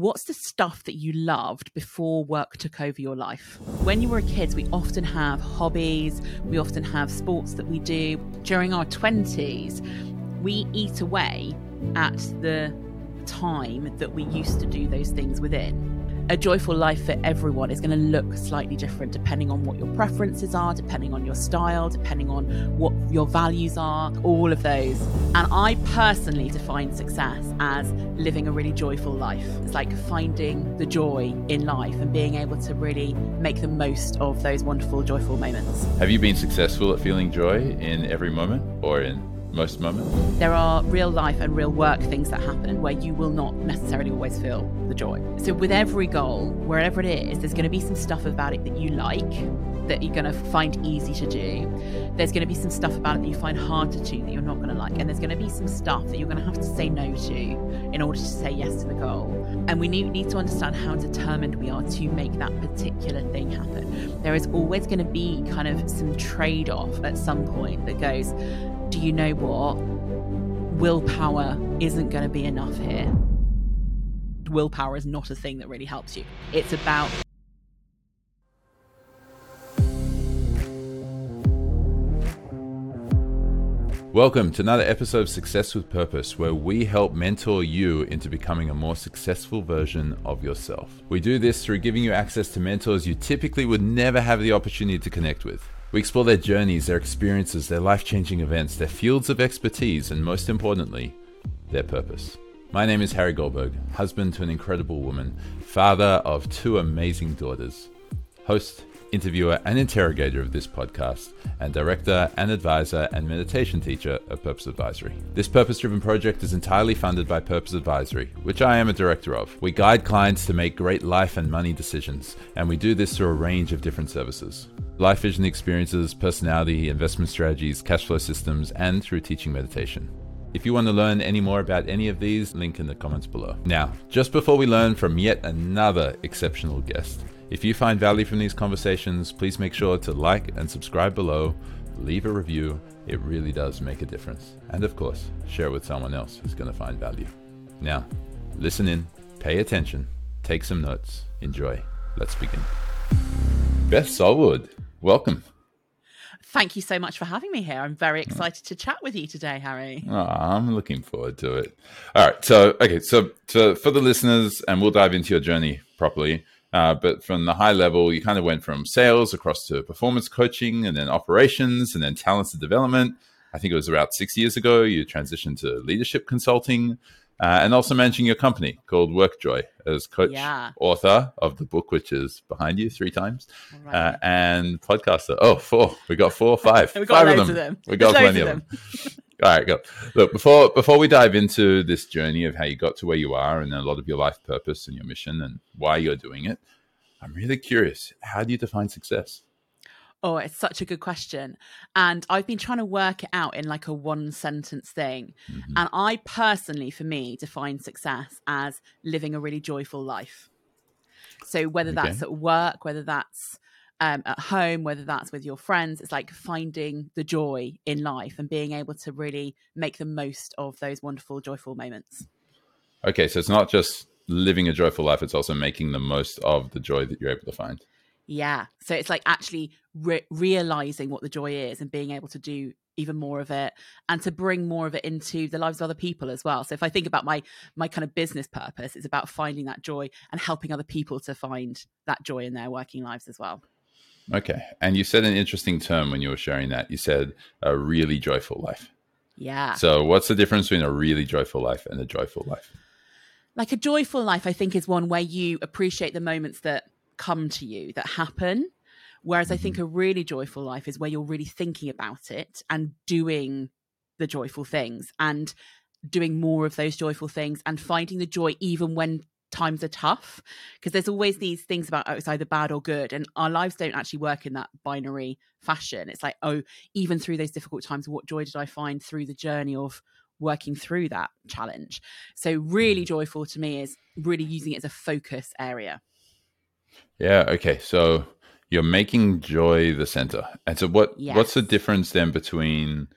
What's the stuff that you loved before work took over your life? When you were kids, we often have hobbies, we often have sports that we do. During our 20s, we eat away at the time that we used to do those things within a joyful life for everyone is going to look slightly different depending on what your preferences are, depending on your style, depending on what your values are, all of those. And I personally define success as living a really joyful life. It's like finding the joy in life and being able to really make the most of those wonderful, joyful moments. Have you been successful at feeling joy in every moment or in most moments? There are real life and real work things that happen where you will not necessarily always feel the joy. So, with every goal, wherever it is, there's going to be some stuff about it that you like, that you're going to find easy to do. There's going to be some stuff about it that you find hard to do that you're not going to like. And there's going to be some stuff that you're going to have to say no to in order to say yes to the goal. And we need, need to understand how determined we are to make that particular thing happen. There is always going to be kind of some trade off at some point that goes, do you know what? Willpower isn't going to be enough here. Willpower is not a thing that really helps you. It's about Welcome to another episode of Success with Purpose, where we help mentor you into becoming a more successful version of yourself. We do this through giving you access to mentors you typically would never have the opportunity to connect with. We explore their journeys, their experiences, their life changing events, their fields of expertise, and most importantly, their purpose. My name is Harry Goldberg, husband to an incredible woman, father of two amazing daughters, host, interviewer, and interrogator of this podcast, and director and advisor and meditation teacher of Purpose Advisory. This purpose driven project is entirely funded by Purpose Advisory, which I am a director of. We guide clients to make great life and money decisions, and we do this through a range of different services life vision experiences, personality, investment strategies, cash flow systems, and through teaching meditation. If you want to learn any more about any of these, link in the comments below. Now, just before we learn from yet another exceptional guest, if you find value from these conversations, please make sure to like and subscribe below, leave a review. It really does make a difference. And of course, share with someone else who's going to find value. Now, listen in, pay attention, take some notes, enjoy. Let's begin. Beth Stallwood, Welcome. Thank you so much for having me here. I'm very excited to chat with you today, Harry. Oh, I'm looking forward to it. All right. So, okay. So, to, for the listeners, and we'll dive into your journey properly. Uh, but from the high level, you kind of went from sales across to performance coaching and then operations and then talent development. I think it was about six years ago, you transitioned to leadership consulting uh, and also managing your company called Workjoy as coach, yeah. author of the book, which is behind you three times, right. uh, and podcaster. Oh, four. We got four, five, we got five of them. them. We got plenty of them. them. All right, go. Look, before before we dive into this journey of how you got to where you are and a lot of your life purpose and your mission and why you're doing it, I'm really curious. How do you define success? Oh, it's such a good question. And I've been trying to work it out in like a one sentence thing. Mm-hmm. And I personally, for me, define success as living a really joyful life. So whether okay. that's at work, whether that's um, at home, whether that's with your friends, it's like finding the joy in life and being able to really make the most of those wonderful, joyful moments. Okay. So it's not just living a joyful life, it's also making the most of the joy that you're able to find. Yeah. So it's like actually re- realizing what the joy is and being able to do even more of it and to bring more of it into the lives of other people as well. So if I think about my my kind of business purpose, it's about finding that joy and helping other people to find that joy in their working lives as well. Okay. And you said an interesting term when you were sharing that. You said a really joyful life. Yeah. So what's the difference between a really joyful life and a joyful life? Like a joyful life, I think, is one where you appreciate the moments that come to you that happen. Whereas I think mm-hmm. a really joyful life is where you're really thinking about it and doing the joyful things and doing more of those joyful things and finding the joy even when times are tough because there's always these things about oh, it's either bad or good and our lives don't actually work in that binary fashion it's like oh even through those difficult times what joy did i find through the journey of working through that challenge so really mm. joyful to me is really using it as a focus area yeah. Okay. So you're making joy the center, and so what? Yes. What's the difference then between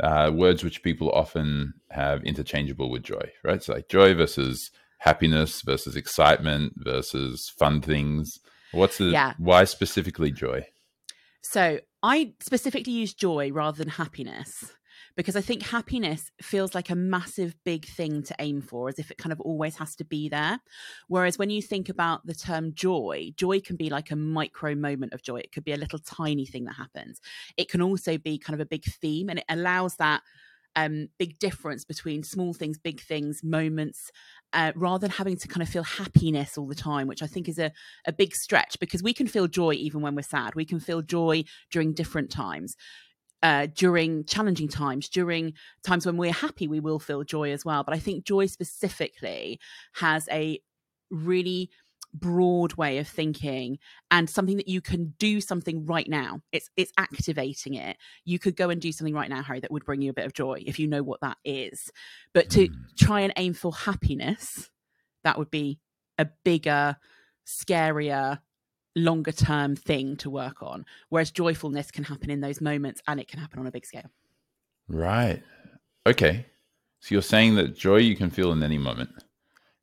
uh, words which people often have interchangeable with joy, right? So like joy versus happiness versus excitement versus fun things? What's the Yeah. why specifically joy? So I specifically use joy rather than happiness because I think happiness feels like a massive big thing to aim for, as if it kind of always has to be there. Whereas when you think about the term joy, joy can be like a micro moment of joy. It could be a little tiny thing that happens. It can also be kind of a big theme, and it allows that um, big difference between small things, big things, moments, uh, rather than having to kind of feel happiness all the time, which I think is a, a big stretch because we can feel joy even when we're sad. We can feel joy during different times. Uh, during challenging times, during times when we're happy, we will feel joy as well. But I think joy specifically has a really broad way of thinking and something that you can do something right now it's it's activating it you could go and do something right now harry that would bring you a bit of joy if you know what that is but to Mm. try and aim for happiness that would be a bigger scarier longer term thing to work on whereas joyfulness can happen in those moments and it can happen on a big scale Right. Okay. So you're saying that joy you can feel in any moment.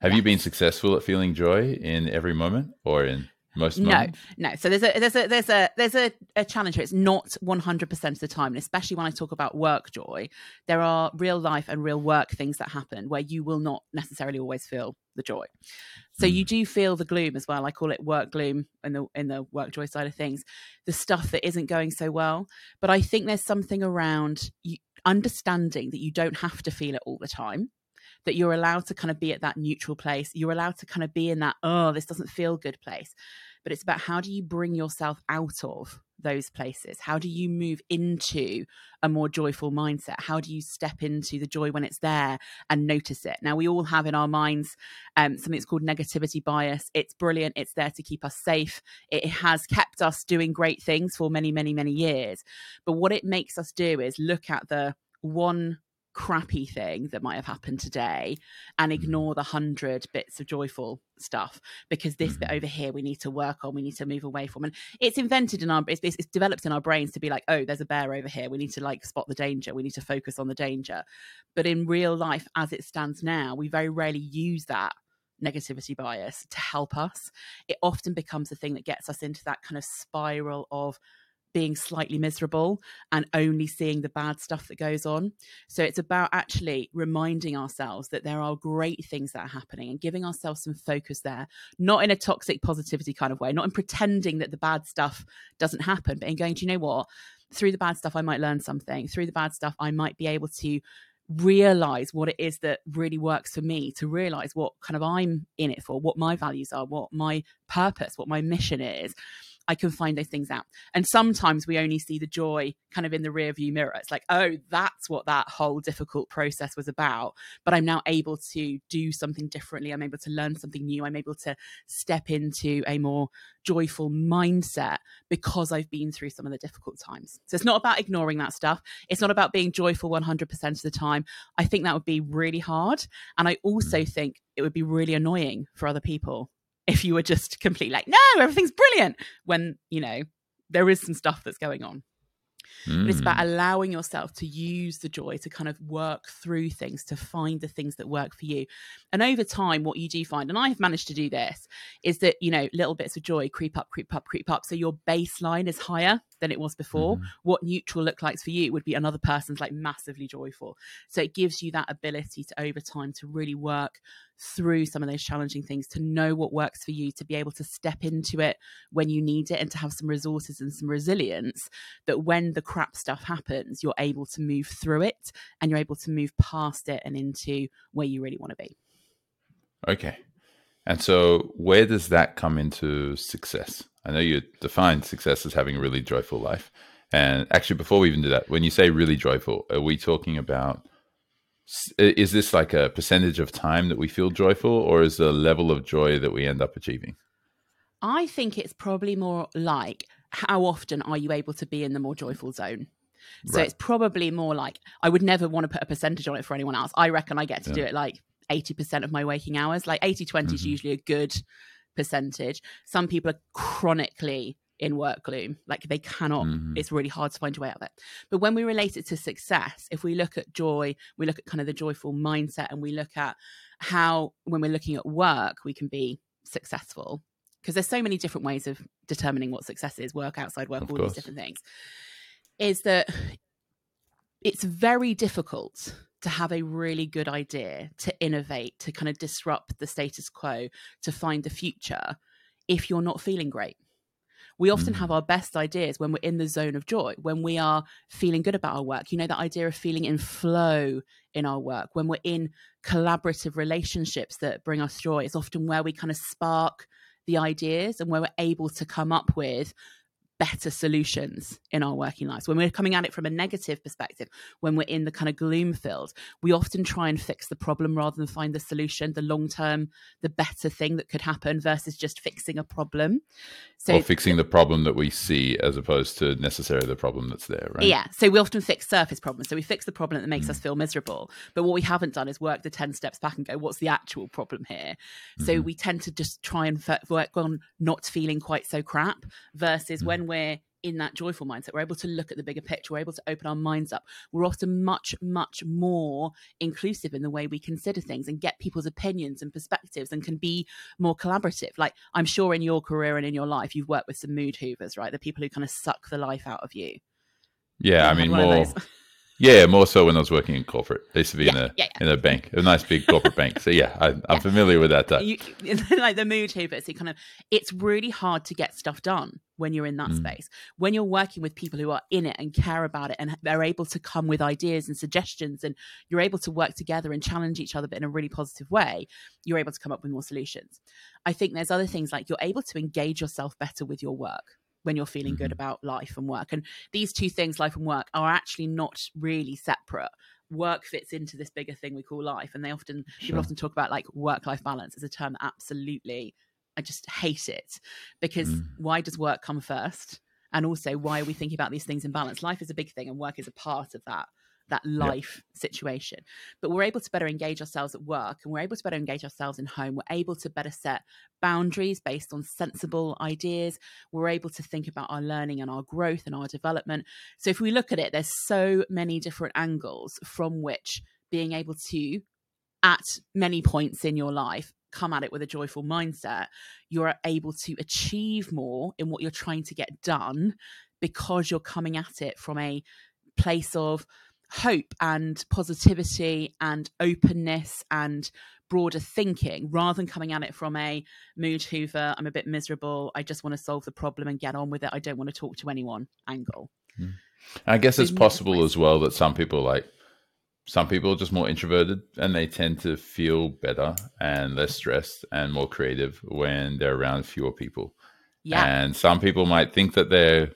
Have you been successful at feeling joy in every moment or in most No, moments? no. So there's a there's a there's a there's a, a challenge here. It's not 100 percent of the time, and especially when I talk about work joy, there are real life and real work things that happen where you will not necessarily always feel the joy. So you mm. do feel the gloom as well. I call it work gloom in the in the work joy side of things, the stuff that isn't going so well. But I think there's something around you understanding that you don't have to feel it all the time that you're allowed to kind of be at that neutral place. You're allowed to kind of be in that, oh, this doesn't feel good place. But it's about how do you bring yourself out of those places? How do you move into a more joyful mindset? How do you step into the joy when it's there and notice it? Now, we all have in our minds um, something that's called negativity bias. It's brilliant. It's there to keep us safe. It has kept us doing great things for many, many, many years. But what it makes us do is look at the one crappy thing that might have happened today and ignore the hundred bits of joyful stuff because this bit Mhm. over here we need to work on we need to move away from. And it's invented in our it's, it's developed in our brains to be like oh there's a bear over here. We need to like spot the danger. We need to focus on the danger. But in real life as it stands now we very rarely use that negativity bias to help us. It often becomes the thing that gets us into that kind of spiral of being slightly miserable and only seeing the bad stuff that goes on. So it's about actually reminding ourselves that there are great things that are happening and giving ourselves some focus there, not in a toxic positivity kind of way, not in pretending that the bad stuff doesn't happen, but in going, do you know what? Through the bad stuff, I might learn something. Through the bad stuff, I might be able to realize what it is that really works for me to realize what kind of I'm in it for, what my values are, what my purpose, what my mission is. I can find those things out. And sometimes we only see the joy kind of in the rear view mirror. It's like, oh, that's what that whole difficult process was about. But I'm now able to do something differently. I'm able to learn something new. I'm able to step into a more joyful mindset because I've been through some of the difficult times. So it's not about ignoring that stuff. It's not about being joyful 100% of the time. I think that would be really hard. And I also mm. think it would be really annoying for other people if you were just completely like, no, everything's brilliant when, you know, there is some stuff that's going on. But it's about Mm. allowing yourself to use the joy to kind of work through things, to find the things that work for you. And over time, what you do find, and I've managed to do this, is that, you know, little bits of joy creep up, creep up, creep up. So your baseline is higher than it was before. Mhm. What neutral look like for you would be another person's like massively joyful. So it gives you that ability to over time to really work through some of those challenging things, to know what works for you, to be able to step into it when you need it and to have some resources and some resilience that when the crap stuff happens, you're able to move through it and you're able to move past it and into where you really want to be. Okay. And so, where does that come into success? I know you define success as having a really joyful life. And actually, before we even do that, when you say really joyful, are we talking about is this like a percentage of time that we feel joyful, or is the level of joy that we end up achieving? I think it's probably more like how often are you able to be in the more joyful zone? So Right. it's probably more like I would never want to put a percentage on it for anyone else. I reckon I get to do it like 80% of my waking hours. Like 80 20 is Mhm. usually a good percentage. Some people are chronically in work gloom, like they cannot, Mhm. it's really hard to find a way out of it. But when we relate it to success, if we look at joy, we look at kind of the joyful mindset and we look at how when we're looking at work we can be successful because there's so many different ways of determining what success is work outside work Of all course. these different things is that it's very difficult to have a really good idea to innovate to kind of disrupt the status quo to find the future if you're not feeling great we often Mm. have our best ideas when we're in the zone of joy, when we are feeling good about our work. You know, that idea of feeling in flow in our work, when we're in collaborative relationships that bring us joy, is often where we kind of spark the ideas and where we're able to come up with better solutions in our working lives. When we're coming at it from a negative perspective, when we're in the kind of gloom filled, we often try and fix the problem rather than find the solution, the long term, the better thing that could happen versus just fixing a problem. So or fixing the problem that we see as opposed to necessarily the problem that's there, right? Yeah. So we often fix surface problems. So we fix the problem that makes Mm. us feel miserable. But what we haven't done is work the 10 steps back and go, what's the actual problem here? So Mhm. we tend to just try and f- work on not feeling quite so crap versus Mm. when we're in that joyful mindset, we're able to look at the bigger picture. We're able to open our minds up. We're often much, much more inclusive in the way we consider things and get people's opinions and perspectives and can be more collaborative. Like I'm sure in your career and in your life, you've worked with some mood hoovers, right? The people who kind of suck the life out of you. Yeah, I mean more. Yeah, more so when I was working in corporate. I used to be in a yeah, in a bank, a nice big corporate bank. So yeah, I, I'm Yeah. familiar with that. You, like the mood hoovers, it kind of it's really hard to get stuff done when you're in that Mm. space. When you're working with people who are in it and care about it and they're able to come with ideas and suggestions and you're able to work together and challenge each other but in a really positive way, you're able to come up with more solutions. I think there's other things like you're able to engage yourself better with your work when you're feeling good Mhm. about life and work. And these two things, life and work, are actually not really separate. Work fits into this bigger thing we call life, and they often Sure. people often talk about like work life balance as a term that absolutely I just hate it because Mm. why does work come first? And also, why are we thinking about these things in balance? Life is a big thing, and work is a part of that that life situation. But we're able to better engage ourselves at work, and we're able to better engage ourselves in home. We're able to better set boundaries based on sensible ideas. We're able to think about our learning and our growth and our development. So, if we look at it, there's so many different angles from which being able to, at many points in your life, come at it with a joyful mindset, you're able to achieve more in what you're trying to get done because you're coming at it from a place of hope and positivity and openness and broader thinking rather than coming at it from a mood hoover i'm a bit miserable i just want to solve the problem and get on with it i don't want to talk to anyone angle. Hmm. I guess it's possible as well that some people like some people are just more introverted and they tend to feel better and less stressed and more creative when they're around fewer people. yeah And some people might think that they're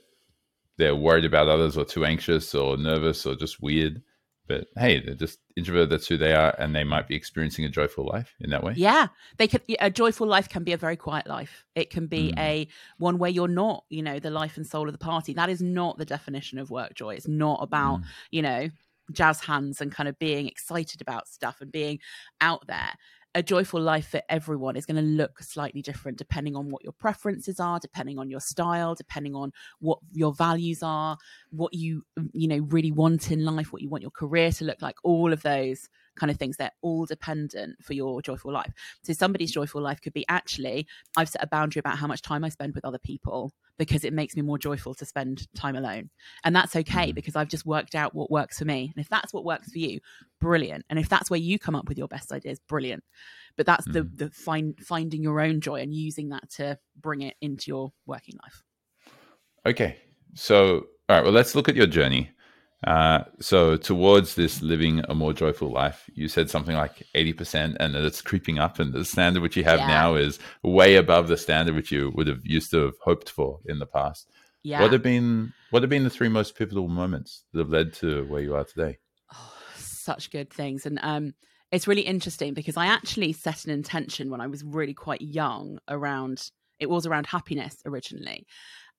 they're worried about others or too anxious or nervous or just weird. But hey, they're just introverted. That's who they are, and they might be experiencing a joyful life in that way. Yeah, they could. A joyful life can be a very quiet life. It can be Mm. a one where you're not, you know, the life and soul of the party. That is not the definition of work joy. It's not about, Mm. you know, jazz hands and kind of being excited about stuff and being out there. A joyful life for everyone is going to look slightly different depending on what your preferences are, depending on your style, depending on what your values are, what you you know really want in life, what you want your career to look like. All of those kind of things they're all dependent for your joyful life. So somebody's joyful life could be actually I've set a boundary about how much time I spend with other people because it makes me more joyful to spend time alone. And that's okay Mhm. because I've just worked out what works for me. And if that's what works for you, brilliant. And if that's where you come up with your best ideas, brilliant. But that's the Mhm. the find finding your own joy and using that to bring it into your working life. Okay. So, all right. Well, let's look at your journey. Uh, so, towards this living a more joyful life, you said something like 80%, and that it's creeping up, and the standard which you have Yeah. now is way above the standard which you would have used to have hoped for in the past. Yeah. What have been what have been the three most pivotal moments that have led to where you are today? Oh, such good things. And um, it's really interesting because I actually set an intention when I was really quite young around it was around happiness originally.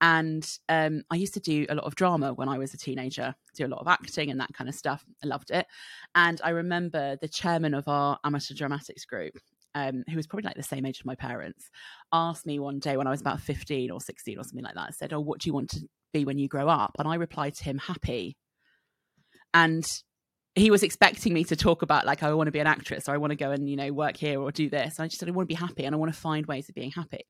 And um, I used to do a lot of drama when I was a teenager, do a lot of acting and that kind of stuff. I loved it. And I remember the chairman of our amateur dramatics group, um, who was probably like the same age as my parents, asked me one day when I was about 15 or 16 or something like that, said, Oh, what do you want to be when you grow up? And I replied to him, happy. And he was expecting me to talk about like I want to be an actress or I want to go and you know work here or do this. And I just said I want to be happy and I want to find ways of being happy.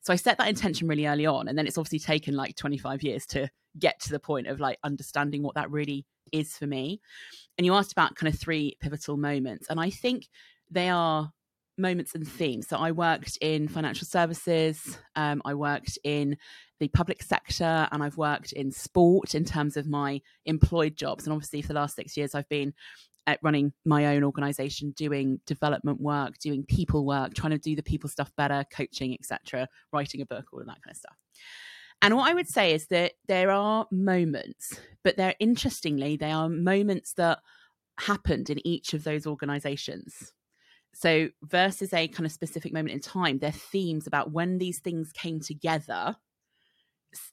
So I set that intention really early on, and then it's obviously taken like 25 years to get to the point of like understanding what that really is for me. And you asked about kind of three pivotal moments, and I think they are moments and themes. So I worked in financial services, um, I worked in the public sector, and I've worked in sport in terms of my employed jobs. And obviously, for the last six years, I've been at running my own organization, doing development work, doing people work, trying to do the people stuff better, coaching, etc., writing a book, all of that kind of stuff. And what I would say is that there are moments, but they're interestingly, they are moments that happened in each of those organizations. So, versus a kind of specific moment in time, they're themes about when these things came together,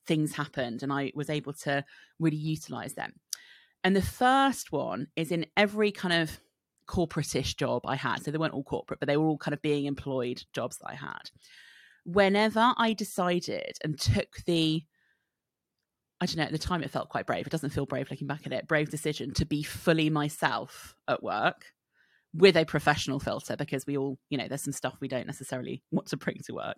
things happened, and I was able to really utilize them. And the first one is in every kind of corporate-ish job I had. So they weren't all corporate, but they were all kind of being employed jobs that I had. Whenever I decided and took the I don't know, at the time it felt quite brave. It doesn't feel brave looking back at it. Brave decision to be fully myself at work with a professional filter because we all, you know, there's some stuff we don't necessarily want to bring to work.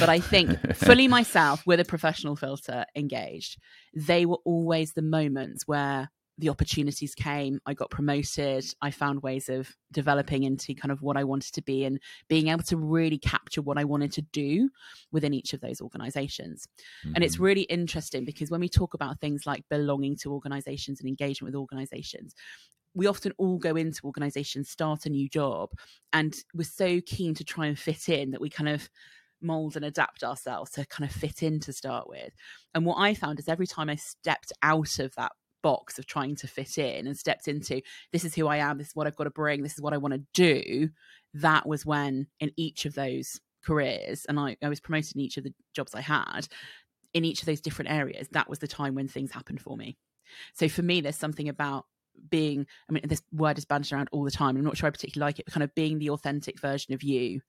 But I think fully myself with a professional filter engaged, they were always the moments where the opportunities came. I got promoted. I found ways of developing into kind of what I wanted to be and being able to really capture what I wanted to do within each of those organizations. Mm-hmm. And it's mm-hmm. really interesting because when we talk about things like belonging to organizations and engagement with organizations, we often all go into organizations, start a new job, and we're so keen to try and fit in that we kind of mold and adapt ourselves to kind of fit in to start with. And what I found is every time I stepped out of that box of trying to fit in and stepped into this is who I am, this is what I've got to bring, this is what I want to do, that was when in each of those careers, and I, I was promoted in each of the jobs I had, in each of those different areas, that was the time when things happened for me. So for me, there's something about being i mean this word is bandied around all the time i'm not sure i particularly like it but kind of being the authentic version of you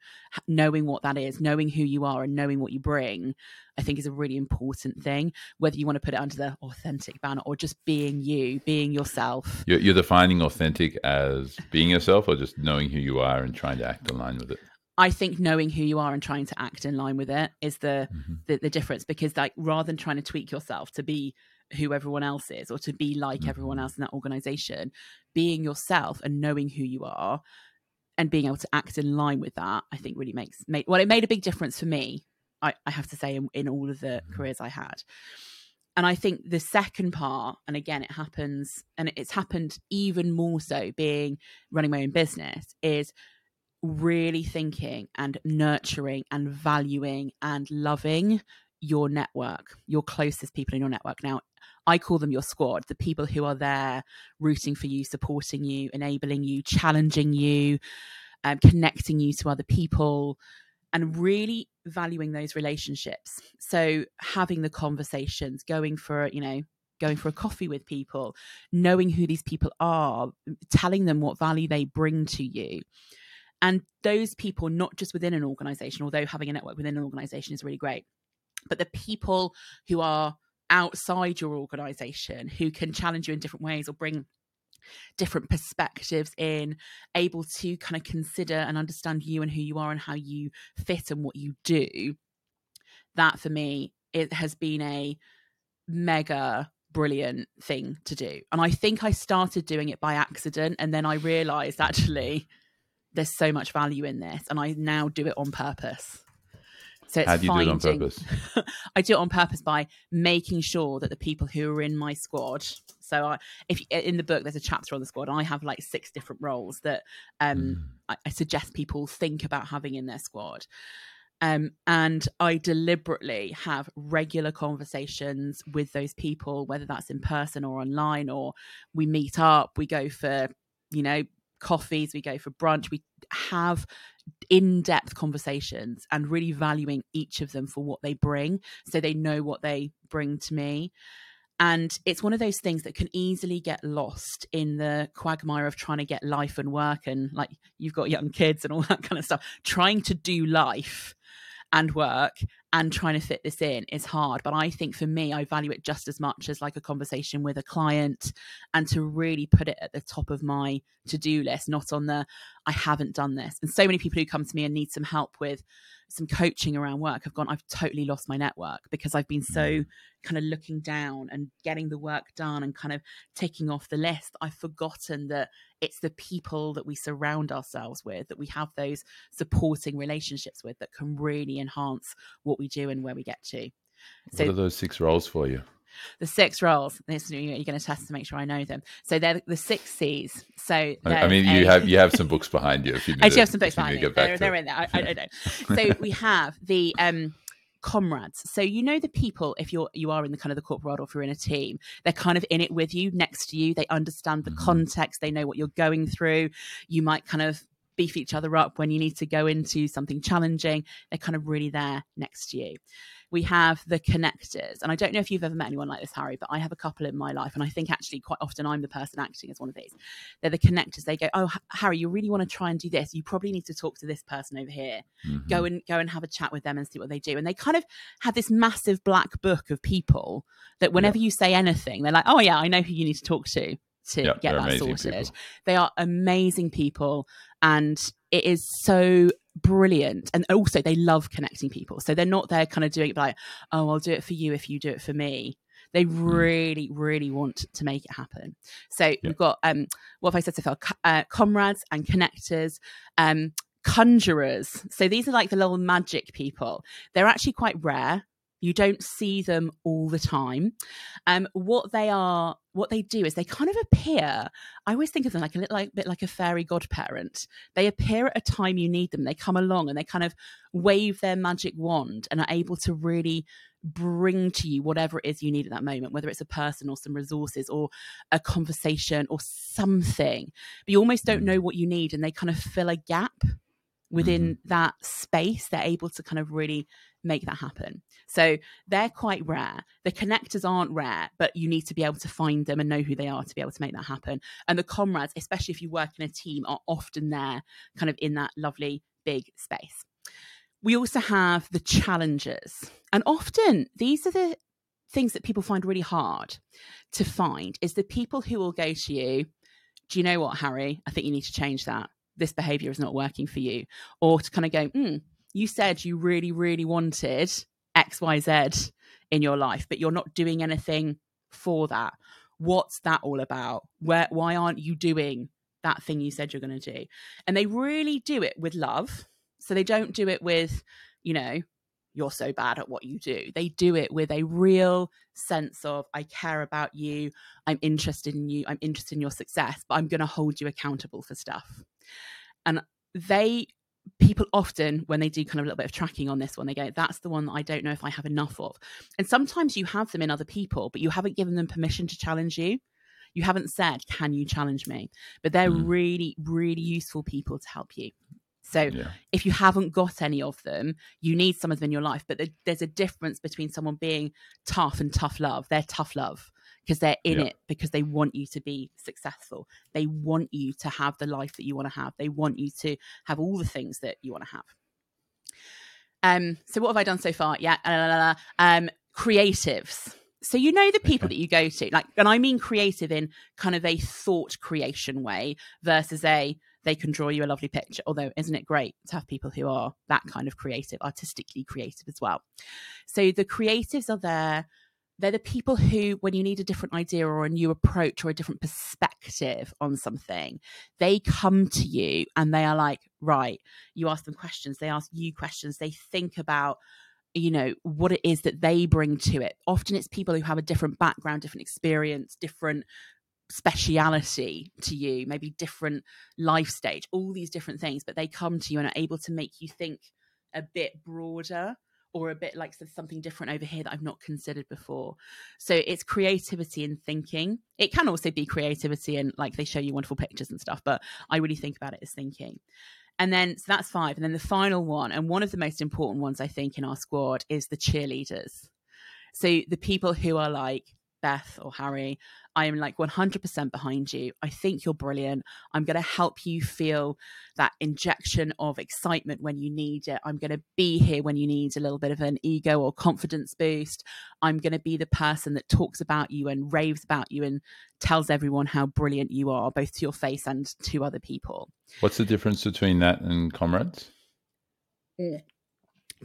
knowing what that is knowing who you are and knowing what you bring i think is a really important thing whether you want to put it under the authentic banner or just being you being yourself you're, you're defining authentic as being yourself or just knowing who you are and trying to act in line with it I think knowing who you are and trying to act in line with it is the, mm-hmm. the, the difference because like rather than trying to tweak yourself to be who everyone else is or to be like mm-hmm. everyone else in that organization being yourself and knowing who you are and being able to act in line with that i think really makes made, well it made a big difference for me i, I have to say in, in all of the mm-hmm. careers i had and i think the second part and again it happens and it's happened even more so being running my own business is really thinking and nurturing and valuing and loving your network, your closest people in your network. Now, I call them your squad, the people who are there rooting for you, supporting you, enabling you, challenging you, um, connecting you to other people, and really valuing those relationships. So, having the conversations, going for, you know, going for a coffee with people, knowing who these people are, telling them what value they bring to you. And those people, not just within an organization, although having a network within an organization is really great, but the people who are outside your organization who can challenge you in different ways or bring different perspectives in, able to kind of consider and understand you and who you are and how you fit and what you do. That for me, it has been a mega brilliant thing to do. And I think I started doing it by accident. And then I realized actually there's so much value in this. And I now do it on purpose. So How do you finding, do it on purpose? I do it on purpose by making sure that the people who are in my squad. So I, if in the book there's a chapter on the squad, I have like six different roles that um, mm. I, I suggest people think about having in their squad. Um, and I deliberately have regular conversations with those people, whether that's in person or online, or we meet up, we go for, you know, coffees, we go for brunch, we have in depth conversations and really valuing each of them for what they bring so they know what they bring to me. And it's one of those things that can easily get lost in the quagmire of trying to get life and work and like you've got young kids and all that kind of stuff, trying to do life and work and trying to fit this in is hard. But I think for me, I value it just as much as like a conversation with a client and to really put it at the top of my to do list, not on the I haven't done this. And so many people who come to me and need some help with some coaching around work have gone, I've totally lost my network because I've been so mm. kind of looking down and getting the work done and kind of taking off the list. I've forgotten that it's the people that we surround ourselves with, that we have those supporting relationships with that can really enhance what we do and where we get to. So, what are those six roles for you? the six roles. This you're going to test to make sure I know them. So they're the six C's. So I mean, you have you have some books behind you. If you I do have some books behind me. They're, they're in there. I, I don't know. so we have the um comrades. So you know the people if you're you are in the kind of the corporate world or if you're in a team, they're kind of in it with you, next to you. They understand the mm-hmm. context. They know what you're going through. You might kind of beef each other up when you need to go into something challenging. They're kind of really there next to you we have the connectors. And I don't know if you've ever met anyone like this, Harry, but I have a couple in my life. And I think actually quite often I'm the person acting as one of these. They're the connectors. They go, Oh, Harry, you really want to try and do this. You probably need to talk to this person over here. Mm-hmm. Go and go and have a chat with them and see what they do. And they kind of have this massive black book of people that whenever yeah. you say anything, they're like, Oh, yeah, I know who you need to talk to to yep, get that sorted. People. They are amazing people and it is so brilliant and also they love connecting people so they're not there kind of doing it like oh i'll do it for you if you do it for me they hmm. really really want to make it happen so yeah. we've got um what have i said so far uh, comrades and connectors um conjurers so these are like the little magic people they're actually quite rare you don't see them all the time. Um, what they are, what they do is they kind of appear. I always think of them like a little like, bit like a fairy godparent. They appear at a time you need them. They come along and they kind of wave their magic wand and are able to really bring to you whatever it is you need at that moment, whether it's a person or some resources or a conversation or something. But you almost don't know what you need, and they kind of fill a gap within mm-hmm. that space. They're able to kind of really make that happen. So they're quite rare. The connectors aren't rare, but you need to be able to find them and know who they are to be able to make that happen. And the comrades, especially if you work in a team, are often there, kind of in that lovely big space. We also have the challengers. And often these are the things that people find really hard to find is the people who will go to you, do you know what, Harry? I think you need to change that. This behavior is not working for you. Or to kind of go, hmm, you said you really, really wanted XYZ in your life, but you're not doing anything for that. What's that all about? Where why aren't you doing that thing you said you're going to do? And they really do it with love. So they don't do it with, you know, you're so bad at what you do. They do it with a real sense of, I care about you. I'm interested in you. I'm interested in your success, but I'm going to hold you accountable for stuff. And they people often when they do kind of a little bit of tracking on this one they go that's the one that i don't know if i have enough of and sometimes you have them in other people but you haven't given them permission to challenge you you haven't said can you challenge me but they're mm. really really useful people to help you so yeah. if you haven't got any of them you need some of them in your life but there's a difference between someone being tough and tough love they're tough love because they're in yeah. it because they want you to be successful. They want you to have the life that you want to have. They want you to have all the things that you want to have. Um, so what have I done so far? Yeah, uh, um, creatives. So you know the people that you go to, like, and I mean creative in kind of a thought creation way versus a they can draw you a lovely picture. Although, isn't it great to have people who are that kind of creative, artistically creative as well? So the creatives are there they're the people who, when you need a different idea or a new approach or a different perspective on something, they come to you and they are like, right, you ask them questions, they ask you questions, they think about you know what it is that they bring to it. Often it's people who have a different background different experience different speciality to you maybe different life stage all these different things but they come to you and are able to make you think a bit broader or a bit like something different over here that I've not considered before. So it's creativity and thinking. It can also be creativity and like they show you wonderful pictures and stuff, but I really think about it as thinking. And then so that's five. And then the final one, and one of the most important ones I think in our squad is the cheerleaders. So the people who are like, Beth or Harry, I am like 100% behind you. I think you're brilliant. I'm going to help you feel that injection of excitement when you need it. I'm going to be here when you need a little bit of an ego or confidence boost. I'm going to be the person that talks about you and raves about you and tells everyone how brilliant you are, both to your face and to other people. What's the difference between that and comrades? Mm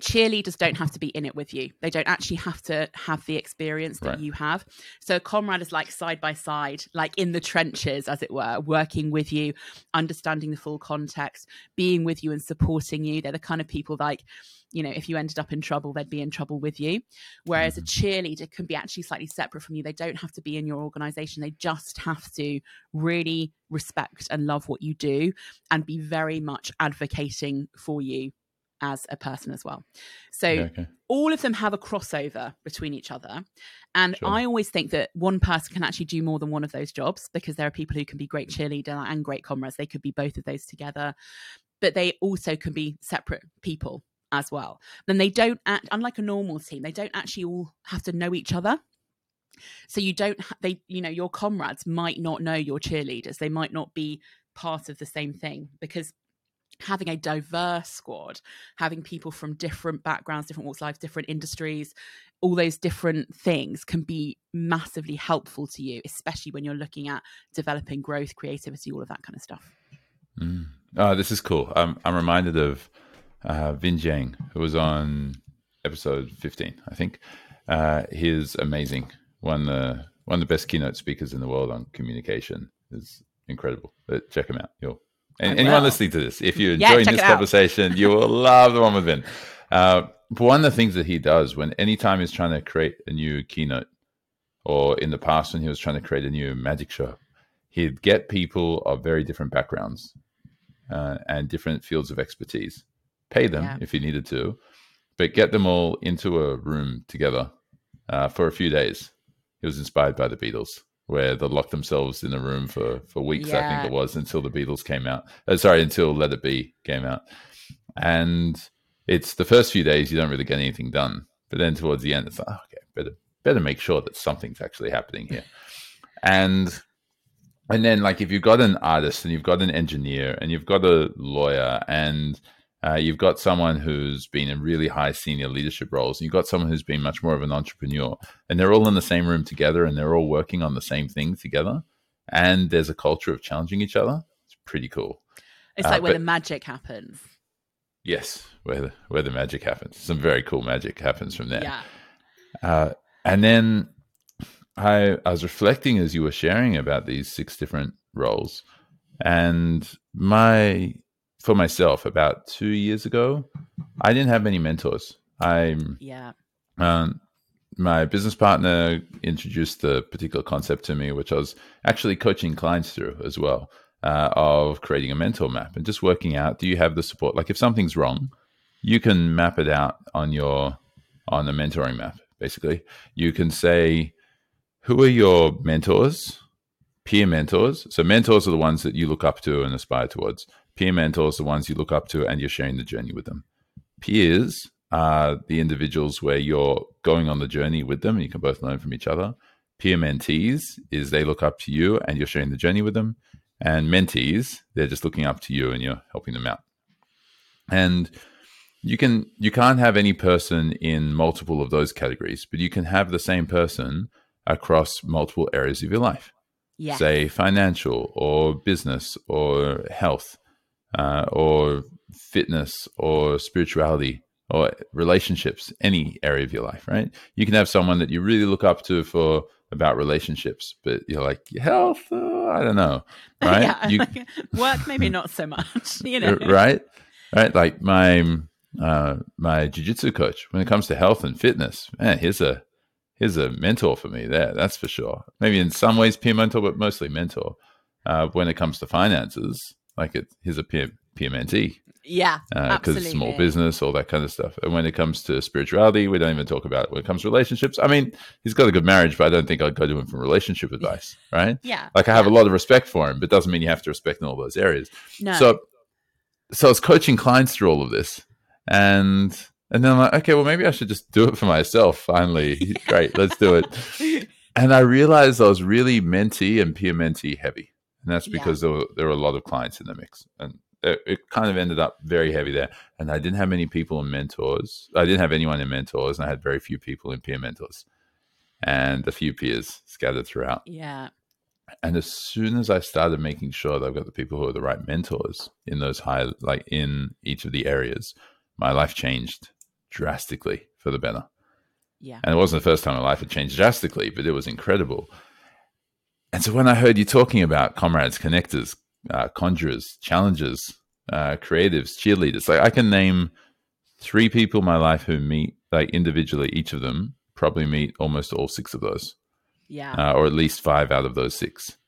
cheerleaders don't have to be in it with you. They don't actually have to have the experience that right. you have. So a comrade is like side by side, like in the trenches, as it were, working with you, understanding the full context, being with you and supporting you. They're the kind of people like, you know, if you ended up in trouble, they'd be in trouble with you. Whereas a mm-hmm. cheerleader can be actually slightly separate from you. They don't have to be in your organization. They just have to really respect and love what you do and be very much advocating for you as a person as well. So yeah, okay. all of them have a crossover between each other. And sure. I always think that one person can actually do more than one of those jobs because there are people who can be great mm. cheerleader and great comrades. They could be both of those together, but they also can be separate people as well. Then they don't act unlike a normal team, they don't actually all have to know each other. So you don't they you know your comrades might not know your cheerleaders. They might not be part of the same thing because having a diverse squad, having people from different backgrounds, different walks of life, different industries, all those different things can be massively helpful to you, especially when you're looking at developing growth, creativity, all of that kind of stuff. Mm. Oh, this is cool. I'm, I'm reminded of uh, Vinh Giang, who was on episode 15, I think. Uh, he's amazing. One of the one of the best keynote speakers in the world on communication. is incredible. But check him out. You'll and anyone listening to this, if you're yeah, enjoying this conversation, you will love the one with Vin. Uh, one of the things that he does when anytime he's trying to create a new keynote, or in the past when he was trying to create a new magic show, he'd get people of very different backgrounds uh, and different fields of expertise, pay them yeah. if he needed to, but get them all into a room together uh, for a few days. He was inspired by the Beatles where they locked themselves in a room for for weeks. Yeah. I think it was until the Beatles came out. Uh, sorry, until Let It Be came out. And it's the first few days you don't really get anything done, but then towards the end it's like, oh, okay, better better make sure that something's actually happening here. And and then like if you've got an artist and you've got an engineer and you've got a lawyer and uh, you've got someone who's been in really high senior leadership roles, and you've got someone who's been much more of an entrepreneur, and they're all in the same room together and they're all working on the same thing together. And there's a culture of challenging each other. It's pretty cool. It's like uh, where but, the magic happens. Yes, where the, where the magic happens. Some very cool magic happens from there. Yeah. Uh, and then I, I was reflecting as you were sharing about these six different roles, and my for myself about two years ago, I didn't have many mentors. I yeah. Um, my business partner introduced the particular concept to me, which I was actually coaching clients through as well, uh, of creating a mentor map and just working out: do you have the support? Like if something's wrong, you can map it out on your on the mentoring map. Basically, you can say, who are your mentors? Peer mentors. So mentors are the ones that you look up to and aspire towards. Peer mentors are the ones you look up to and you're sharing the journey with them. Peers are the individuals where you're going on the journey with them and you can both learn from each other. Peer mentees is they look up to you and you're sharing the journey with them. And mentees, they're just looking up to you and you're helping them out. And you can you can't have any person in multiple of those categories, but you can have the same person across multiple areas of your life. Yes. Say financial or business or health uh, or fitness or spirituality or relationships, any area of your life, right? You can have someone that you really look up to for about relationships, but you're like health. Uh, I don't know, right? yeah, you, like work maybe not so much, you know, right? Right, like my uh, my jujitsu coach when it comes to health and fitness. Man, here's a here's a mentor for me there. That's for sure. Maybe in some ways peer mentor, but mostly mentor. Uh, when it comes to finances, like it, he's a peer, peer mentee. Yeah, because uh, it's small business, all that kind of stuff. And when it comes to spirituality, we don't even talk about it. When it comes to relationships, I mean, he's got a good marriage, but I don't think I'd go to him for relationship advice, right? Yeah. Like I have yeah. a lot of respect for him, but doesn't mean you have to respect in all those areas. No. So, so I was coaching clients through all of this, and and then I'm like, okay, well, maybe I should just do it for myself. Finally, great, let's do it. and I realized I was really mentee and peer mentee heavy, and that's Yeah. because there were there were a lot of clients in the mix, and it, it kind of ended up very heavy there. And I didn't have many people in mentors. I didn't have anyone in mentors, and I had very few people in peer mentors, and a few peers scattered throughout. Yeah. And as soon as I started making sure that I've got the people who are the right mentors in those high, like in each of the areas, my life changed drastically for the better. Yeah. And it wasn't the first time my life had changed drastically, but it was incredible. And so when I heard you talking about comrades, connectors, uh, conjurers, challengers, uh, creatives, cheerleaders, like I can name three people in my life who meet, like individually, each of them probably meet almost all six of those Yeah. uh, or at least five out of those six.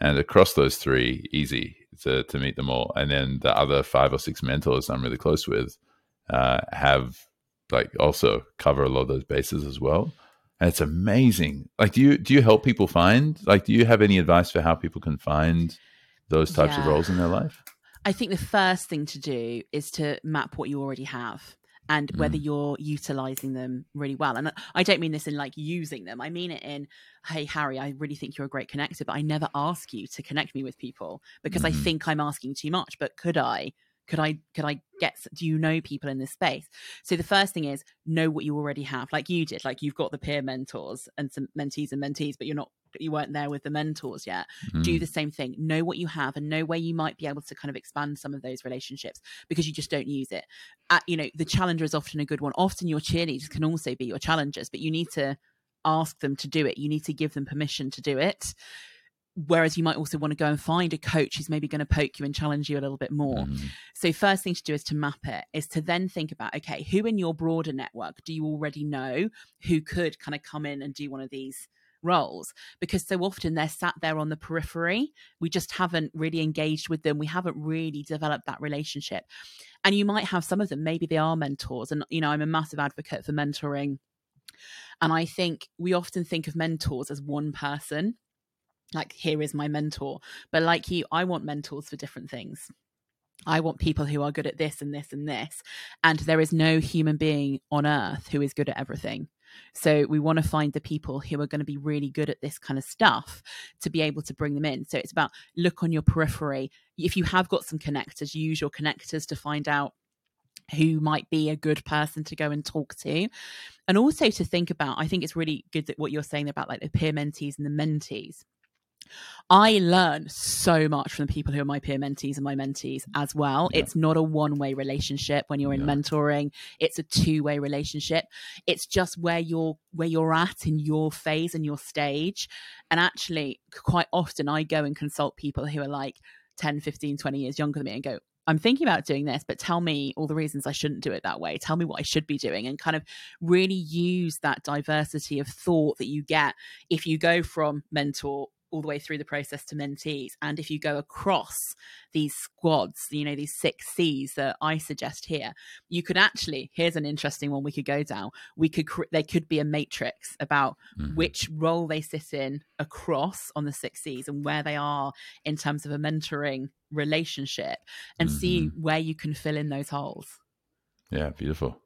And across those three, easy to, to meet them all. And then the other five or six mentors I'm really close with uh, have like also cover a lot of those bases as well. It's amazing. Like, do you do you help people find? Like, do you have any advice for how people can find those types of roles in their life? I think the first thing to do is to map what you already have and whether you're utilizing them really well. And I don't mean this in like using them. I mean it in, hey, Harry, I really think you're a great connector, but I never ask you to connect me with people because I Mhm. think I'm asking too much. But could I? Could I could I get do you know people in this space? So the first thing is know what you already have. Like you did, like you've got the peer mentors and some mentees and mentees, but you're not you weren't there with the mentors yet do Mm. the same thing know what you have and know where you might be able to kind of expand some of those relationships because you just don't use it uh, you know the challenger is often a good one often your cheerleaders can also be your challengers but you need to ask them to do it you need to give them permission to do it whereas you might also want to go and find a coach who's maybe going to poke you and challenge you a little bit more. Mhm. so first thing to do is to map it is to then think about okay who in your broader network do you already know who could kind of come in and do one of these roles? Because so often they're sat there on the periphery. We just haven't really engaged with them. We haven't really developed that relationship. And you might have some of them maybe they are mentors. And you know i'm a massive advocate for mentoring. And i think we often think of mentors as one person like here is my mentor but like you i want mentors for different things I want people who are good at this and this and this. And there is no human being on earth who is good at everything. So we want to find the people who are going to be really good at this kind of stuff to be able to bring them in. So it's about look on your periphery. If you have got some connectors, use your connectors to find out who might be a good person to go and talk to. And also to think about, I think it's really good that what you're saying about like the peer mentees and the mentees. I learn so much from the people who are my peer mentees and my mentees as well. Yeah. It's not a one way relationship when you're in Yeah. mentoring. It's a two way relationship. It's just where you're where you're at in your phase and your stage. And actually, quite often I go and consult people who are like 10, 15, 20 years younger than me and go, I'm thinking about doing this, but tell me all the reasons I shouldn't do it that way. Tell me what I should be doing and kind of really use that diversity of thought that you get if you go from mentor all the way through the process to mentees. And if you go across these squads, you know, these six C's that I suggest here, you could actually, here's an interesting one we could go down. We could, cre- there could be a matrix about Mhm. which role they sit in across on the six C's and where they are in terms of a mentoring relationship and see where you can fill in those holes. Yeah, beautiful.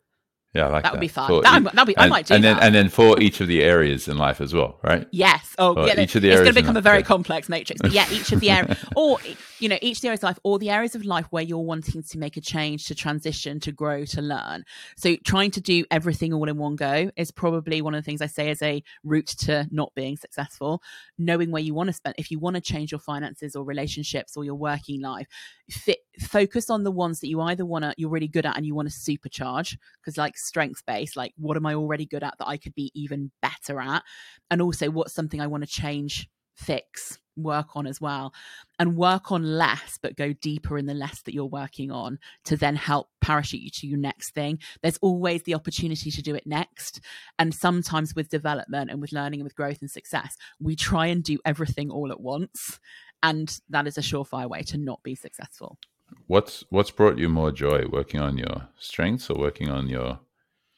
Yeah, I like That that. would be fun. That, that'd be, I and, might do and then that. and then for each of the areas in life as well, right? Yes. Oh, yeah. each of the it's going to become a very complex matrix. But yeah, each of the areas, or you know, each areas of life, or the areas of life where you're wanting to make a change, to transition, to grow, to learn. So trying to do everything all in one go is probably one of the things I say as a route to not being successful. Knowing where you want to spend, if you want to change your finances or relationships or your working life, fit, focus on the ones that you either want to, you're really good at, and you want to supercharge because like strengths based like what am i already good at that i could be even better at and also what's something i want to change fix work on as well and work on less but go deeper in the less that you're working on to then help parachute you to your next thing. There's always the opportunity to do it next and sometimes with development and with learning and with growth and success we try and do everything all at once and that is a surefire way to not be successful. What's what's brought you more joy, working on your strengths or working on your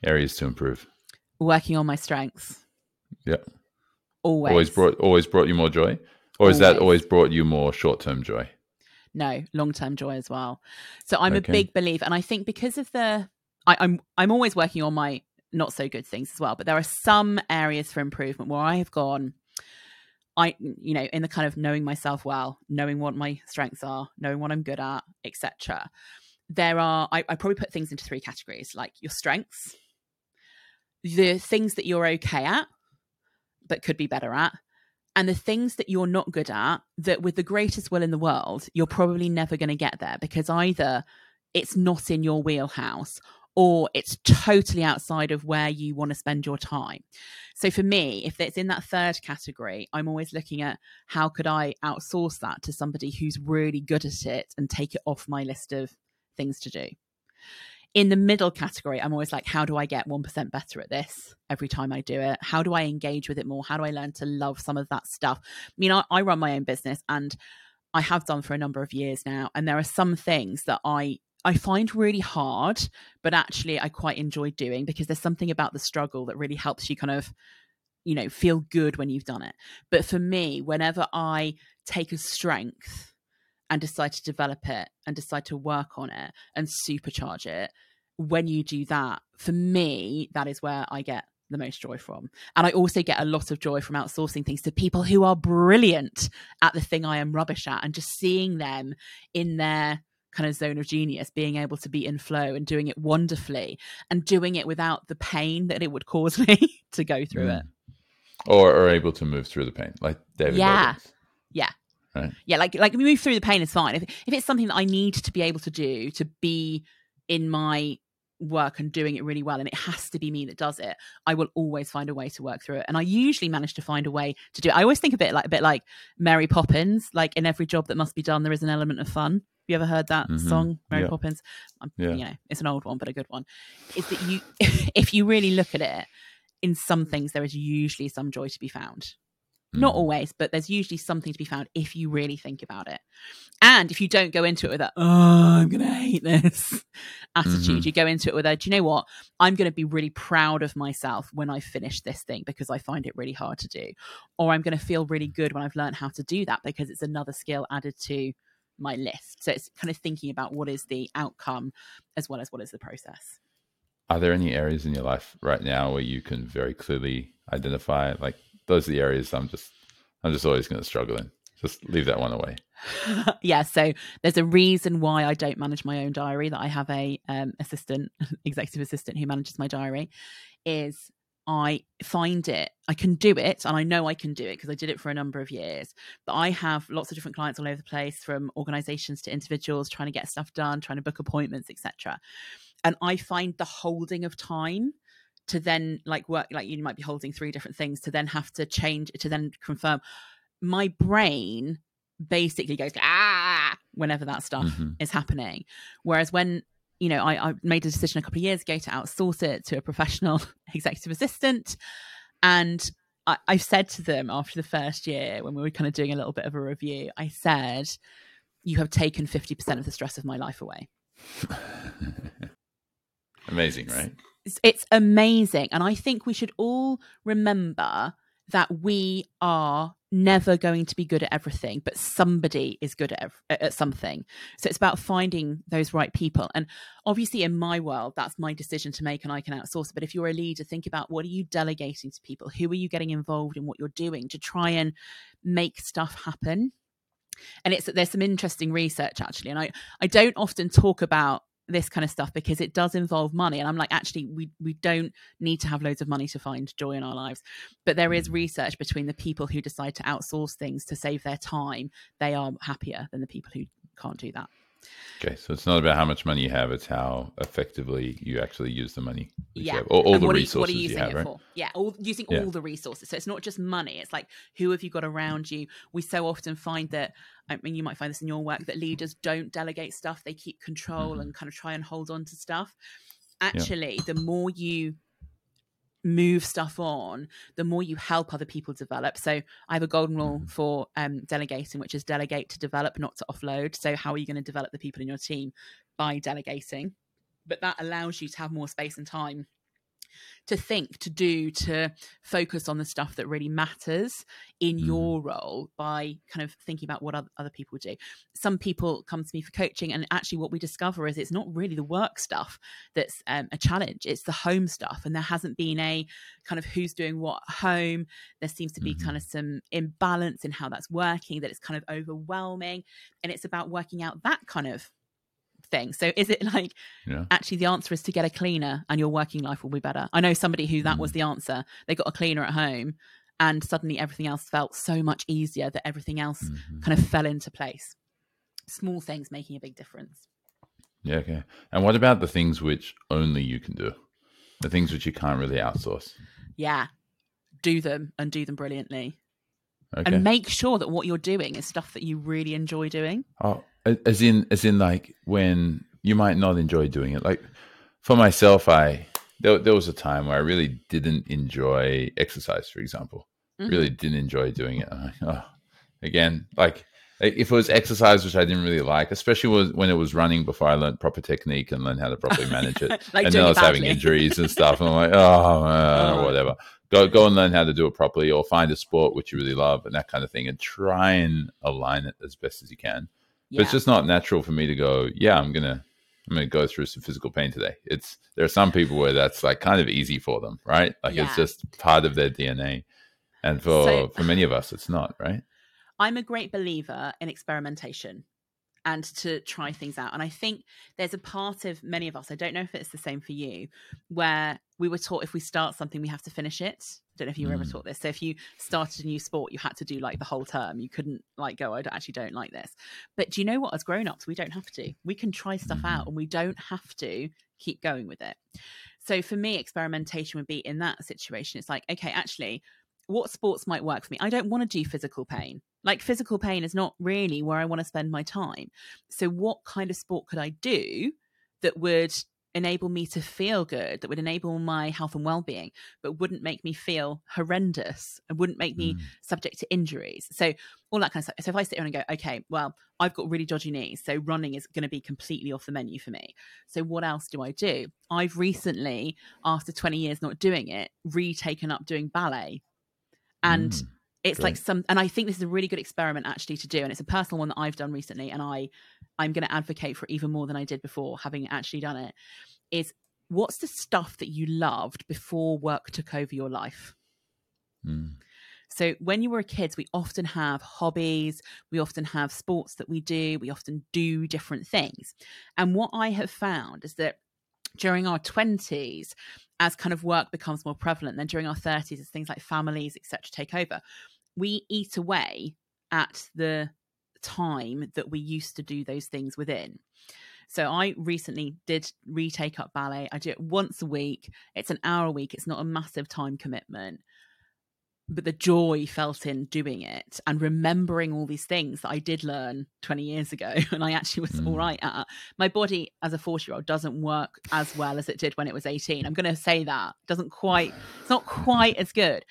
areas to improve? working on my strengths. Yeah, always. Always brought always brought you more joy, or is that Always. always brought you more short term joy? no long-term joy as well so i'm Okay. a big believer and i think because of the I, i'm i'm always working on my not so good things as well. But there are some areas for improvement where I have gone, I, you know, in the kind of knowing myself well, knowing what my strengths are, knowing what I'm good at, etc. There are, I, I probably put things into three categories like your strengths, the things that you're okay at, but could be better at, and the things that you're not good at that with the greatest will in the world you're probably never going to get there because either it's not in your wheelhouse or it's totally outside of where you want to spend your time. So for me, if it's in that third category, I'm always looking at how could I outsource that to somebody who's really good at it and take it off my list of things to do. In the middle category, I'm always like, how do I get 1% better at this every time I do it? How do I engage with it more? How do I learn to love some of that stuff? I mean, I, I run my own business and I have done for a number of years now. And there are some things that I I find really hard, but actually I quite enjoy doing because there's something about the struggle that really helps you kind of, you know, feel good when you've done it. But for me, whenever I take a strength and decide to develop it and decide to work on it and supercharge it, when you do that, for me, that is where I get the most joy from. And I also get a lot of joy from outsourcing things to people who are brilliant at the thing I am rubbish at and just seeing them in their kind of zone of genius, being able to be in flow and doing it wonderfully and doing it without the pain that it would cause me to go through mm. it. Or are able to move through the pain, like David. Yeah. Yeah. Right. Yeah, like like move through the pain is fine. If if it's something that I need to be able to do to be in my work and doing it really well and it has to be me that does it i will always find a way to work through it and i usually manage to find a way to do it i always think a bit like a bit like mary poppins like in every job that must be done there is an element of fun you ever heard that mm-hmm. song, Mary yeah. Poppins? Um, yeah. You know, it's an old one, but a good one. Is that you, if you really look at it, in some things there is usually some joy to be found. Not mm. always, but there's usually something to be found if you really think about it. And if you don't go into it with that, oh, I'm going to hate this attitude, mm-hmm. you go into it with a, do you know what? I'm going to be really proud of myself when I finish this thing because I find it really hard to do. Or I'm going to feel really good when I've learned how to do that because it's another skill added to my list. So it's kind of thinking about what is the outcome as well as what is the process. Are there any areas in your life right now where you can very clearly identify like those are the areas I'm just I'm just always going to struggle in. Just leave that one away. yeah, so there's a reason why I don't manage my own diary. That I have a um, assistant, executive assistant who manages my diary. Is I find it, I can do it, and I know I can do it because I did it for a number of years. But I have lots of different clients all over the place, from organizations to individuals trying to get stuff done, trying to book appointments, etc. And I find the holding of time to then like work, like you might be holding three different things to then have to change to then confirm. My brain basically goes ah whenever that stuff mm-hmm. is happening. Whereas when you know, I, I made a decision a couple of years ago to outsource it to a professional executive assistant. And I, I said to them after the first year, when we were kind of doing a little bit of a review, I said, You have taken 50% of the stress of my life away. amazing, right? It's, amazing. And I think we should all remember that we are never going to be good at everything, but somebody is good at, at something. So it's about finding those right people. And obviously, in my world, that's my decision to make, and I can outsource it. But if you're a leader, think about what are you delegating to people? Who are you getting involved in what you're doing to try and make stuff happen? And it's there's some interesting research actually, and I I don't often talk about this kind of stuff because it does involve money and i'm like actually we we don't need to have loads of money to find joy in our lives but there is mm. research between the people who decide to outsource things to save their time they are happier than the people who can't do that Okay, so it's not about how much money you have; it's how effectively you actually use the money. Yeah, all, all the resources you, what are you, using you have, it right? for? Yeah, all, using yeah. all the resources. So it's not just money; it's like who have you got around you. We so often find that. I mean, you might find this in your work that leaders don't delegate stuff; they keep control mm-hmm. and kind of try and hold on to stuff. Actually, yeah. the more you move stuff on, the more you help other people develop. So I have a golden rule mm-hmm. for um, delegating, which is delegate to develop, not to offload. So how are you going to develop the people in your team by delegating? But that allows you to have more space and time to think, to do, to focus on the stuff that really matters in mm. your role by kind of thinking about what other people do. Some people come to me for coaching, and actually, what we discover is it's not really the work stuff that's um, a challenge, it's the home stuff. And there hasn't been a kind of who's doing what at home. There seems to be mm-hmm. kind of some imbalance in how that's working, that it's kind of overwhelming. And it's about working out that kind of thing. So is it like yeah. actually the answer is to get a cleaner and your working life will be better? I know somebody who that mm. was the answer. They got a cleaner at home and suddenly everything else felt so much easier that everything else mm-hmm. kind of fell into place. Small things making a big difference. Yeah, okay. And what about the things which only you can do? The things which you can't really outsource? Yeah. Do them and do them brilliantly. Okay. And make sure that what you're doing is stuff that you really enjoy doing. Oh, as in as in like when you might not enjoy doing it. Like for myself i there, there was a time where i really didn't enjoy exercise for example. Mm-hmm. really didn't enjoy doing it. Like, oh, again like if it was exercise which i didn't really like especially when it was running before i learned proper technique and learned how to properly manage it. Like and then i was having injuries and stuff and i'm like oh, uh, oh. whatever. Go go and learn how to do it properly or find a sport which you really love and that kind of thing and try and align it as best as you can yeah. But it's just not natural for me to go, yeah, I'm gonna I'm gonna go through some physical pain today. It's there are some people where that's like kind of easy for them, right? Like yeah. it's just part of their DNA. And for so, for many of us it's not, right? I'm a great believer in experimentation and to try things out. And I think there's a part of many of us, I don't know if it's the same for you, where we were taught if we start something, we have to finish it. I don't know if you were mm. ever taught this. So if you started a new sport, you had to do like the whole term. You couldn't like go, I actually don't like this. But do you know what? As grown ups, we don't have to. We can try stuff out and we don't have to keep going with it. So for me, experimentation would be in that situation. It's like, okay, actually, what sports might work for me? I don't want to do physical pain. Like physical pain is not really where I want to spend my time. So what kind of sport could I do that would enable me to feel good, that would enable my health and well-being, but wouldn't make me feel horrendous and wouldn't make me mm. subject to injuries. So all that kind of stuff. So if I sit here and go, okay, well, I've got really dodgy knees, so running is going to be completely off the menu for me. So what else do I do? I've recently, after 20 years not doing it, retaken up doing ballet. And mm it's Great. like some and i think this is a really good experiment actually to do and it's a personal one that i've done recently and i i'm going to advocate for even more than i did before having actually done it is what's the stuff that you loved before work took over your life mm. so when you were kids we often have hobbies we often have sports that we do we often do different things and what i have found is that during our 20s as kind of work becomes more prevalent then during our 30s as things like families etc take over we eat away at the time that we used to do those things within. So I recently did retake up ballet. I do it once a week. It's an hour a week. It's not a massive time commitment but the joy felt in doing it and remembering all these things that I did learn 20 years ago and I actually was mm. all right at. My body as a 40 year old doesn't work as well as it did when it was 18. I'm going to say that. Doesn't quite, it's not quite as good.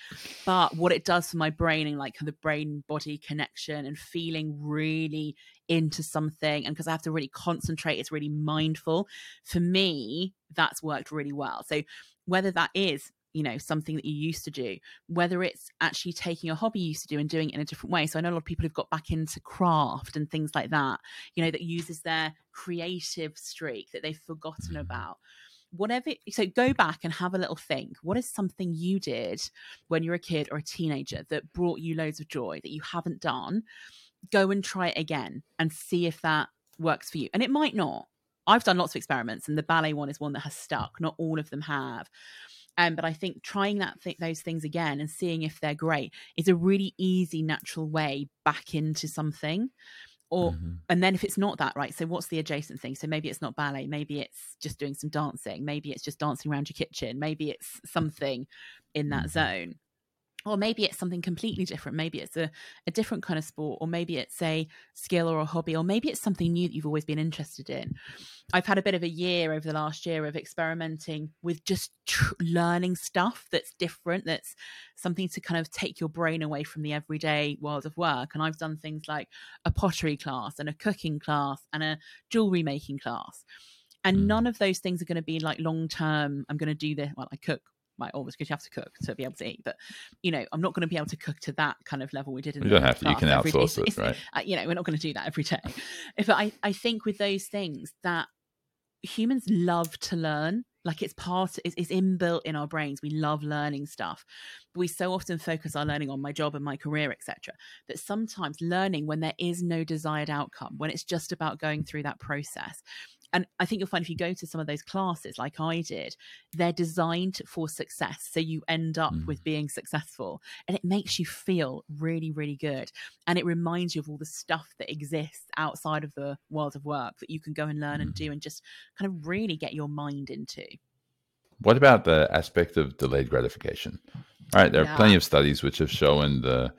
But what it does for my brain and like the brain body connection and feeling really into something and because I have to really concentrate, it's really mindful. For me, that's worked really well. So whether that is you know something that you used to do whether it's actually taking a hobby you used to do and doing it in a different way. So i know a lot of people who've got back into craft and things like that you know that uses their creative streak that they've forgotten mm-hmm. about. Whatever so go back and have a little think. What is something you did when you're a kid or a teenager that brought you loads of joy that you haven't done? Go and try it again and see if that works for you. And it might not. I've done lots of experiments and the ballet one is one that has stuck. Not all of them have um, but I think trying that th- those things again and seeing if they're great is a really easy, natural way back into something. Or mm-hmm. and then if it's not that right, so what's the adjacent thing? So maybe it's not ballet, maybe it's just doing some dancing, maybe it's just dancing around your kitchen, maybe it's something in that mm-hmm. zone or maybe it's something completely different maybe it's a, a different kind of sport or maybe it's a skill or a hobby or maybe it's something new that you've always been interested in i've had a bit of a year over the last year of experimenting with just tr- learning stuff that's different that's something to kind of take your brain away from the everyday world of work and i've done things like a pottery class and a cooking class and a jewelry making class And mm. none of those things are going to be like long term. I'm going to do this. Well, I cook my always oh, because you have to cook to be able to eat. But you know, I'm not going to be able to cook to that kind of level we did in. You don't have to. You can outsource it, right? You know, we're not going to do that every day. If I, I think with those things that humans love to learn like it's part it's, it's inbuilt in our brains we love learning stuff but we so often focus our learning on my job and my career etc that sometimes learning when there is no desired outcome when it's just about going through that process and I think you'll find if you go to some of those classes like I did, they're designed for success. So you end up mm. with being successful and it makes you feel really, really good. And it reminds you of all the stuff that exists outside of the world of work that you can go and learn mm. and do and just kind of really get your mind into. What about the aspect of delayed gratification? All right, there yeah. are plenty of studies which have shown the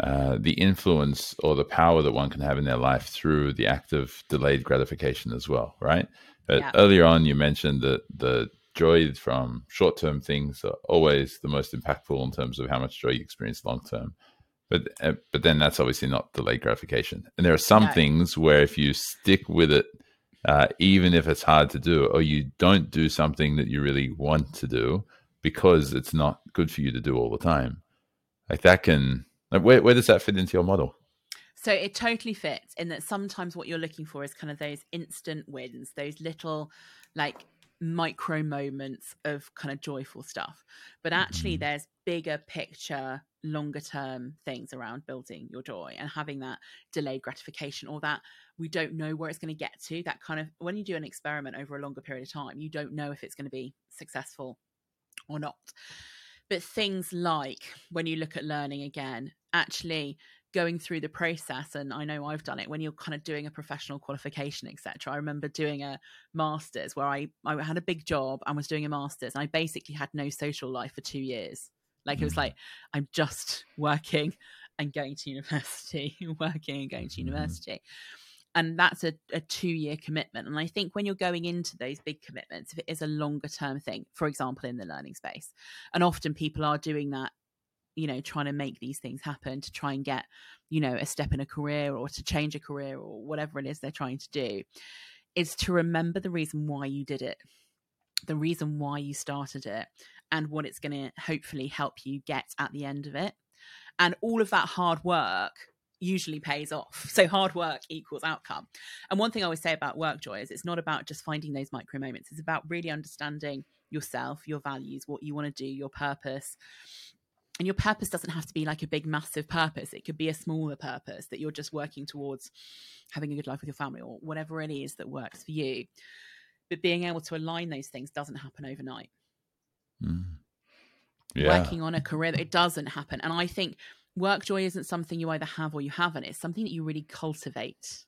uh, the influence or the power that one can have in their life through the act of delayed gratification as well, right? But yeah. earlier on, you mentioned that the joy from short term things are always the most impactful in terms of how much joy you experience long term. But uh, but then that's obviously not delayed gratification. And there are some things where if you stick with it, uh, even if it's hard to do, or you don't do something that you really want to do because it's not good for you to do all the time, like that can like where, where does that fit into your model? So it totally fits in that sometimes what you're looking for is kind of those instant wins, those little like micro moments of kind of joyful stuff. But actually, mm-hmm. there's bigger picture, longer term things around building your joy and having that delayed gratification or that we don't know where it's going to get to. That kind of when you do an experiment over a longer period of time, you don't know if it's going to be successful or not. But things like when you look at learning again, actually going through the process and i know i've done it when you're kind of doing a professional qualification etc i remember doing a masters where i i had a big job and was doing a masters and i basically had no social life for two years. Like it was like i'm just working and going to university working and going to mm-hmm. university. And that's a, a two year commitment and i think when you're going into those big commitments if it is a longer term thing for example in the learning space and often people are doing that you know trying to make these things happen to try and get you know a step in a career or to change a career or whatever it is they're trying to do is to remember the reason why you did it the reason why you started it and what it's going to hopefully help you get at the end of it and all of that hard work usually pays off. So hard work equals outcome. And one thing I always say about work joy is it's not about just finding those micro moments. It's about really understanding yourself, your values, what you want to do, your purpose, and your purpose doesn't have to be like a big massive purpose. It could be a smaller purpose that you're just working towards having a good life with your family or whatever it is that works for you. But being able to align those things doesn't happen overnight. Mm. yeah. working on a career it doesn't happen. And i think work joy isn't something you either have or you haven't. It's something that you really cultivate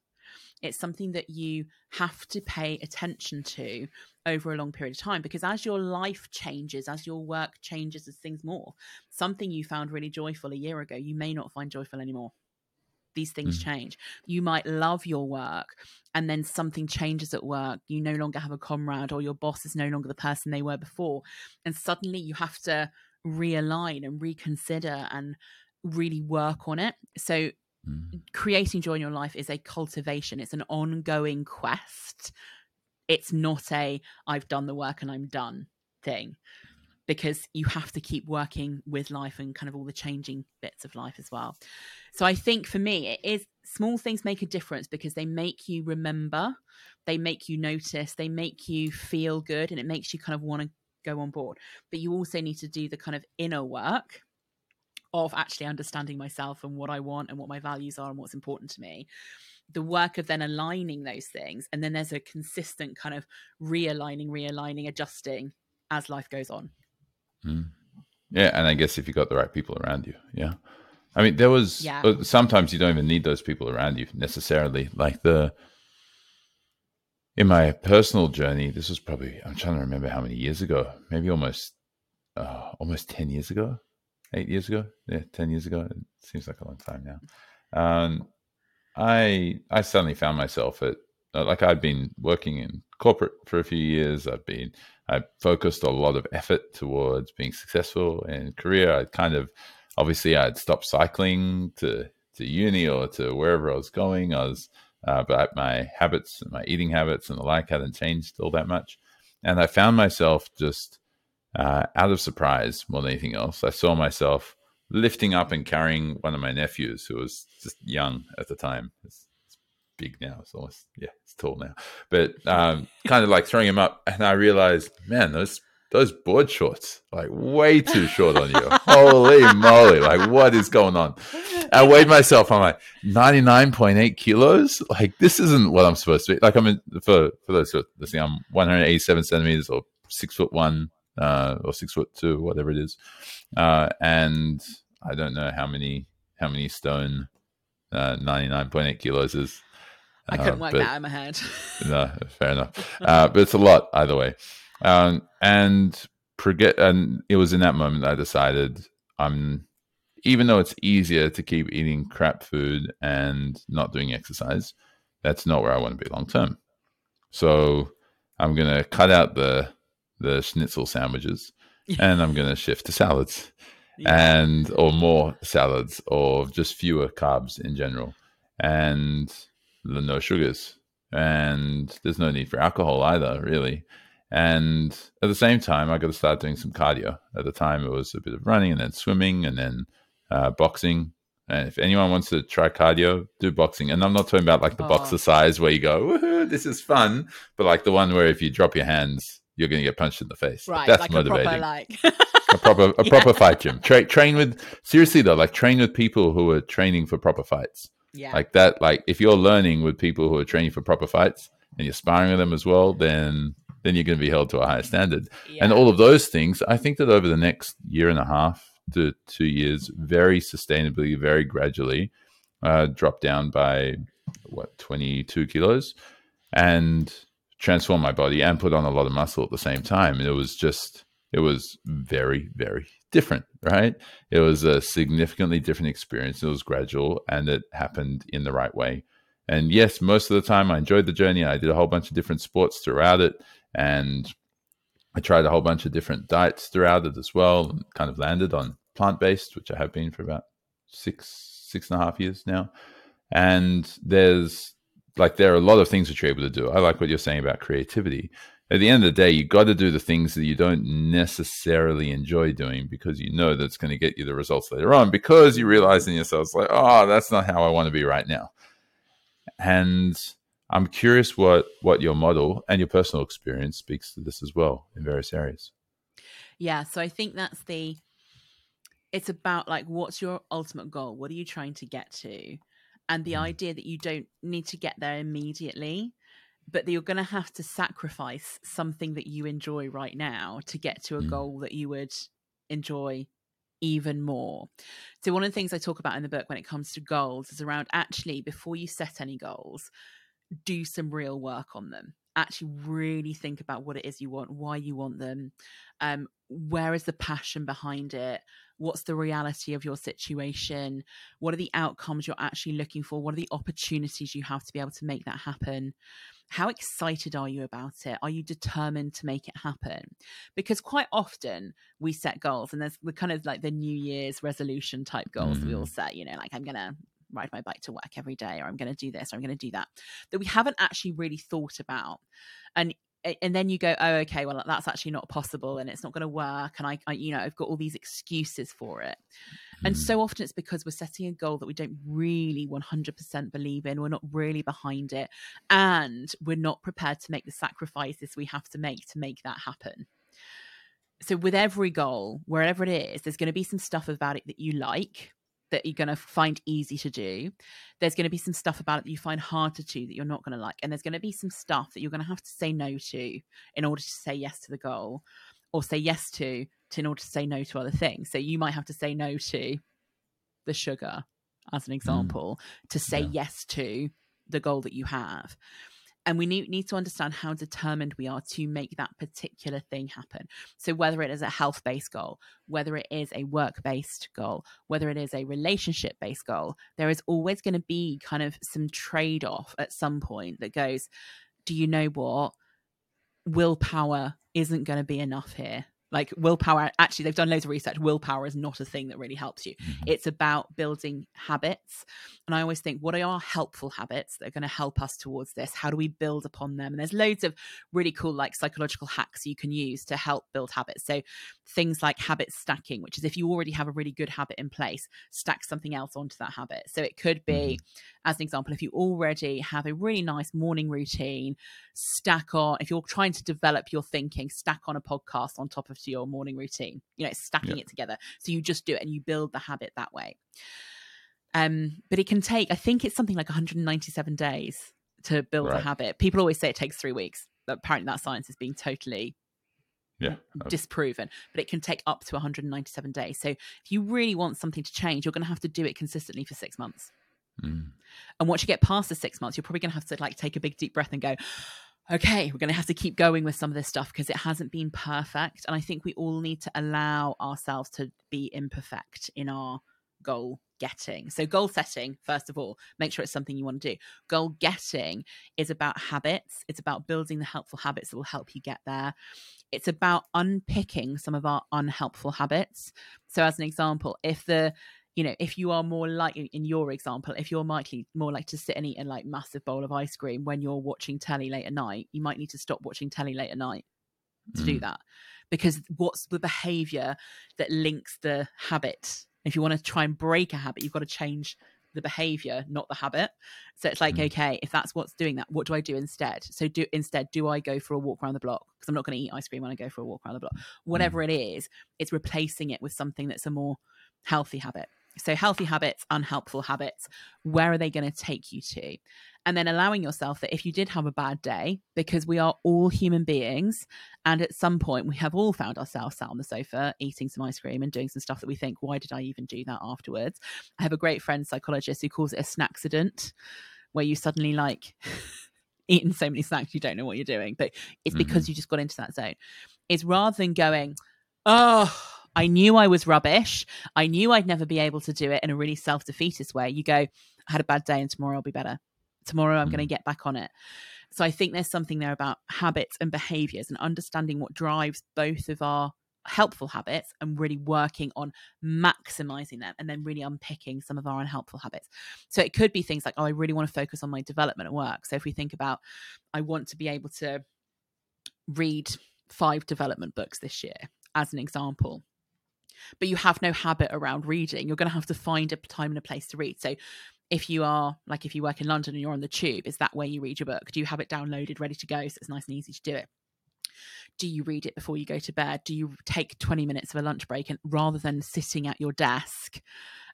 it's something that you have to pay attention to over a long period of time because as your life changes, as your work changes, as things more, something you found really joyful a year ago, you may not find joyful anymore. These things mm. change. You might love your work and then something changes at work. You no longer have a comrade or your boss is no longer the person they were before. And suddenly you have to realign and reconsider and really work on it. So Mm. Creating joy in your life is a cultivation, it's an ongoing quest. It's not a I've done the work and I'm done thing because you have to keep working with life and kind of all the changing bits of life as well. So I think for me, it is small things make a difference because they make you remember, they make you notice, they make you feel good, and it makes you kind of want to go on board. But you also need to do the kind of inner work of actually understanding myself and what I want and what my values are and what's important to me. The work of then aligning those things. And then there's a consistent kind of realigning, realigning, adjusting as life goes on. Mm. Yeah. And I guess if you got the right people around you. Yeah. I mean, there was yeah. Sometimes you don't even need those people around you necessarily. Like the, in my personal journey, this was probably, I'm trying to remember how many years ago, maybe almost, uh, almost 10 years ago eight years ago. Yeah, ten years ago. It seems like a long time now. Um, I I suddenly found myself at uh, like I'd been working in corporate for a few years. I've been I focused a lot of effort towards being successful in career. I kind of obviously I'd stopped cycling to to uni or to wherever I was going. I was uh, but my habits, my eating habits, and the like hadn't changed all that much. And I found myself just uh, out of surprise more than anything else. I saw myself lifting up and carrying one of my nephews who was just young at the time. It's, it's big now. It's almost yeah, it's tall now. But um, kind of like throwing him up, and I realized, man, those those board shorts like way too short on you. Holy moly! Like what is going on? I weighed myself. I'm like 99.8 kilos. Like this isn't what I'm supposed to be. Like I'm in, for for those who are listening. I'm 187 centimeters or six foot one uh, or six foot two, whatever it is. Uh, and I don't know how many how many stone uh, 99.8 kilos is. I couldn't uh, work but, that in my head. no, fair enough. Uh, but it's a lot either way. Um, and forget, and it was in that moment I decided I'm, even though it's easier to keep eating crap food and not doing exercise, that's not where I want to be long term. So I'm going to cut out the the schnitzel sandwiches, and I'm going to shift to salads, yeah. and or more salads, or just fewer carbs in general, and the no sugars, and there's no need for alcohol either, really. And at the same time, I got to start doing some cardio. At the time, it was a bit of running, and then swimming, and then uh, boxing. And if anyone wants to try cardio, do boxing. And I'm not talking about like the oh. boxercise where you go, this is fun, but like the one where if you drop your hands you're going to get punched in the face. Right, that's like motivating. A proper, like a proper, a proper yeah. fight gym. Tra- train with seriously though, like train with people who are training for proper fights. Yeah, like that. Like if you're learning with people who are training for proper fights and you're sparring with them as well, then then you're going to be held to a higher standard. Yeah. And all of those things, I think that over the next year and a half to two years, very sustainably, very gradually, uh, drop down by what 22 kilos, and transform my body and put on a lot of muscle at the same time. And it was just, it was very, very different, right? It was a significantly different experience. It was gradual and it happened in the right way. And yes, most of the time I enjoyed the journey. I did a whole bunch of different sports throughout it. And I tried a whole bunch of different diets throughout it as well and kind of landed on plant based, which I have been for about six, six and a half years now. And there's like there are a lot of things that you're able to do. I like what you're saying about creativity. At the end of the day, you got to do the things that you don't necessarily enjoy doing because you know that's going to get you the results later on because you realize in yourself, like, oh, that's not how I want to be right now. And I'm curious what what your model and your personal experience speaks to this as well in various areas. Yeah, so I think that's the it's about like what's your ultimate goal? What are you trying to get to? And the mm. idea that you don't need to get there immediately but that you're going to have to sacrifice something that you enjoy right now to get to a mm. goal that you would enjoy even more. So, one of the things I talk about in the book when it comes to goals is around actually, before you set any goals, do some real work on them. Actually, really think about what it is you want, why you want them, um, where is the passion behind it, what's the reality of your situation? What are the outcomes you're actually looking for? What are the opportunities you have to be able to make that happen? How excited are you about it? Are you determined to make it happen? Because quite often we set goals and there's the kind of like the new year's resolution type goals mm-hmm. we all mm-hmm. set you know like i'm gonna ride my bike to work every day or i'm going to do this or i'm going to do that that we haven't actually really thought about. And and then you go oh okay well that's actually not possible and it's not going to work and I, I, you know i've got all these excuses for it mm. and so often it's because we're setting a goal that we don't really 100% believe in we're not really behind it and we're not prepared to make the sacrifices we have to make to make that happen so with every goal wherever it is there's going to be some stuff about it that you like that you're going to find easy to do. There's going to be some stuff about it that you find hard to do that you're not going to like. And there's going to be some stuff that you're going to have to say no to in order to say yes to the goal or say yes to, to in order to say no to other things. So you might have to say no to the sugar, as an mm. example, mm. to say yeah. yes to the goal that you have and we need, need to understand how determined we are to make that particular thing happen. So, whether it is a health based goal, whether it is a work based goal, whether it is a relationship based goal, there is always going to be kind of some trade off at some point that goes, Do you know what? Willpower isn't going to be enough here Like willpower, actually, they've done loads of research. Willpower is not a thing that really helps you. Mhm. It's about building habits. And I always think, what are our helpful habits that are going to help us towards this? How do we build upon them? And there's loads of really cool, like psychological hacks you can use to help build habits. So things like habit stacking, which is if you already have a really good habit in place, stack something else onto that habit. So it could be, as an example, if you already have a really nice morning routine, stack on, if you're trying to develop your thinking, stack on a podcast on top of your morning routine. You know, it's stacking it together. So you just do it and you build the habit that way. Um, but it can take, I think it's something like 197 days to build a habit. People always say it takes three weeks. But apparently that science is being totally Yeah. Uh, disproven, but it can take up to 197 days. So if you really want something to change, you're going to have to do it consistently for six months. Mm. And once you get past the six months, you're probably going to have to like take a big deep breath and go, okay, we're going to have to keep going with some of this stuff because it hasn't been perfect. And I think we all need to allow ourselves to be imperfect in our goal getting. So, goal setting, first of all, make sure it's something you want to do. Goal getting is about habits, it's about building the helpful habits that will help you get there. It's about unpicking some of our unhelpful habits. So, as an example, if the you know, if you are more likely in your example, if you're likely more like to sit and eat a like massive bowl of ice cream when you're watching telly late at night, you might need to stop watching telly late at night to do Mm. that. Because what's the behavior that links the habit? If you want to try and break a habit, you've got to change the behavior, not the habit. So it's like, Mm. okay, if that's what's doing that, what do I do instead? So do instead, do I go for a walk around the block? Because I'm not going to eat ice cream when I go for a walk around the block. Whatever it is, it's replacing it with something that's a more healthy habit. So healthy habits, unhelpful habits, where are they going to take you to? And then allowing yourself that if you did have a bad day, because we are all human beings, and at some point we have all found ourselves sat on the sofa eating some ice cream and doing some stuff that we think, why did I even do that afterwards? I have a great friend psychologist who calls it a snacksident, where you suddenly like eaten so many snacks you don't know what you're doing, but it's because mm-hmm. you just got into that zone. Is rather than going, oh, I knew I was rubbish. I knew I'd never be able to do it in a really self defeatist way. You go, I had a bad day and tomorrow I'll be better. Tomorrow I'm going to Mm. get back on it. So I think there's something there about habits and behaviors and understanding what drives both of our helpful habits and really working on maximizing them and then really unpicking some of our unhelpful habits. So it could be things like, oh, I really want to focus on my development at work. So if we think about, I want to be able to read five development books this year, as an example. But you have no habit around reading. You're going to have to find a time and a place to read. So, if you are like if you work in London and you're on the tube, is that where you read your book? Do you have it downloaded, ready to go, so it's nice and easy to do it? Do you read it before you go to bed? Do you take 20 minutes of a lunch break and rather than sitting at your desk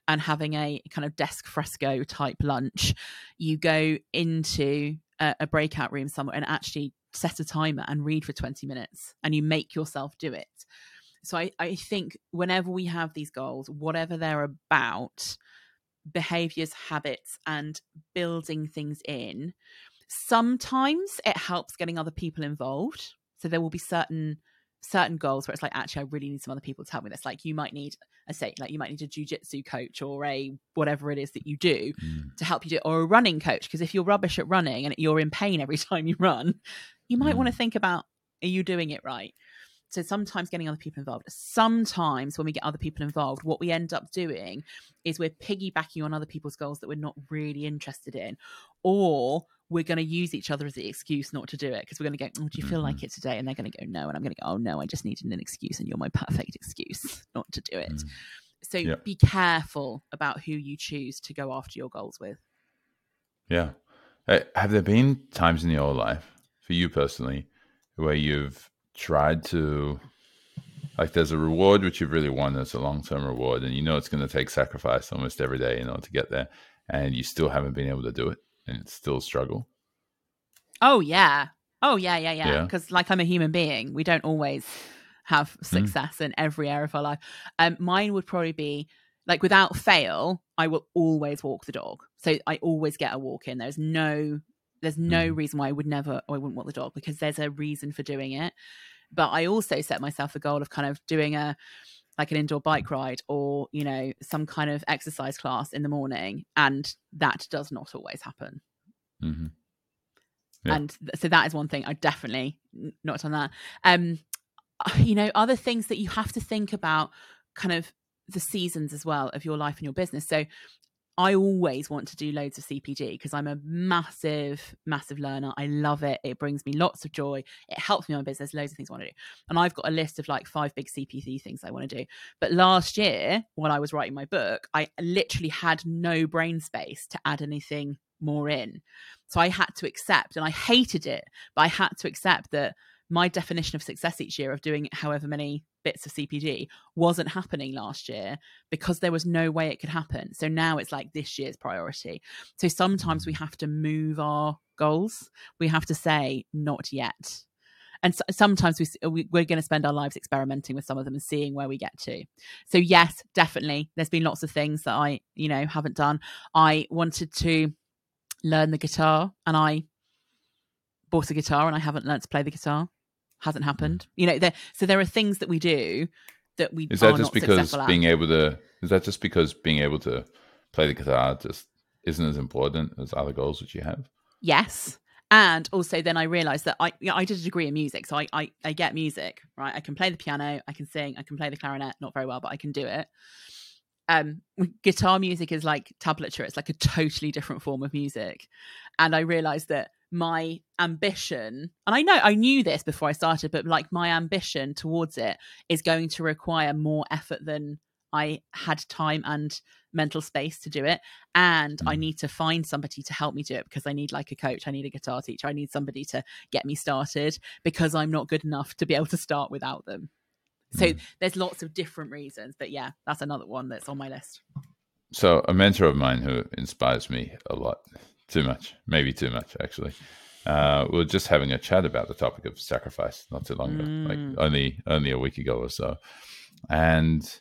and having a kind of desk fresco type lunch, you go into a, a breakout room somewhere and actually set a timer and read for 20 minutes and you make yourself do it. So I, I think whenever we have these goals, whatever they're about, behaviors, habits, and building things in, sometimes it helps getting other people involved. So there will be certain certain goals where it's like, actually, I really need some other people to help me this. Like you might need, I say, like you might need a jujitsu coach or a whatever it is that you do Mm. to help you do it, or a running coach. Because if you're rubbish at running and you're in pain every time you run, you might Mm. want to think about are you doing it right? So sometimes getting other people involved. Sometimes when we get other people involved, what we end up doing is we're piggybacking on other people's goals that we're not really interested in, or we're going to use each other as the excuse not to do it because we're going to go, oh, "Do you feel like it today?" And they're going to go, "No," and I'm going to go, "Oh no, I just needed an excuse, and you're my perfect excuse not to do it." Mm. So Yeah. be careful about who you choose to go after your goals with. Yeah. Uh, Have there been times in your life, for you personally, where you've tried to, like, there's a reward which you've really won as a long term reward, and you know it's going to take sacrifice almost every day in order to get there, and you still haven't been able to do it, and it's still a struggle? Oh yeah. Oh yeah, yeah, yeah. Yeah. Because like I'm a human being, we don't always have success in every area of our life. Um, mine would probably be like without fail, I will always walk the dog. So I always get a walk in. There's no there's no Mhm. reason why I would never or I wouldn't walk the dog because there's a reason for doing it. But I also set myself a goal of kind of doing a like an indoor bike ride or, you know, some kind of exercise class in the morning. And that does not always happen. hmm Yeah. and th- so that is one thing I definitely n- not done that. Um, you know, other things that you have to think about kind of the seasons as well of your life and your business. So I always want to do loads of CPD because I'm a massive, massive learner. I love it. It brings me lots of joy. It helps me on business, loads of things I want to do. And I've got a list of like five big CPD things I want to do. But last year, while I was writing my book, I literally had no brain space to add anything more in. So I had to accept, and I hated it, but I had to accept that my definition of success each year of doing however many bits of CPD wasn't happening last year because there was no way it could happen. So now it's like this year's priority. So sometimes we have to move our goals. We have to say, not yet. And so, sometimes we, we're going to spend our lives experimenting with some of them and seeing where we get to. So yes, definitely, there's been lots of things that I, you know, haven't done. I wanted to learn the guitar, and I bought a guitar, and I haven't learned to play the guitar hasn't happened. You know, there so there are things that we do that we is that just because being able to is that just because being able to play the guitar just isn't as important as other goals that you have? Yes. And also then I realized that I you know, I did a degree in music, so I, I I get music, right? I can play the piano, I can sing, I can play the clarinet, not very well, but I can do it. Um, guitar music is like tablature; it's like a totally different form of music, and I realized that my ambition and i know i knew this before i started but like my ambition towards it is going to require more effort than i had time and mental space to do it and i mm. need to find somebody to help me do it because i need like a coach i need a guitar teacher i need somebody to get me started because i'm not good enough to be able to start without them so mm. there's lots of different reasons but yeah that's another one that's on my list so a mentor of mine who inspires me a lot too much, maybe too much, actually. Uh, we are just having a chat about the topic of sacrifice not too long ago, mm. like only only a week ago or so, and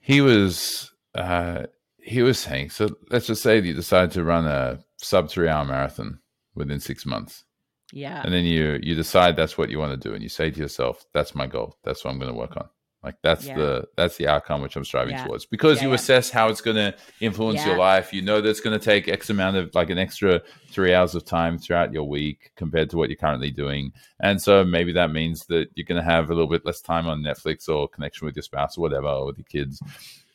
he was uh, he was saying, so let's just say that you decide to run a sub three hour marathon within six months. Yeah. And then you you decide that's what you want to do and you say to yourself, that's my goal. That's what I'm going to work on. Like that's yeah. the that's the outcome which I'm striving yeah. towards because yeah, you assess how it's going to influence your life. You know that's going to take X amount of like an extra three hours of time throughout your week compared to what you're currently doing, and so maybe that means that you're going to have a little bit less time on Netflix or connection with your spouse or whatever or with your kids.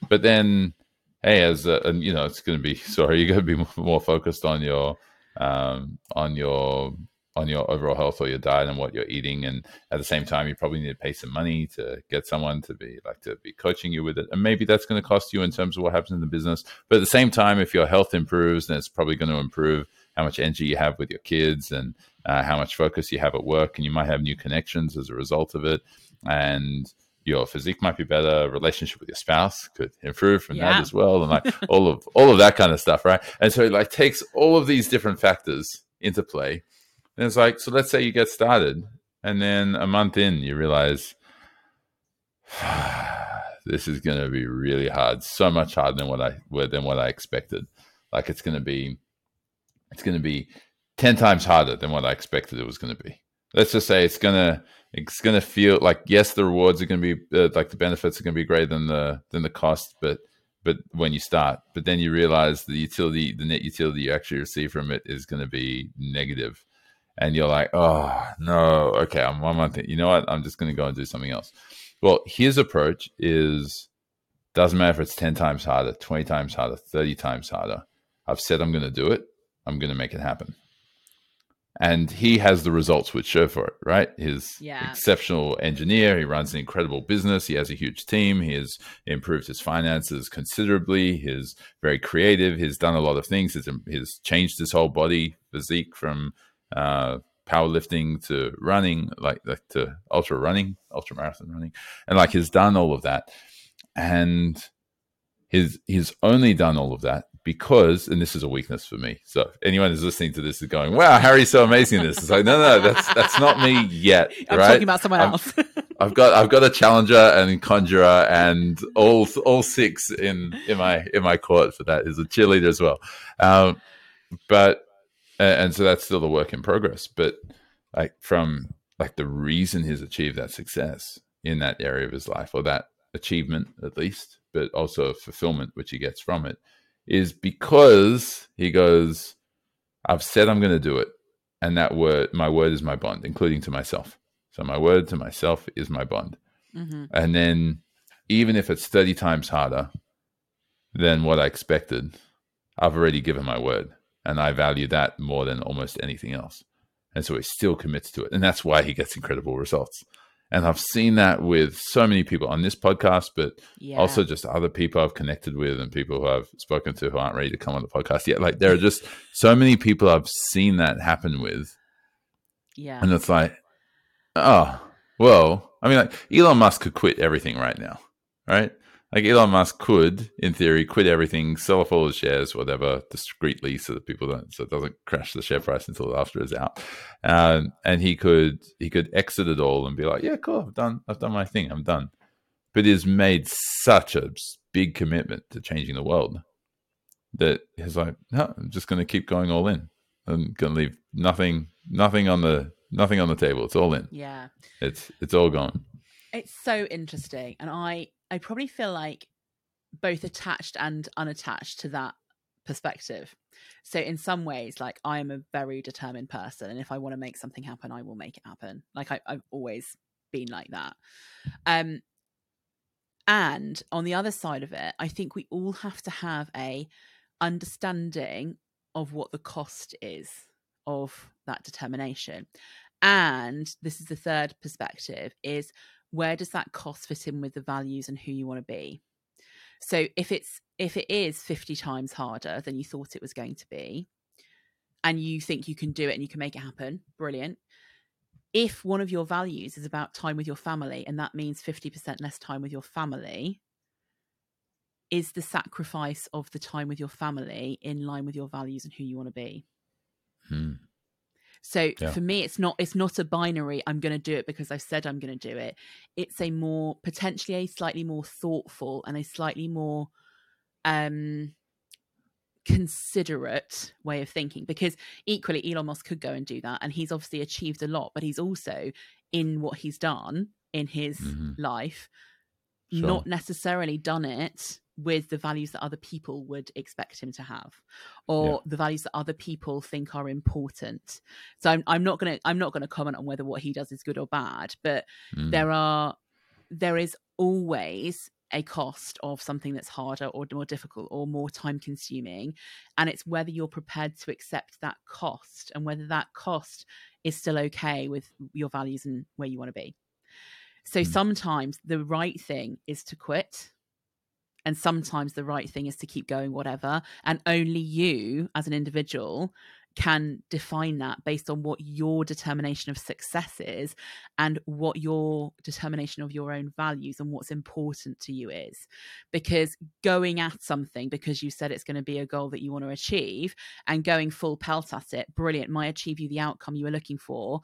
But then, hey, as a, and you know, it's going to be sorry, you're going to be more focused on your um, on your on your overall health or your diet and what you're eating and at the same time you probably need to pay some money to get someone to be like to be coaching you with it and maybe that's going to cost you in terms of what happens in the business but at the same time if your health improves then it's probably going to improve how much energy you have with your kids and uh, how much focus you have at work and you might have new connections as a result of it and your physique might be better relationship with your spouse could improve from yeah. that as well and like all of all of that kind of stuff right and so it like takes all of these different factors into play and it's like, so let's say you get started, and then a month in, you realize this is going to be really hard, so much harder than what I than what I expected. Like it's going to be, it's going to be ten times harder than what I expected it was going to be. Let's just say it's gonna it's gonna feel like yes, the rewards are going to be uh, like the benefits are going to be greater than the than the cost, but but when you start, but then you realize the utility, the net utility you actually receive from it is going to be negative and you're like, oh no, okay, I'm one month. In. You know what? I'm just going to go and do something else. Well, his approach is doesn't matter if it's ten times harder, twenty times harder, thirty times harder. I've said I'm going to do it. I'm going to make it happen. And he has the results which show for it, right? He's yeah. exceptional engineer. He runs an incredible business. He has a huge team. He has improved his finances considerably. He's very creative. He's done a lot of things. He's, he's changed his whole body physique from uh, powerlifting to running, like, like to ultra running, ultra marathon running, and like he's done all of that, and he's he's only done all of that because, and this is a weakness for me. So anyone who's listening to this is going, "Wow, Harry's so amazing!" This is like, no, no, that's that's not me yet. I'm right? talking about someone I'm, else. I've got I've got a challenger and conjurer and all all six in in my in my court for that is a cheerleader as well. Um, but and so that's still a work in progress. But like from like the reason he's achieved that success in that area of his life, or that achievement at least, but also fulfillment which he gets from it, is because he goes, "I've said I'm going to do it, and that word, my word, is my bond, including to myself." So my word to myself is my bond. Mm-hmm. And then even if it's 30 times harder than what I expected, I've already given my word. And I value that more than almost anything else. And so he still commits to it. And that's why he gets incredible results. And I've seen that with so many people on this podcast, but Yeah. also just other people I've connected with and people who I've spoken to who aren't ready to come on the podcast yet. Like there are just so many people I've seen that happen with. yeah. And it's like, oh, well, I mean, like Elon Musk could quit everything right now, right? Like Elon Musk could, in theory, quit everything, sell off all his shares, whatever, discreetly, so that people don't, so it doesn't crash the share price until after it's out. Um, and he could, he could exit it all and be like, yeah, cool, I've done, I've done my thing, I'm done. But he's made such a big commitment to changing the world that he's like, no, I'm just going to keep going all in. I'm going to leave nothing, nothing on the, nothing on the table. It's all in. yeah. It's, it's all gone. It's so interesting. And I I probably feel like both attached and unattached to that perspective. So in some ways, like I am a very determined person. And if I want to make something happen, I will make it happen. Like I, I've always been like that. Um and on the other side of it, I think we all have to have a understanding of what the cost is of that determination. And this is the third perspective is where does that cost fit in with the values and who you want to be? So if it's if it is 50 times harder than you thought it was going to be and you think you can do it and you can make it happen, brilliant. If one of your values is about time with your family and that means 50% less time with your family, is the sacrifice of the time with your family in line with your values and who you want to be? Hmm. So Yeah. for me, it's not it's not a binary. I'm going to do it because I've said I'm going to do it. It's a more potentially a slightly more thoughtful and a slightly more um considerate way of thinking because equally Elon Musk could go and do that and he's obviously achieved a lot but he's also in what he's done in his Mhm. life Sure. not necessarily done it with the values that other people would expect him to have or the values that other people think are important so i'm, I'm not going to i'm not going to comment on whether what he does is good or bad but Mm. there are there is always a cost of something that's harder or more difficult or more time consuming and it's whether you're prepared to accept that cost and whether that cost is still okay with your values and where you want to be so Mm. sometimes the right thing is to quit and sometimes the right thing is to keep going whatever and only you as an individual can define that based on what your determination of success is and what your determination of your own values and what's important to you is. Because going at something because you said it's going to be a goal that you want to achieve and going full pelt at it brilliant might achieve you the outcome you were looking for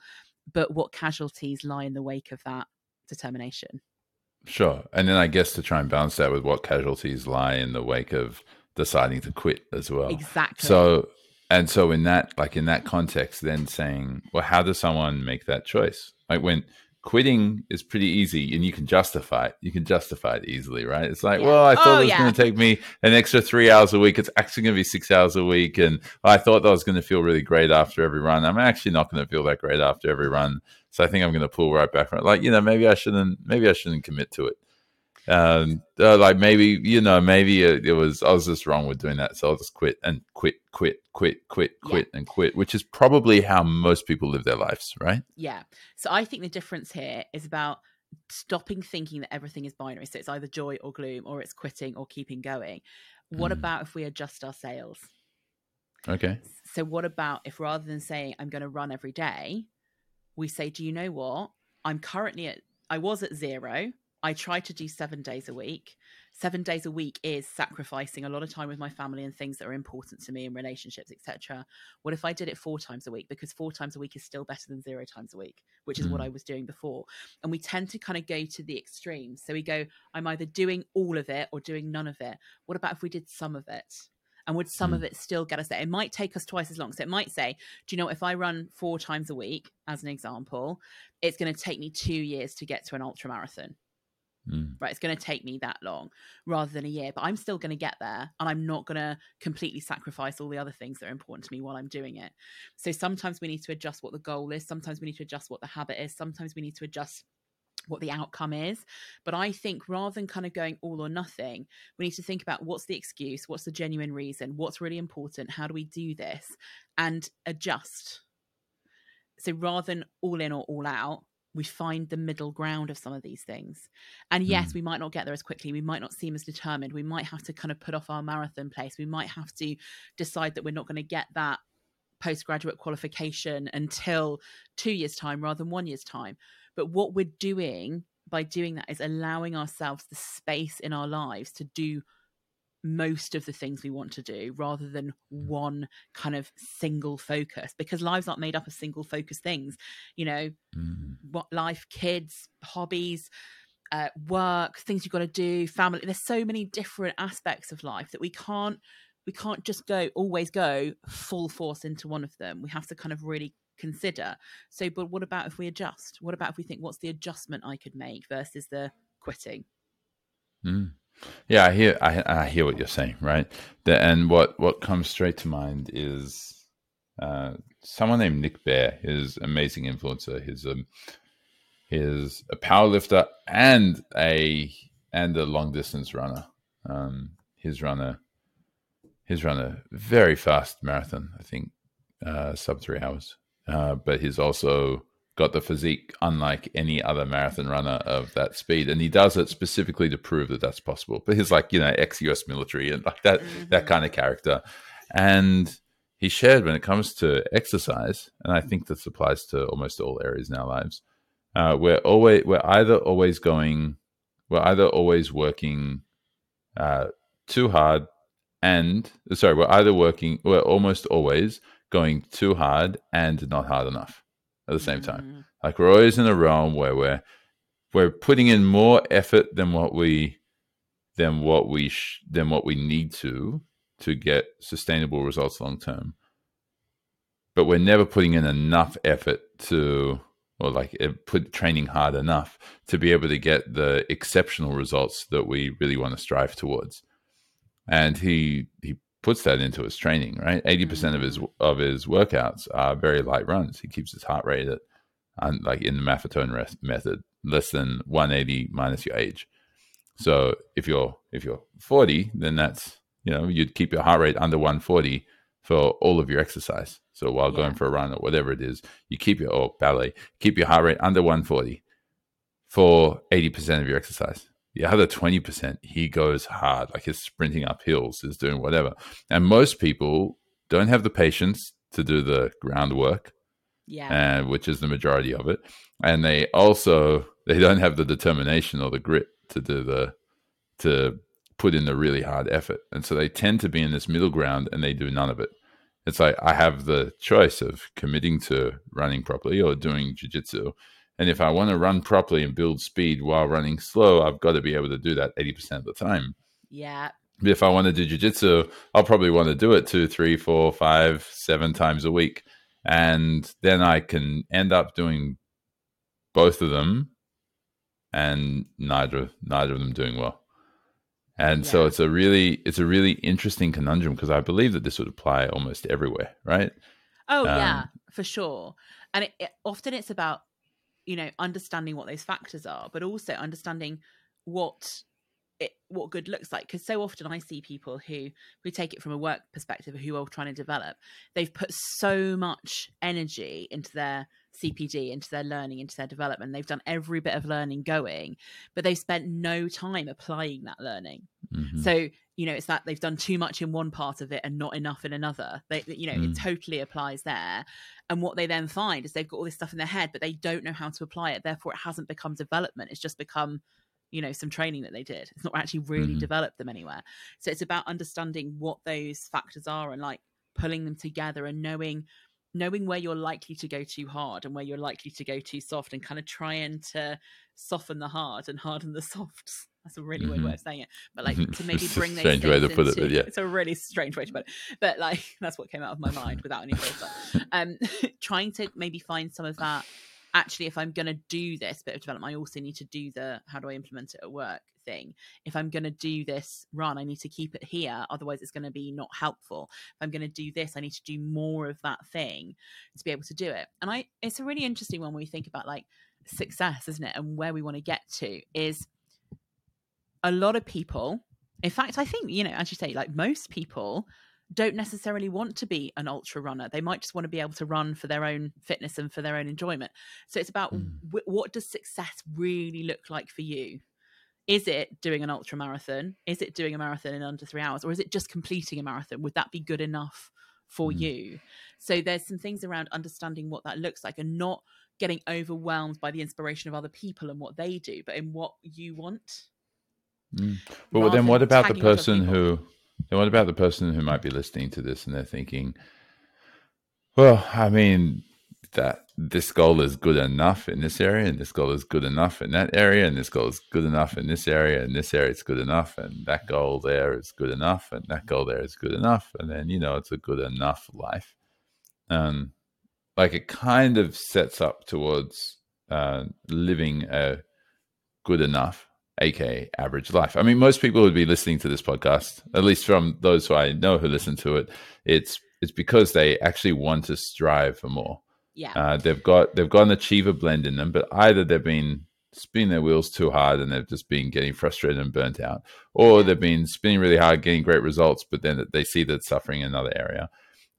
but what casualties lie in the wake of that determination Sure. And then I guess to try and balance that with what casualties lie in the wake of deciding to quit as well. exactly So, and so in that, like in that context, then saying, well, how does someone make that choice? Like when quitting is pretty easy and you can justify it. You can justify it easily, right? It's like, Yeah. well, I thought Oh, it was yeah. going to take me an extra three hours a week. It's actually going to be six hours a week. And I thought that I was going to feel really great after every run. I'm actually not going to feel that great after every run. So I think I'm going to pull right back from it. Like, you know, maybe I shouldn't, maybe I shouldn't commit to it. Um, uh, like maybe, you know, maybe it, it was, I was just wrong with doing that. So I'll just quit and quit, quit, quit, quit, Yeah. quit, and quit, which is probably how most people live their lives, right? Yeah. So I think the difference here is about stopping thinking that everything is binary. So it's either joy or gloom, or it's quitting or keeping going. What Mm. about if we adjust our sails? Okay. So what about if rather than saying I'm going to run every day, we say, do you know what? I'm currently at I was at zero. I try to do seven days a week. Seven days a week is sacrificing a lot of time with my family and things that are important to me and relationships, etc. What if I did it four times a week? Because four times a week is still better than zero times a week, which is what Mm. I was doing before. And we tend to kind of go to the extremes. So we go, I'm either doing all of it or doing none of it. What about if we did some of it? And would some of it still get us there? It might take us twice as long. So it might say, do you know, if I run four times a week, as an example, it's going to take me two years to get to an ultra marathon. Mm. right? It's going to take me that long rather than a year, but I'm still going to get there and I'm not going to completely sacrifice all the other things that are important to me while I'm doing it. So sometimes we need to adjust what the goal is, sometimes we need to adjust what the habit is, sometimes we need to adjust what the outcome is. But I think rather than kind of going all or nothing, we need to think about what's the excuse, what's the genuine reason, what's really important, how do we do this, and adjust. So rather than all in or all out, we find the middle ground of some of these things. And yes, Mm. we might not get there as quickly. We might not seem as determined. We might have to kind of put off our marathon place. We might have to decide that we're not going to get that postgraduate qualification until two years' time rather than one year's time. But what we're doing by doing that is allowing ourselves the space in our lives to do most of the things we want to do rather than one kind of single focus because lives aren't made up of single focus things. You know Mm. what life kids hobbies uh, work things you've got to do family. There's so many different aspects of life that we can't we can't just go always go full force into one of them. We have to kind of really consider so but what about if we adjust what about if we think what's the adjustment i could make versus the quitting Mm. Yeah, I hear I, I hear what you're saying, right? The, and what what comes straight to mind is uh, someone named Nick Bare. His amazing influencer. He's um he's a power lifter and a and a long distance runner. Um, he's run a he's run a very fast marathon. I think uh, sub three hours. Uh, but he's also got the physique unlike any other marathon runner of that speed, and he does it specifically to prove that that's possible. But he's like you know ex US military and like that that kind of character, and he shared when it comes to exercise, and I think this applies to almost all areas in our lives. Uh, we're always we're either always going, we're either always working uh, too hard, and sorry, we're either working, we're almost always going too hard and not hard enough at the same time. Mm, Like we're always in a realm where we're we're putting in more effort than what we than what we sh- than what we need to to get sustainable results long term. But we're never putting in enough effort to or like eh, put training hard enough to be able to get the exceptional results that we really want to strive towards. And he he puts that into his training, right? 80% mm-hmm. of his of his workouts are very light runs. He keeps his heart rate at on like in the Maffetone rest method, less than 180 minus your age. So if you're if you're 40, then that's you know you'd keep your heart rate under 140 for all of your exercise. So while going for a run or whatever it is, you keep your or ballet, keep your heart rate under 140 for 80% of your exercise. The other 20%, he goes hard, like he's sprinting up hills, is doing whatever. And most people don't have the patience to do the groundwork yeah uh, which is the majority of it. And they also they don't have the determination or the grit to do the to put in the really hard effort, and so they tend to be in this middle ground, and they do none of it. It's like I have the choice of committing to running properly or doing jujitsu. And if I want to run properly and build speed while running slow, I've got to be able to do that 80% of the time. yeah if I want to do jujitsu, I'll probably want to do it two, three, four, five, seven times a week. And then I can end up doing both of them and neither neither of them doing well. And so it's a really it's a really interesting conundrum because I believe that this would apply almost everywhere, right? Oh yeah, Um, for sure. And it, it, often it's about you know understanding what those factors are, but also understanding what it what good looks like. Because so often I see people who who take it from a work perspective, who are trying to develop. They've put so much energy into their CPD, into their learning, into their development. They've done every bit of learning going, but they've spent no time applying that learning. Mhm. So you know, it's that they've done too much in one part of it and not enough in another. They, you know, Mm. it totally applies there. And what they then find is they've got all this stuff in their head, but they don't know how to apply it. Therefore, it hasn't become development. It's just become, you know, some training that they did. It's not actually really Mhm. developed them anywhere. So it's about understanding what those factors are and like pulling them together and knowing knowing where you're likely to go too hard and where you're likely to go too soft and kind of trying to soften the hard and harden the softs. That's a really weird Mhm. way of saying it, but like to maybe It's a bring those strange way to put it, into- yeah. it's a really strange way to put it. But like that's what came out of my mind without any filter. Um, trying to maybe find some of that actually, if I'm going to do this bit of development, I also need to do the how do I implement it at work thing. If I'm going to do this run, I need to keep it here. Otherwise, it's going to be not helpful. If I'm going to do this, I need to do more of that thing to be able to do it. And I, it's a really interesting one when we think about like success, isn't it? And where we want to get to is a lot of people. In fact, I think, you know, as you say, like most people don't necessarily want to be an ultra runner. They might just want to be able to run for their own fitness and for their own enjoyment. So it's about mm. w- what does success really look like for you? Is it doing an ultra marathon? Is it doing a marathon in under three hours? Or is it just completing a marathon? Would that be good enough for mm. you? So there's some things around understanding what that looks like and not getting overwhelmed by the inspiration of other people and what they do, but in what you want. Mm. But then what about the person who and what about the person who might be listening to this and they're thinking, well, I mean, that this goal is good enough in this area, and this goal is good enough in that area, and this goal is good enough in this area, and this area is good enough, and that goal there is good enough, and that goal there is good enough, and then you know it's a good enough life. Um, like it kind of sets up towards uh, living a good enough aka average life. I mean, most people would be listening to this podcast, at least from those who I know who listen to it. It's it's because they actually want to strive for more. Yeah, uh, they've got they've got an achiever blend in them, but either they've been spinning their wheels too hard and they've just been getting frustrated and burnt out, or they've been spinning really hard, getting great results, but then they see that suffering in another area,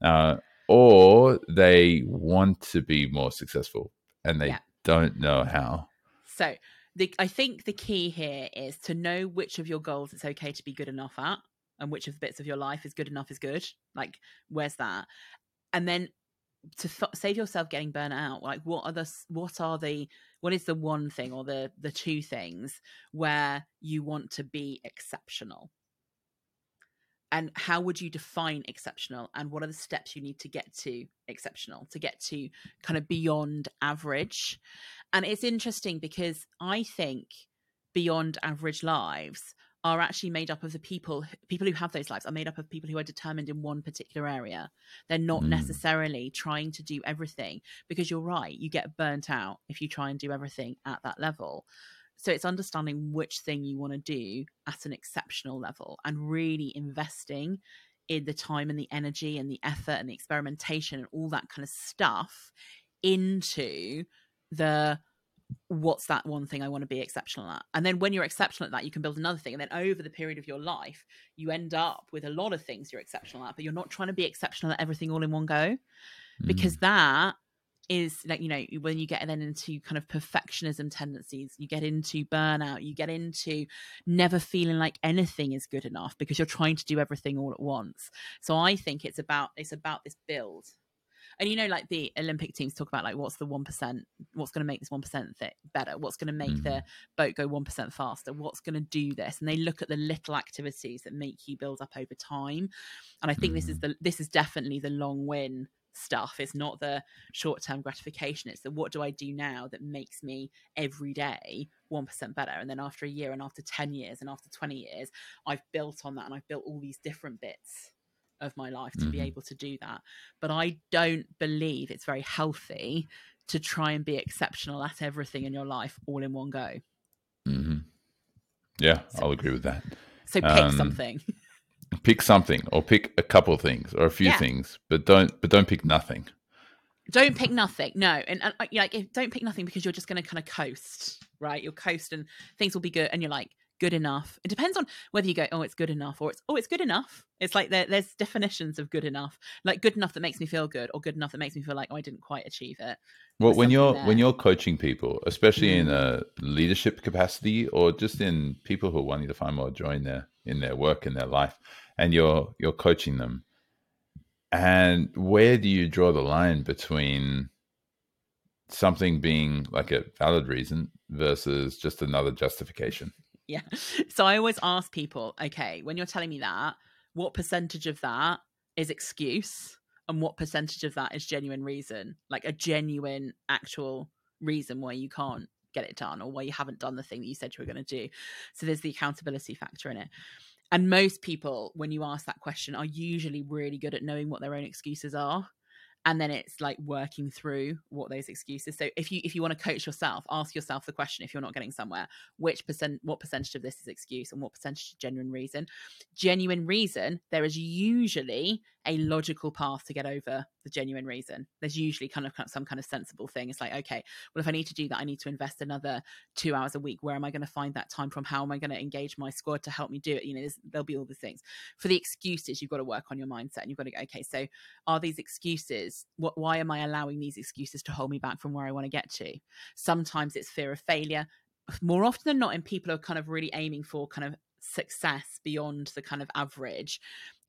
uh, or they want to be more successful and they yeah. don't know how. So the I think the key here is to know which of your goals it's okay to be good enough at, and which of the bits of your life is good enough is good. Like, where's that? And then to save yourself getting burnt out, like what are the what are the what is the one thing or the the two things where you want to be exceptional? And how would you define exceptional? And what are the steps you need to get to exceptional to get to kind of beyond average? And it's interesting because I think beyond average lives are actually made up of the people people who have those lives are made up of people who are determined in one particular area. They're not mm. necessarily trying to do everything because you're right you get burnt out if you try and do everything at that level so it's understanding which thing you want to do at an exceptional level and really investing in the time and the energy and the effort and the experimentation and all that kind of stuff into the what's that one thing I want to be exceptional at? And then when you're exceptional at that, you can build another thing. And then over the period of your life, you end up with a lot of things you're exceptional at, but you're not trying to be exceptional at everything all in one go. Because mm. that is like, you know, when you get then into kind of perfectionism tendencies, you get into burnout, you get into never feeling like anything is good enough because you're trying to do everything all at once. So I think it's about it's about this build and you know like the olympic teams talk about like what's the 1% what's going to make this 1% th- better what's going to make mm. the mm-hmm. boat go 1% faster what's going to do this and they look at the little activities that make you build up over time and i think mm. this is mm-hmm. the this is definitely the long win stuff it's not the short term gratification it's the what do i do now that makes me every day 1% better and then after a year and after 10 years and after 20 years i've built on that and i've built all these different bits of my life to mm-hmm. be able to do that. But I don't believe it's very healthy to try and be exceptional at everything in your life all in one go. Mm-hmm. Yeah, so, I'll agree with that. So pick um, something. Pick something, or pick a couple of things, or a few yeah. things, but don't but don't pick nothing. Don't pick nothing. No, and, and like don't pick nothing because you're just going to kind of coast, right? You'll coast and things will be good, and you're like, good enough. It depends on whether you go, oh, it's good enough, or it's oh, it's good enough. It's like there, there's definitions of good enough, like good enough that makes me feel good, or good enough that makes me feel like oh, I didn't quite achieve it. Well, when you're there. when you're coaching people, especially mm. in a leadership capacity, or just in people who are wanting to find more joy in their in their work in their life, and you're you're coaching them, and where do you draw the line between something being like a valid reason versus just another justification? Yeah. So I always ask people, okay, when you're telling me that, what percentage of that is excuse and what percentage of that is genuine reason? Like a genuine actual reason why you can't get it done or why you haven't done the thing that you said you were going to do. So there's the accountability factor in it. And most people, when you ask that question, are usually really good at knowing what their own excuses are and then it's like working through what those excuses. So if you if you want to coach yourself ask yourself the question if you're not getting somewhere which percent what percentage of this is excuse and what percentage genuine reason? Genuine reason there is usually a logical path to get over the genuine reason. There's usually kind of some kind of sensible thing. It's like okay well if i need to do that i need to invest another two hours a week. Where am i going to find that time from? How am i going to engage my squad to help me do it? You know there'll be all the things. For the excuses you've got to work on your mindset and you've got to go okay so are these excuses what why am i allowing these excuses to hold me back from where i want to get to? Sometimes it's fear of failure. More often than not and people are kind of really aiming for kind of success beyond the kind of average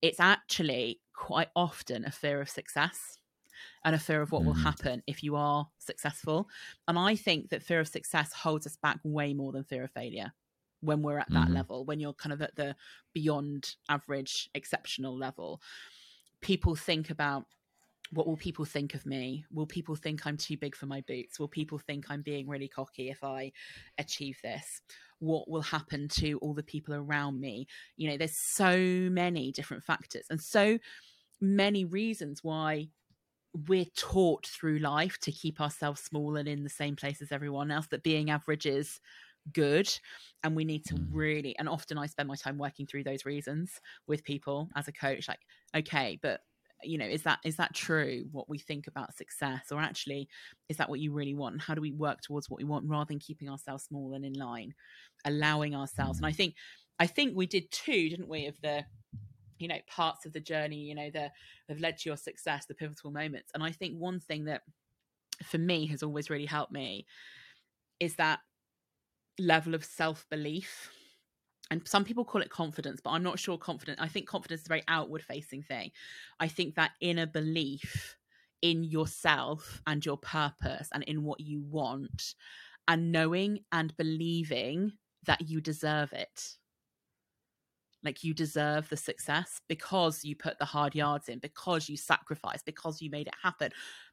it's actually quite often a fear of success and a fear of what mm. will happen if you are successful. And I think that fear of success holds us back way more than fear of failure when we're at that mm. level, when you're kind of at the beyond average, exceptional level. People think about what will people think of me? Will people think I'm too big for my boots? Will people think I'm being really cocky if I achieve this? What will happen to all the people around me? You know, there's so many different factors and so many reasons why we're taught through life to keep ourselves small and in the same place as everyone else that being average is good and we need to mm. really and often i spend my time working through those reasons with people as a coach like okay but you know is that is that true what we think about success? Or actually is that what you really want? And how do we work towards what we want rather than keeping ourselves small and in line allowing ourselves? And i think i think we did too didn't we of the you know parts of the journey you know that have led to your success the pivotal moments. And i think one thing that for me has always really helped me is that level of self-belief and some people call it confidence but i'm not sure confidence i think confidence is a very outward facing thing. I think that inner belief in yourself and your purpose and in what you want and knowing and believing that you deserve it. Like you deserve the success because you put the hard yards in because you sacrificed because you made it happen.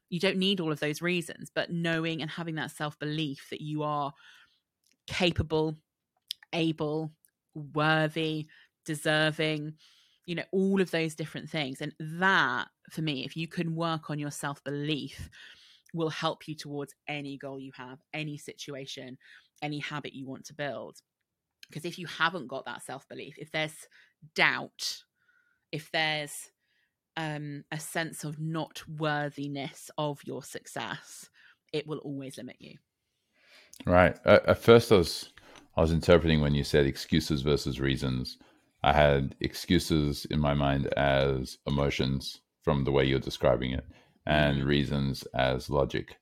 You don't need all of those reasons but knowing and having that self belief that you are capable able worthy, deserving, you know, all of those different things. And that, for me, if you can work on your self belief, will help you towards any goal you have, any situation, any habit you want to build. Because if you haven't got that self belief, if there's doubt, if there's um, a sense of not worthiness of your success, it will always limit you. Right. at first, I was I was interpreting when you said excuses versus reasons. I had excuses in my mind as emotions from the way you're describing it, and mm-hmm. reasons as logic.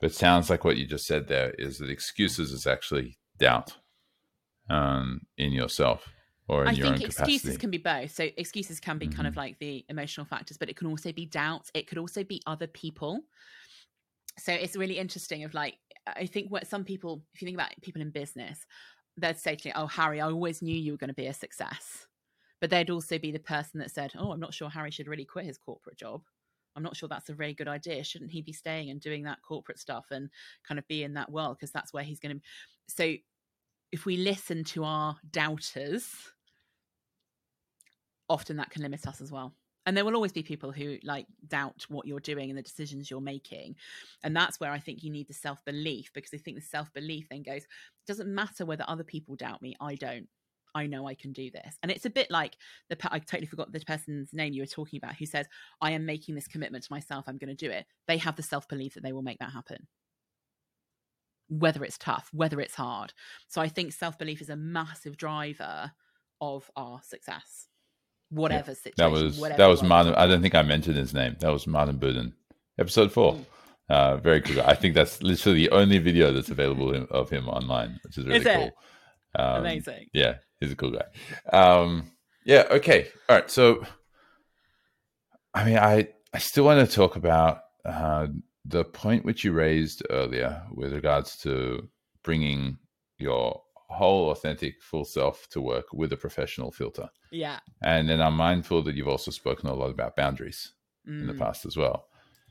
But sounds like what you just said there is that excuses is actually doubt um, in yourself or in I your own capacity. excuses can be both. So excuses can be mm-hmm. kind of mm-hmm. like the emotional factors, but it can also be doubts. It could also be other people. So it's really interesting. Of like, I think what some people, if you think about people in business, they'd say to me, "Oh, Harry, I always knew you were going to be a success." But they'd also be the person that said, "Oh, I'm not sure Harry should really quit his corporate job. I'm not sure that's a very good idea. Shouldn't he be staying and doing that corporate stuff and kind of be in that world because that's where he's going to." So, if we listen to our doubters, often that can limit us as well and there will always be people who like doubt what you're doing and the decisions you're making and that's where i think you need the self-belief because i think the self-belief then goes it doesn't matter whether other people doubt me i don't I know I can do this. And it's a bit like the I totally forgot the person's name you were talking about who says, I am making this commitment to myself, I'm going to do it. They have the self belief that they will make that happen. Whether it's tough, whether it's hard. So I think self belief is a massive driver of our success whatever yeah, situation. That was that was Martin. I don't think I mentioned his name. That was Martin Budin, episode four. Mm. Uh, very cool. I think that's literally the only video that's available of him online, which is really is cool. Um, Amazing. Yeah, he's a cool guy. Um, yeah. Okay. All right. So, I mean, I I still want to talk about uh, the point which you raised earlier with regards to bringing your whole authentic full self to work with a professional filter. Yeah. And then I'm mindful that you've also spoken a lot about boundaries mm. in the mm. past as well.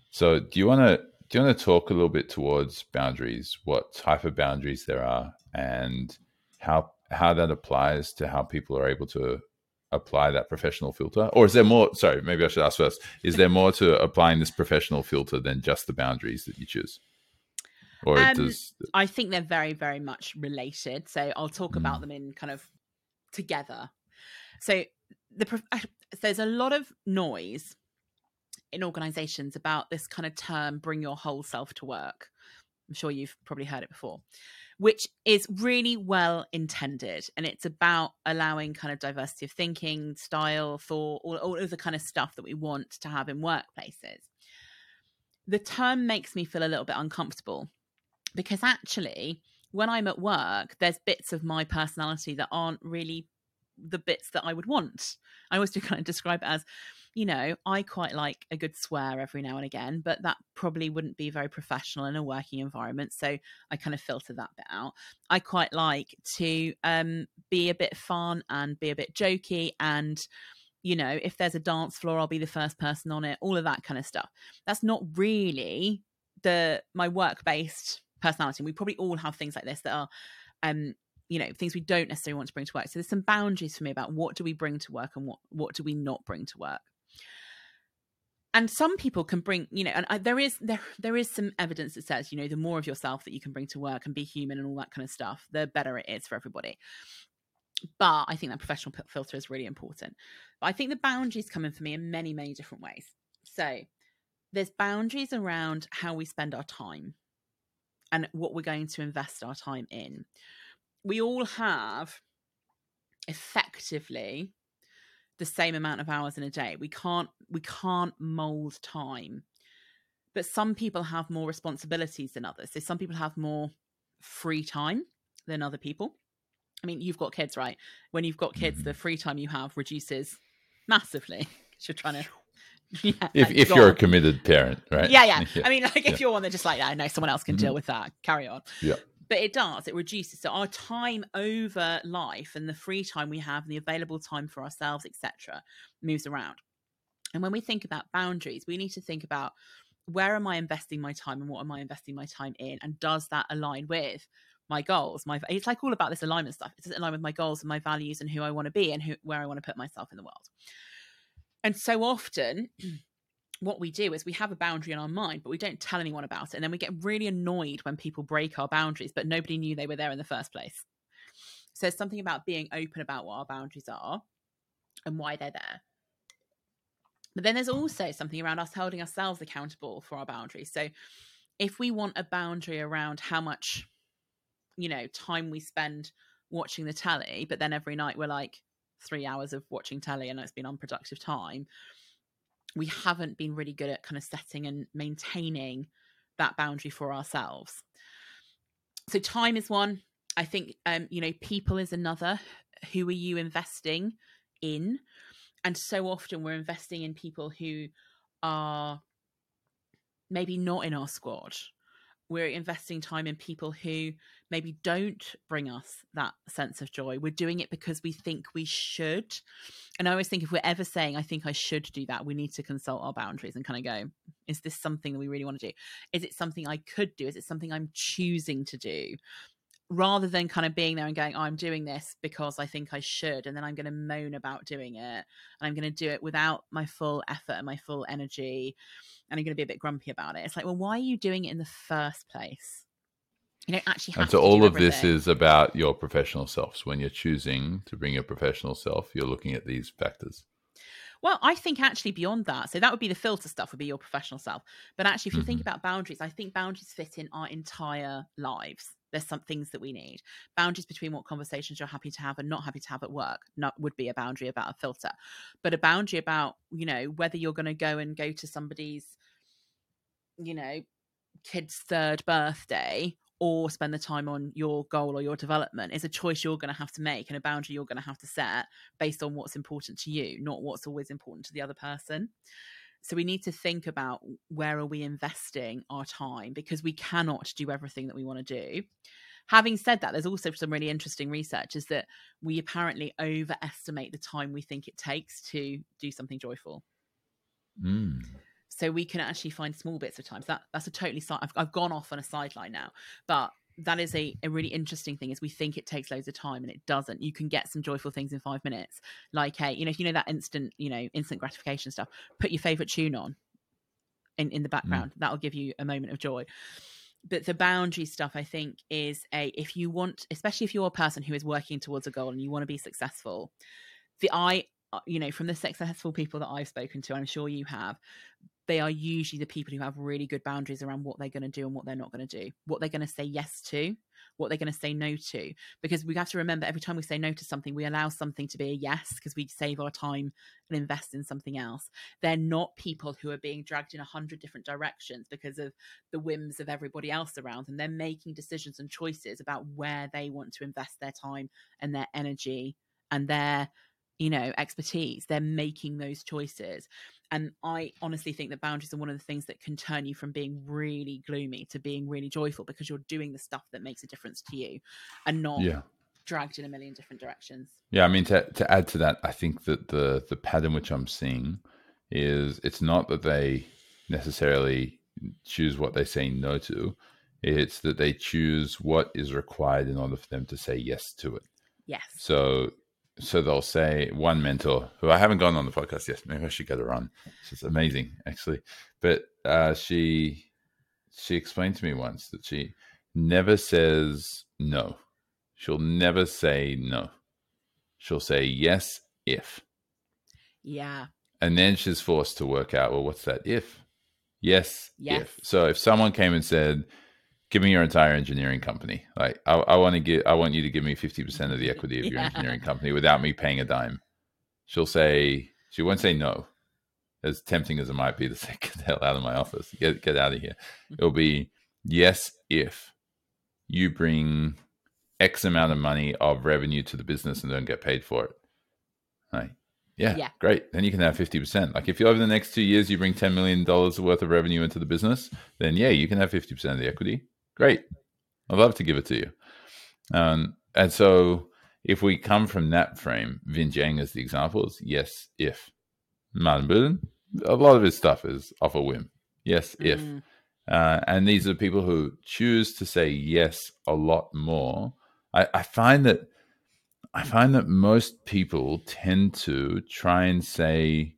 So do you want to do you want to talk a little bit towards boundaries, what type of boundaries there are and how how that applies to how people are able to apply that professional filter? Or is there more? Sorry, maybe I should ask first. Is there more to applying this professional filter than just the boundaries that you choose? Or um, does I think they're very, very much related. So I'll talk mm. about them in kind of together. So the there's a lot of noise in organizations about this kind of term bring your whole self to work. I'm sure you've probably heard it before which is really well intended. And it's about allowing kind of diversity of thinking, style, thought, all, all of the kind of stuff that we want to have in workplaces. The term makes me feel a little bit uncomfortable because actually, when I'm at work, there's bits of my personality that aren't really the bits that I would want. I always do kind of describe it as you know, I quite like a good swear every now and again, but that probably wouldn't be very professional in a working environment. So I kind of filter that bit out. I quite like to um, be a bit fun and be a bit jokey and you know, if there's a dance floor, I'll be the first person on it, all of that kind of stuff. That's not really the my work based personality. We probably all have things like this that are um you know things we don't necessarily want to bring to work. So there's some boundaries for me about what do we bring to work and what what do we not bring to work. And some people can bring you know and I, there is there there is some evidence that says you know the more of yourself that you can bring to work and be human and all that kind of stuff the better it is for everybody. But i think that professional filter is really important. But i think the boundaries come in for me in many many different ways. So there's boundaries around how we spend our time and what we're going to invest our time in we all have effectively the same amount of hours in a day. We can't we can't mold time. But some people have more responsibilities than others. So some people have more free time than other people. I mean, you've got kids, right? When you've got kids, the mm-hmm. free time you have reduces massively. You're trying to yeah, if if you're a committed parent, right? Yeah, yeah. yeah. I mean, like if yeah. you're one that just like, that. I know someone else can mm-hmm. deal with that. Carry on. Yeah but it does it reduces so our time over life and the free time we have and the available time for ourselves etc moves around and when we think about boundaries we need to think about where am i investing my time and what am i investing my time in and does that align with my goals my it's like all about this alignment stuff Is it does align with my goals and my values and who i want to be and who where i want to put myself in the world and so often mm. what we do is we have a boundary in our mind, but we don't tell anyone about it. And then we get really annoyed when people break our boundaries, but nobody knew they were there in the first place. So it's something about being open about what our boundaries are and why they're there. But then there's also something around us holding ourselves accountable for our boundaries. So if we want a boundary around how much, you know, time we spend watching the telly, but then every night we're like three hours of watching telly and it's been unproductive time we haven't been really good at kind of setting and maintaining that boundary for ourselves. So time is one. I think um, you know, people is another. Who are you investing in? And so often we're investing in people who are maybe not in our squad we're investing time in people who maybe don't bring us that sense of joy. We're doing it because we think we should. And I always think if we're ever saying, I think I should do that, we need to consult our boundaries and kind of go, is this something that we really want to do? Is it something I could do? Is it something I'm choosing to do? Rather than kind of being there and going, oh, I'm doing this because I think I should, and then I'm going to moan about doing it, and I'm going to do it without my full effort and my full energy, and I'm going to be a bit grumpy about it. It's like, well, why are you doing it in the first place? You don't actually have and so all of this is about your professional self. So when you're choosing to bring your professional self, you're looking at these factors. Well, I think actually beyond that, so that would be the filter stuff, would be your professional self. But actually, if you mm-hmm. think about boundaries, I think boundaries fit in our entire lives there's some things that we need. Boundaries between what conversations you're happy to have and not happy to have at work not would be a boundary about a filter. But a boundary about you know whether you're going to go and go to somebody's you know kid's third birthday or spend the time on your goal or your development is a choice you're going to have to make and a boundary you're going to have to set based on what's important to you not what's always important to the other person so we need to think about where are we investing our time because we cannot do everything that we want to do. Having said that, there's also some really interesting research is that we apparently overestimate the time we think it takes to do something joyful. Mm. So we can actually find small bits of time. So that, that's a totally side. I've, I've gone off on a sideline now, but that is a, a really interesting thing is we think it takes loads of time and it doesn't. You can get some joyful things in five minutes like hey you know if you know that instant you know instant gratification stuff put your favorite tune on in, in the background. Mm. that'll give you a moment of joy. But the boundary stuff i think is a if you want especially if you're a person who is working towards a goal and you want to be successful the i Uh, you know from the successful people that i've spoken to i'm sure you have they are usually the people who have really good boundaries around what they're going to do and what they're not going to do, what they're going to say yes to, what they're going to say no to. Because we have to remember every time we say no to something, we allow something to be a yes because we save our time and invest in something else. They're not people who are being dragged in a hundred different directions because of the whims of everybody else around them. They're making decisions and choices about where they want to invest their time and their energy and their you know expertise they're making those choices. And i honestly think that boundaries are one of the things that can turn you from being really gloomy to being really joyful because you're doing the stuff that makes a difference to you and not yeah. dragged in a million different directions. Yeah i mean to, to add to that i think that the the pattern which i'm seeing is it's not that they necessarily choose what they say no to it's that they choose what is required in order for them to say yes to it. Yes. So so they'll say one mentor who I haven't gone on the podcast yet. Maybe I should get her on. She's amazing, actually. But uh, she she explained to me once that she never says no. She'll never say no. She'll say yes if. Yeah. And then she's forced to work out, well, what's that if? Yes, yes. if. So if someone came and said, give me your entire engineering company. Like I, I want to get, I want you to give me 50% of the equity of your yeah. engineering company without me paying a dime. She'll say, she won't say no, as tempting as it might be to say, get the hell out of my office, get, get out of here. Mm-hmm. It'll be yes, if you bring X amount of money of revenue to the business and don't get paid for it. Like, yeah, yeah, great. Then you can have 50%. Like if you over the next two years, you bring $10 million worth of revenue into the business, then yeah, you can have 50% of the equity Great. I'd love to give it to you. Um, and so if we come from that frame, Vinh Giang as the example is yes, if. Martin a lot of his stuff is off a whim. Yes, mm. if. Uh, and these are people who choose to say yes a lot more. I, I find that I find that most people tend to try and say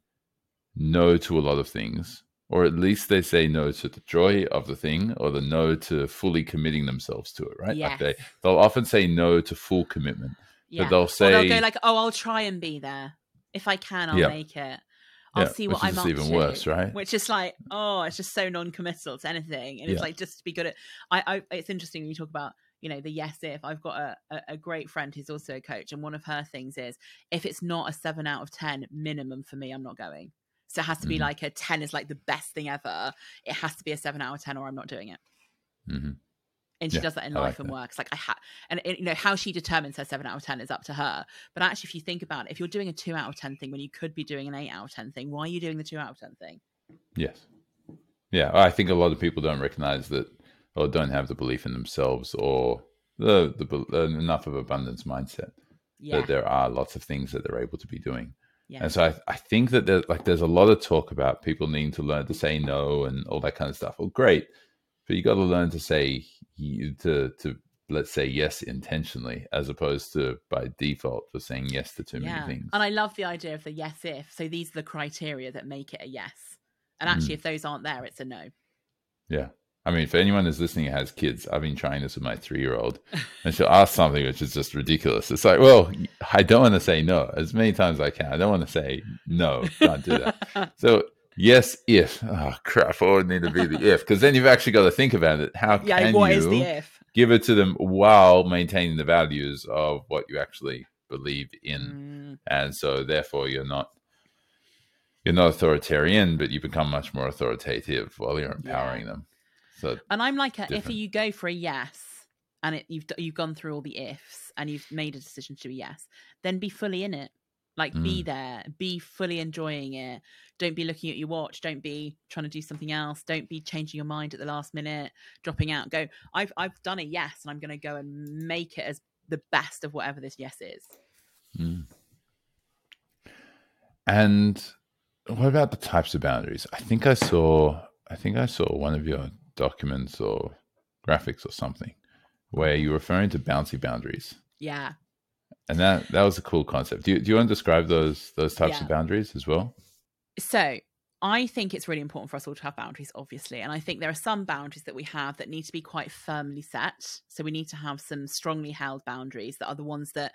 no to a lot of things or at least they say no to the joy of the thing or the no to fully committing themselves to it right yes. like they they'll often say no to full commitment yeah. but they'll say or they'll go like oh i'll try and be there if i can i'll yeah. make it I'll yeah, see what I'm up even to, worse, right? Which is like, oh, it's just so non-committal to anything, and it's like just to be good at. I, I, it's interesting when you talk about you know the yes if i've got a, a, great friend who's also a coach and one of her things is if it's not a seven out of ten minimum for me i'm not going so it has to be mm-hmm. like a 10 is like the best thing ever. It has to be a 7 out of 10 or I'm not doing it. Mm-hmm. And she yeah, does that in life like and work. It's like I have, and it, you know how she determines her seven out of ten is up to her. But actually, if you think about it, if you're doing a two out of ten thing when you could be doing an eight out of ten thing, why are you doing the two out of ten thing? Yes, yeah. I think a lot of people don't recognize that, or don't have the belief in themselves, or the the enough of abundance mindset yeah. that there are lots of things that they're able to be doing. Yeah. And so I, I think that there's like there's a lot of talk about people needing to learn to say no and all that kind of stuff. Well, great, but you got to learn to say to to let's say yes intentionally as opposed to by default for saying yes to too yeah. many things. And I love the idea of the yes if. So these are the criteria that make it a yes. And actually, mm. if those aren't there, it's a no. Yeah. I mean, for anyone who's listening who has kids, I've been trying this with my three year old, and she'll ask something which is just ridiculous. It's like, well, I don't want to say no as many times as I can. I don't want to say no, can't do that. so, yes, if. Oh, crap. What would need to be the if? Because then you've actually got to think about it. How yeah, can what you is the if? give it to them while maintaining the values of what you actually believe in? Mm. And so, therefore, you're not you're not authoritarian, but you become much more authoritative while you're empowering yeah. them. So and I'm like, a, if you go for a yes, and it, you've you've gone through all the ifs, and you've made a decision to be yes, then be fully in it. Like, mm. be there, be fully enjoying it. Don't be looking at your watch. Don't be trying to do something else. Don't be changing your mind at the last minute, dropping out. Go. I've I've done a yes, and I'm going to go and make it as the best of whatever this yes is. Mm. And what about the types of boundaries? I think I saw. I think I saw one of your documents or graphics or something where you're referring to bouncy boundaries. Yeah. And that that was a cool concept. Do you, do you want to describe those those types Yeah. of boundaries as well? So I think it's really important for us all to have boundaries, obviously. And I think there are some boundaries that we have that need to be quite firmly set. So we need to have some strongly held boundaries that are the ones that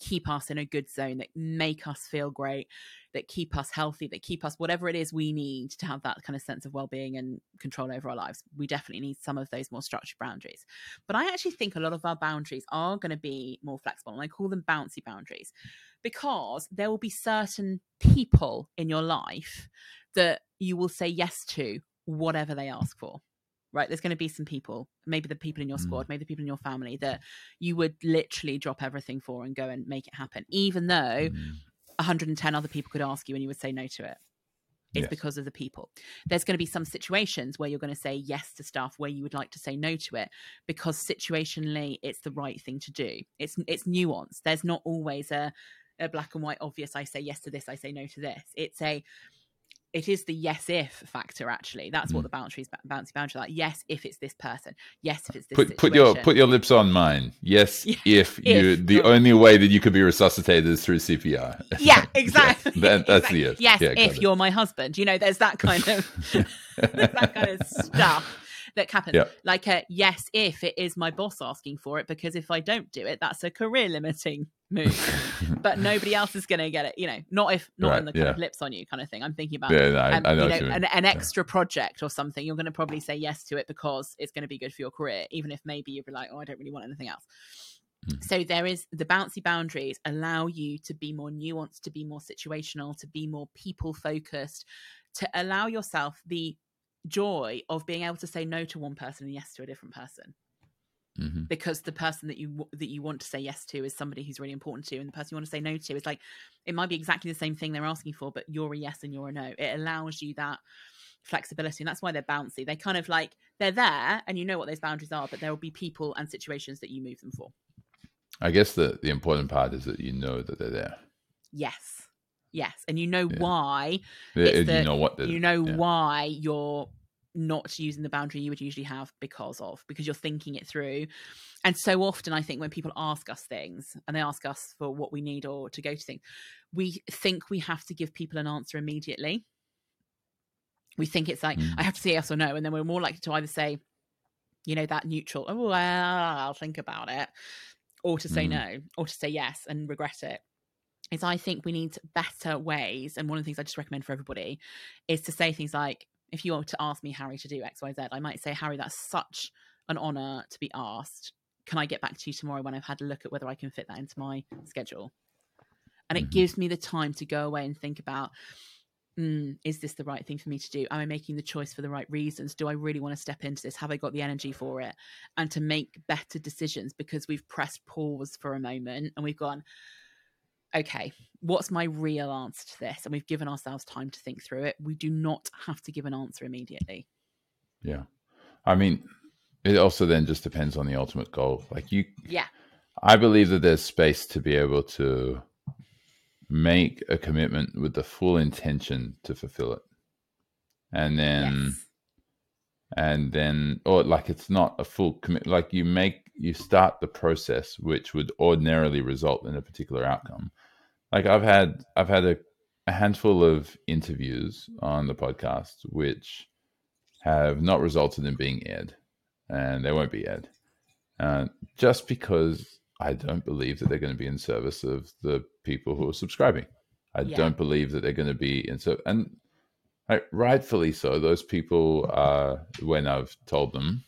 keep us in a good zone, that make us feel great, that keep us healthy, that keep us whatever it is we need to have that kind of sense of well being and control over our lives. We definitely need some of those more structured boundaries. But I actually think a lot of our boundaries are going to be more flexible. And I call them bouncy boundaries because there will be certain people in your life that you will say yes to whatever they ask for right there's going to be some people maybe the people in your Mm. squad maybe the people in your family that you would literally drop everything for and go and make it happen even though Mm. 110 other people could ask you and you would say no to it it's Yes. because of the people there's going to be some situations where you're going to say yes to stuff where you would like to say no to it because situationally it's the right thing to do it's it's nuanced. there's not always a a black and white obvious i say yes to this i say no to this it's a it is the yes if factor actually that's what Mm. the boundaries bouncy boundary like yes if it's this person yes if it's this Put put your put your lips on mine. Yes, Yeah, if you if the you're- only way that you could be resuscitated is through CPR. yeah exactly that, that's Exactly. the if. yes Yeah, if it. you're my husband you know there's that kind of that kind of stuff that happens Yeah. like a yes if it is my boss asking for it because if i don't do it that's a career limiting move but nobody else is going to get it you know not if not Right, on the kind of lips on you kind of thing i'm thinking about yeah, no, um, I know you know, you an, an Yeah. extra project or something, you're going to probably say yes to it because it's going to be good for your career, even if maybe you'd be like, oh, I don't really want anything else. Mhm. So there is the bouncy boundaries allow you to be more nuanced, to be more situational, to be more people focused, to allow yourself the joy of being able to say no to one person and yes to a different person. Mhm. because the person that you that you want to say yes to is somebody who's really important to you and the person you want to say no to is like it might be exactly the same thing they're asking for but you're a yes and you're a no. It allows you that flexibility and that's why they're bouncy. They kind of like they're there and you know what those boundaries are but there will be people and situations that you move them for. I guess the the important part is that you know that they're there. yes yes and you know Yeah. why Yeah, It's you know what? they're- you know yeah. why you're not using the boundary you would usually have because of because you're thinking it through and so often i think when people ask us things and they ask us for what we need or to go to things we think we have to give people an answer immediately we think it's like Mm. i have to say yes or no and then we're more likely to either say you know that neutral oh well i'll think about it or to say Mm. no or to say yes and regret it is I think we need better ways. And one of the things I just recommend for everybody is to say things like, if you were to ask me, Harry, to do X, Y, Z, I might say, Harry, that's such an honor to be asked. Can I get back to you tomorrow when I've had a look at whether I can fit that into my schedule? And it Mhm. gives me the time to go away and think about, mm, is this the right thing for me to do? Am I making the choice for the right reasons? Do I really want to step into this? Have I got the energy for it? And to make better decisions because we've pressed pause for a moment and we've gone, okay, what's my real answer to this? And we've given ourselves time to think through it. We do not have to give an answer immediately. Yeah, I mean, it also then just depends on the ultimate goal. Like you, Yeah. I believe that there's space to be able to make a commitment with the full intention to fulfill it. And then, yes. and then, or like it's not a full commit, like you make, you start the process, which would ordinarily result in a particular outcome. Like I've had, I've had a, a handful of interviews on the podcast, which have not resulted in being aired and they won't be aired. Uh, just because I don't believe that they're going to be in service of the people who are subscribing. I Yeah. don't believe that they're going to be in so and like, rightfully so. Those people are when I've told them,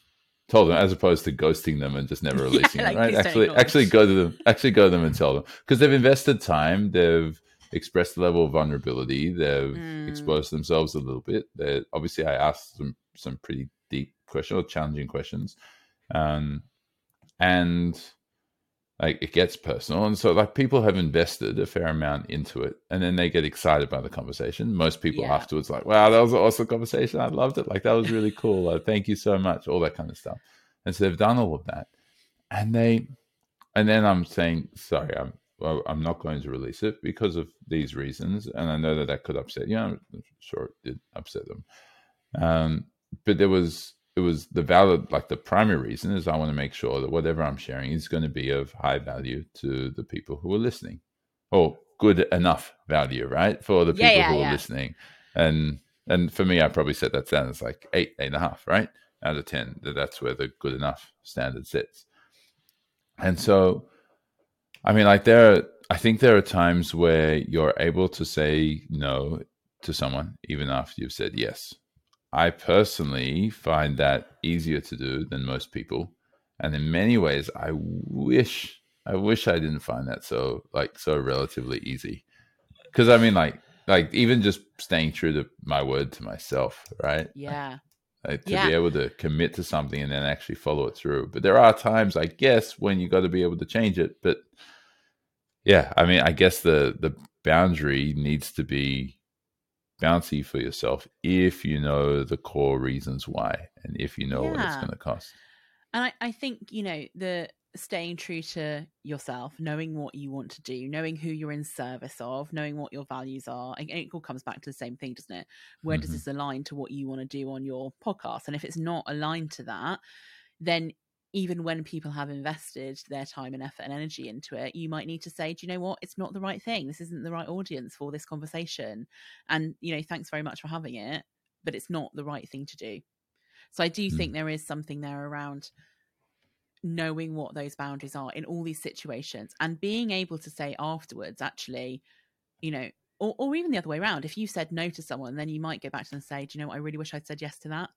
told them as opposed to ghosting them and just never Yeah, releasing like, them. Right? Actually, actually go to them. Actually go to them and tell them because they've invested time. They've expressed a level of vulnerability. They've Mm. exposed themselves a little bit. They obviously I asked some some pretty deep questions or challenging questions, um, and like it gets personal. And so like people have invested a fair amount into it and then they get excited by the conversation. Most people Yeah. afterwards like wow that was an awesome conversation. I loved it. Like that was really cool. Uh, thank you so much all that kind of stuff. And so they've done all of that. And they and then i'm saying sorry i'm well, i'm not going to release it because of these reasons. And i know that that could upset you. I'm sure it did upset them. Um but there was it was the valid like the primary reason is I want to make sure that whatever I'm sharing is going to be of high value to the people who are listening, or good enough value, right, for the people Yeah, yeah, who yeah. are listening. And and for me, I probably set that down as like eight, eight and a half, right, out of ten. That that's where the good enough standard sits. And so, I mean, like there, are, I think there are times where you're able to say no to someone even after you've said yes. I personally find that easier to do than most people, and in many ways, I wish I wish I didn't find that so like so relatively easy. Because I mean, like like even just staying true to my word to myself, right? Yeah. like, to Yeah. be able to commit to something and then actually follow it through. But there are times, I guess, when you got to be able to change it. But yeah, I mean, I guess the the boundary needs to be bouncy for yourself if you know the core reasons why and if you know what it's going to cost. And I, I think, you know, the staying true to yourself, knowing what you want to do, knowing who you're in service of, knowing what your values are. And it all comes back to the same thing, doesn't it? Where does Mhm. this align to what you want to do on your podcast? And if it's not aligned to that, then even when people have invested their time and effort and energy into it, you might need to say, do you know what? It's not the right thing. This isn't the right audience for this conversation. And, you know, thanks very much for having it, but it's not the right thing to do. So I do Mm. think there is something there around knowing what those boundaries are in all these situations and being able to say afterwards, actually, you know, or, or even the other way around. If you said no to someone, then you might go back to them and say, Do you know what? I really wish I'd said yes to that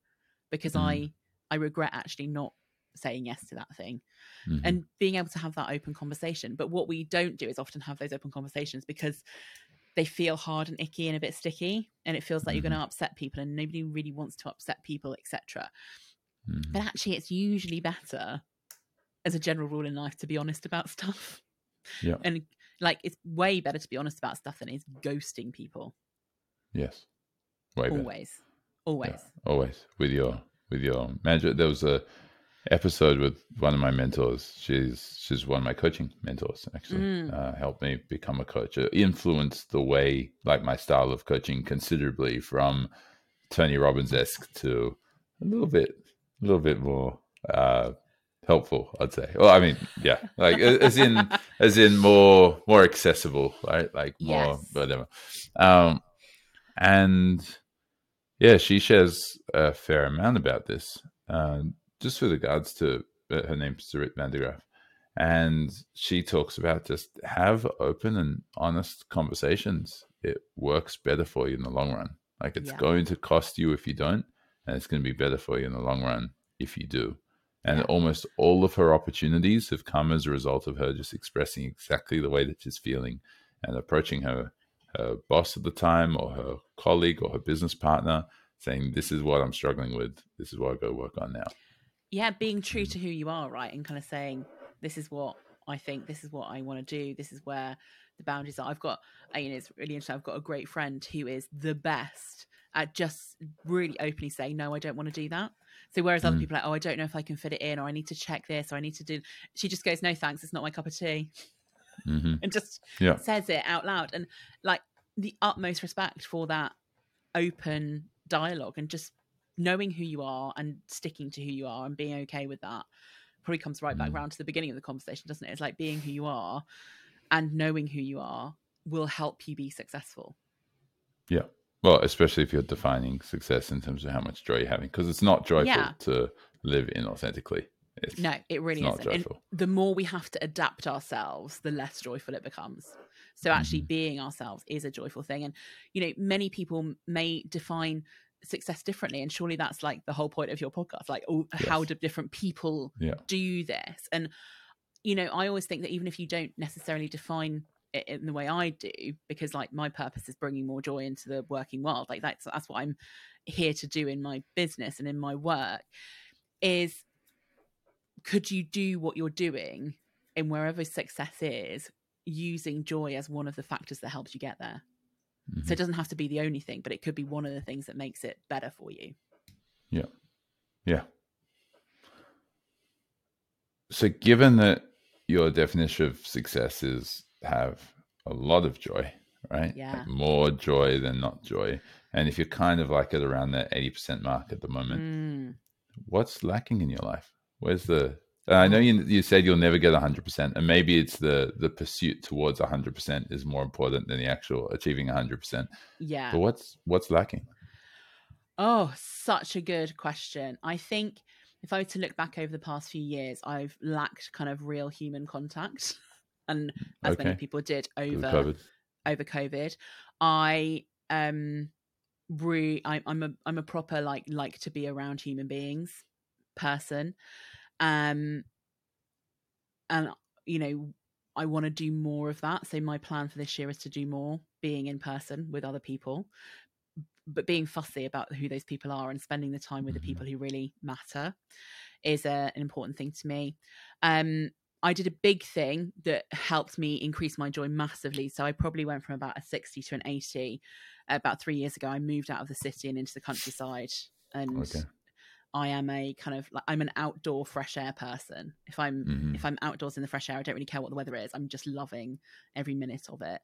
because Mm. I I regret actually not saying yes to that thing Mhm. and being able to have that open conversation. But what we don't do is often have those open conversations because they feel hard and icky and a bit sticky, and it feels like you're going to upset people, and nobody really wants to upset people, etc. Mhm. But actually, it's usually better, as a general rule in life, to be honest about stuff. Yeah. and like it's way better to be honest about stuff than it's ghosting people. yes, way better. Always, always. Yeah, always with your with your manager. There was a episode with one of my mentors. She's she's one of my coaching mentors. Actually, Mm. uh, helped me become a coach. It influenced the way, like my style of coaching, considerably from Tony Robbins esque to a little bit, a little bit more uh, helpful. I'd say. Well, I mean, yeah, like as in as in more more accessible, right? Like more Yes. whatever. Um, and yeah, she shares a fair amount about this, um, just with regards to uh, her name's Sarit Vandegraaff, and she talks about just have open and honest conversations. It works better for you in the long run. Like it's Yeah. going to cost you if you don't, and it's going to be better for you in the long run if you do. And Yeah. almost all of her opportunities have come as a result of her just expressing exactly the way that she's feeling and approaching her her boss at the time or her colleague or her business partner saying this is what i'm struggling with this is what i go work on now yeah, being true to who you are, right? And kind of saying, this is what I think, this is what I want to do, this is where the boundaries are. I've got, I mean, it's really interesting. I've got a great friend who is the best at just really openly saying, no, I don't want to do that. So whereas other Mm. people are like, oh, I don't know if I can fit it in, or I need to check this, or I need to do, she just goes, no, thanks, it's not my cup of tea, hmm and just Yeah. says it out loud. And like the utmost respect for that open dialogue and just knowing who you are and sticking to who you are and being okay with that probably comes right back Mm. round to the beginning of the conversation, doesn't it? It's like being who you are and knowing who you are will help you be successful. yeah well especially if you're defining success in terms of how much joy you're having because it's not joyful Yeah. to live inauthentically it's, No, it really it's not isn't. And the more we have to adapt ourselves, the less joyful it becomes. So actually Mhm. being ourselves is a joyful thing. And you know, many people may define success differently. And surely that's like the whole point of your podcast. Like, oh, how do different people Yeah. do this? And you know, I always think that even if you don't necessarily define it in the way I do, because like my purpose is bringing more joy into the working world, like that's that's what I'm here to do in my business and in my work, is could you do what you're doing in wherever success is using joy as one of the factors that helps you get there? So Mhm. it doesn't have to be the only thing, but it could be one of the things that makes it better for you. Yeah. Yeah so given that your definition of success is have a lot of joy right Yeah. Like more joy than not joy and if you're kind of like at around that 80% mark at the moment Mm, what's lacking in your life? Where's the I know you you said you'll never get 100% and maybe it's the the pursuit towards 100% is more important than the actual achieving 100%. Yeah. But what's what's lacking? Oh, such a good question. I think if I were to look back over the past few years, I've lacked kind of real human contact, and as Okay. many people did over COVID? over COVID. I um re I, I'm a I'm a proper like like to be around human beings person, um, and you know I want to do more of that. So my plan for this year is to do more being in person with other people, but being fussy about who those people are and spending the time with the people who really matter is a, an important thing to me. Um, I did a big thing that helped me increase my joy massively. So I probably went from about a 60 to an 80 about three years ago. I moved out of the city and into the countryside. And Okay. I am a kind of like I'm an outdoor fresh air person. If I'm Mhm. if I'm outdoors in the fresh air, I don't really care what the weather is. I'm just loving every minute of it.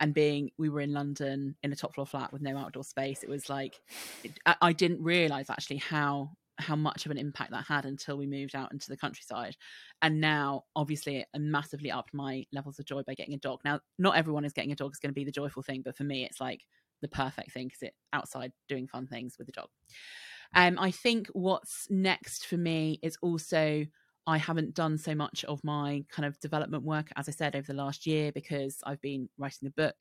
And being we were in London in a top floor flat with no outdoor space, it was like it, I, didn't realize actually how how much of an impact that had until we moved out into the countryside. And now, obviously, I massively upped my levels of joy by getting a dog. Now, not everyone is getting a dog is going to be the joyful thing, but for me, it's like the perfect thing because it outside doing fun things with the dog. Um, I think what's next for me is also I haven't done so much of my kind of development work, as I said, over the last year because I've been writing the book.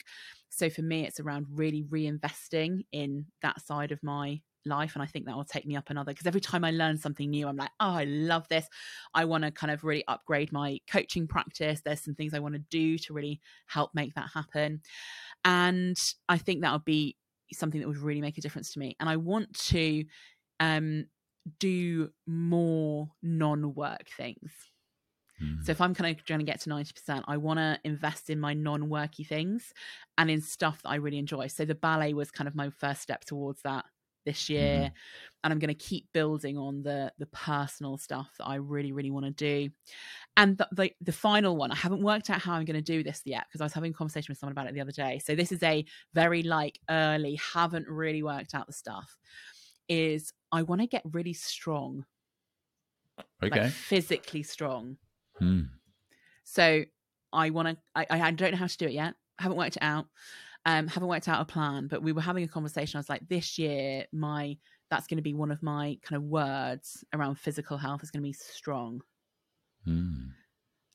So for me, it's around really reinvesting in that side of my life. And I think that will take me up another because every time I learn something new, I'm like, oh, I love this. I want to kind of really upgrade my coaching practice. There's some things I want to do to really help make that happen. And I think that would be something that would really make a difference to me. And I want to um, do more non work things. Mm. So if I'm kind of trying to get to 90%, I want to invest in my non-worky things and in stuff that I really enjoy. So the ballet was kind of my first step towards that this year. And I'm going to keep building on the the personal stuff that I really, really want to do. And the, the, the final one, I haven't worked out how I'm going to do this yet because I was having a conversation with someone about it the other day. So this is a very like early, haven't really worked out the stuff. Is I want to get really strong, Okay. like physically strong. Hmm. So I want to. I, I don't know how to do it yet. Haven't worked it out. Um, haven't worked out a plan. But we were having a conversation. I was like, this year, my that's going to be one of my kind of words around physical health is going to be strong. Hmm.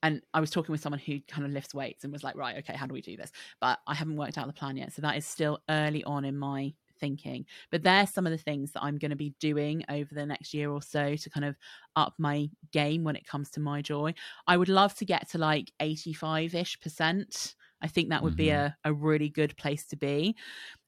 And I was talking with someone who kind of lifts weights and was like, right, okay, how do we do this? But I haven't worked out the plan yet. So that is still early on in my thinking. But there's some of the things that I'm going to be doing over the next year or so to kind of up my game when it comes to my joy. I would love to get to like 85 ish percent. I think that would be Mhm. a, a really good place to be.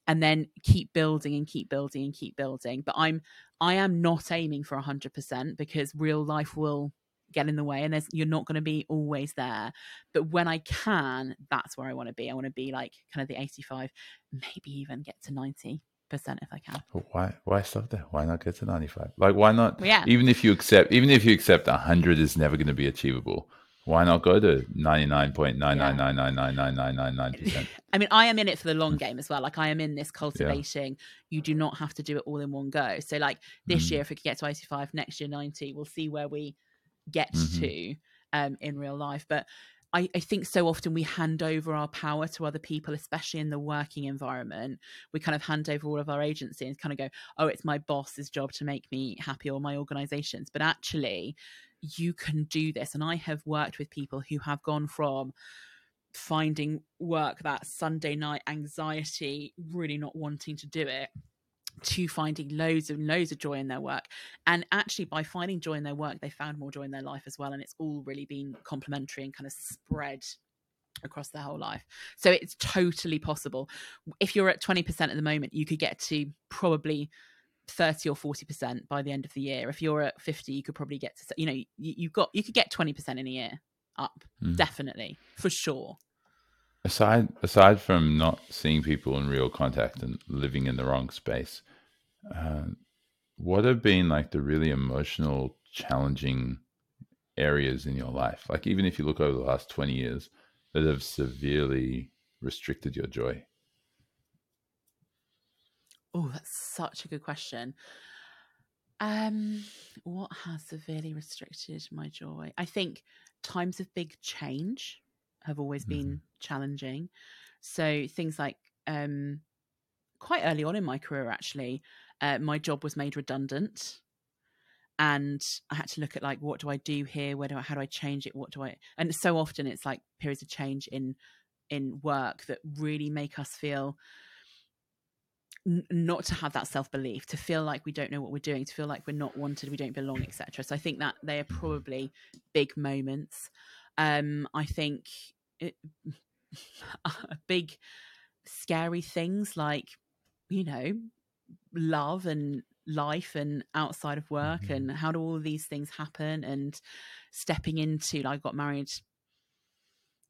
And then keep building and keep building and keep building. But I'm I am not aiming for 100% because real life will get in the way and there's you're not going to be always there but when i can that's where i want to be i want to be like kind of the 85 maybe even get to 90% if i can why why stop there? Why not get to 95? Like why not yeah. even if you accept even if you accept 100 is never going to be achievable. Why not go to 99.999999999%? I mean, I am in it for the long game as well. Like, I am in this cultivating. You do not have to do it all in one go. So, like this Mm. year, if we could get to 85, next year 90, we'll see where we get Mhm. to um, in real life. But I, I think so often we hand over our power to other people, especially in the working environment. We kind of hand over all of our agency and kind of go, oh, it's my boss's job to make me happy or my organization's. But actually, you can do this. And I have worked with people who have gone from finding work that Sunday night anxiety, really not wanting to do it, to finding loads and loads of joy in their work. And actually, by finding joy in their work, they found more joy in their life as well. And it's all really been complementary and kind of spread across their whole life. So it's totally possible. If you're at 20% at the moment, you could get to probably 30 or 40% by the end of the year. If you're at 50, you could probably get to, you know, you, you've got, you could get 20% in a year up, Mm. definitely, for sure. Aside aside from not seeing people in real contact and living in the wrong space uh, what have been like the really emotional challenging areas in your life like even if you look over the last 20 years that have severely restricted your joy Oh, that's such a good question. Um, what has severely restricted my joy? I think times of big change have always Mhm. been challenging. So things like um, quite early on in my career, actually, uh, my job was made redundant, and I had to look at like what do I do here? Where do I? How do I change it? What do I? And so often it's like periods of change in in work that really make us feel n- not to have that self belief, to feel like we don't know what we're doing, to feel like we're not wanted, we don't belong, etc. So I think that they are probably big moments. Um, I think it, big scary things like you know love and life and outside of work Mhm. and how do all these things happen and stepping into like i got married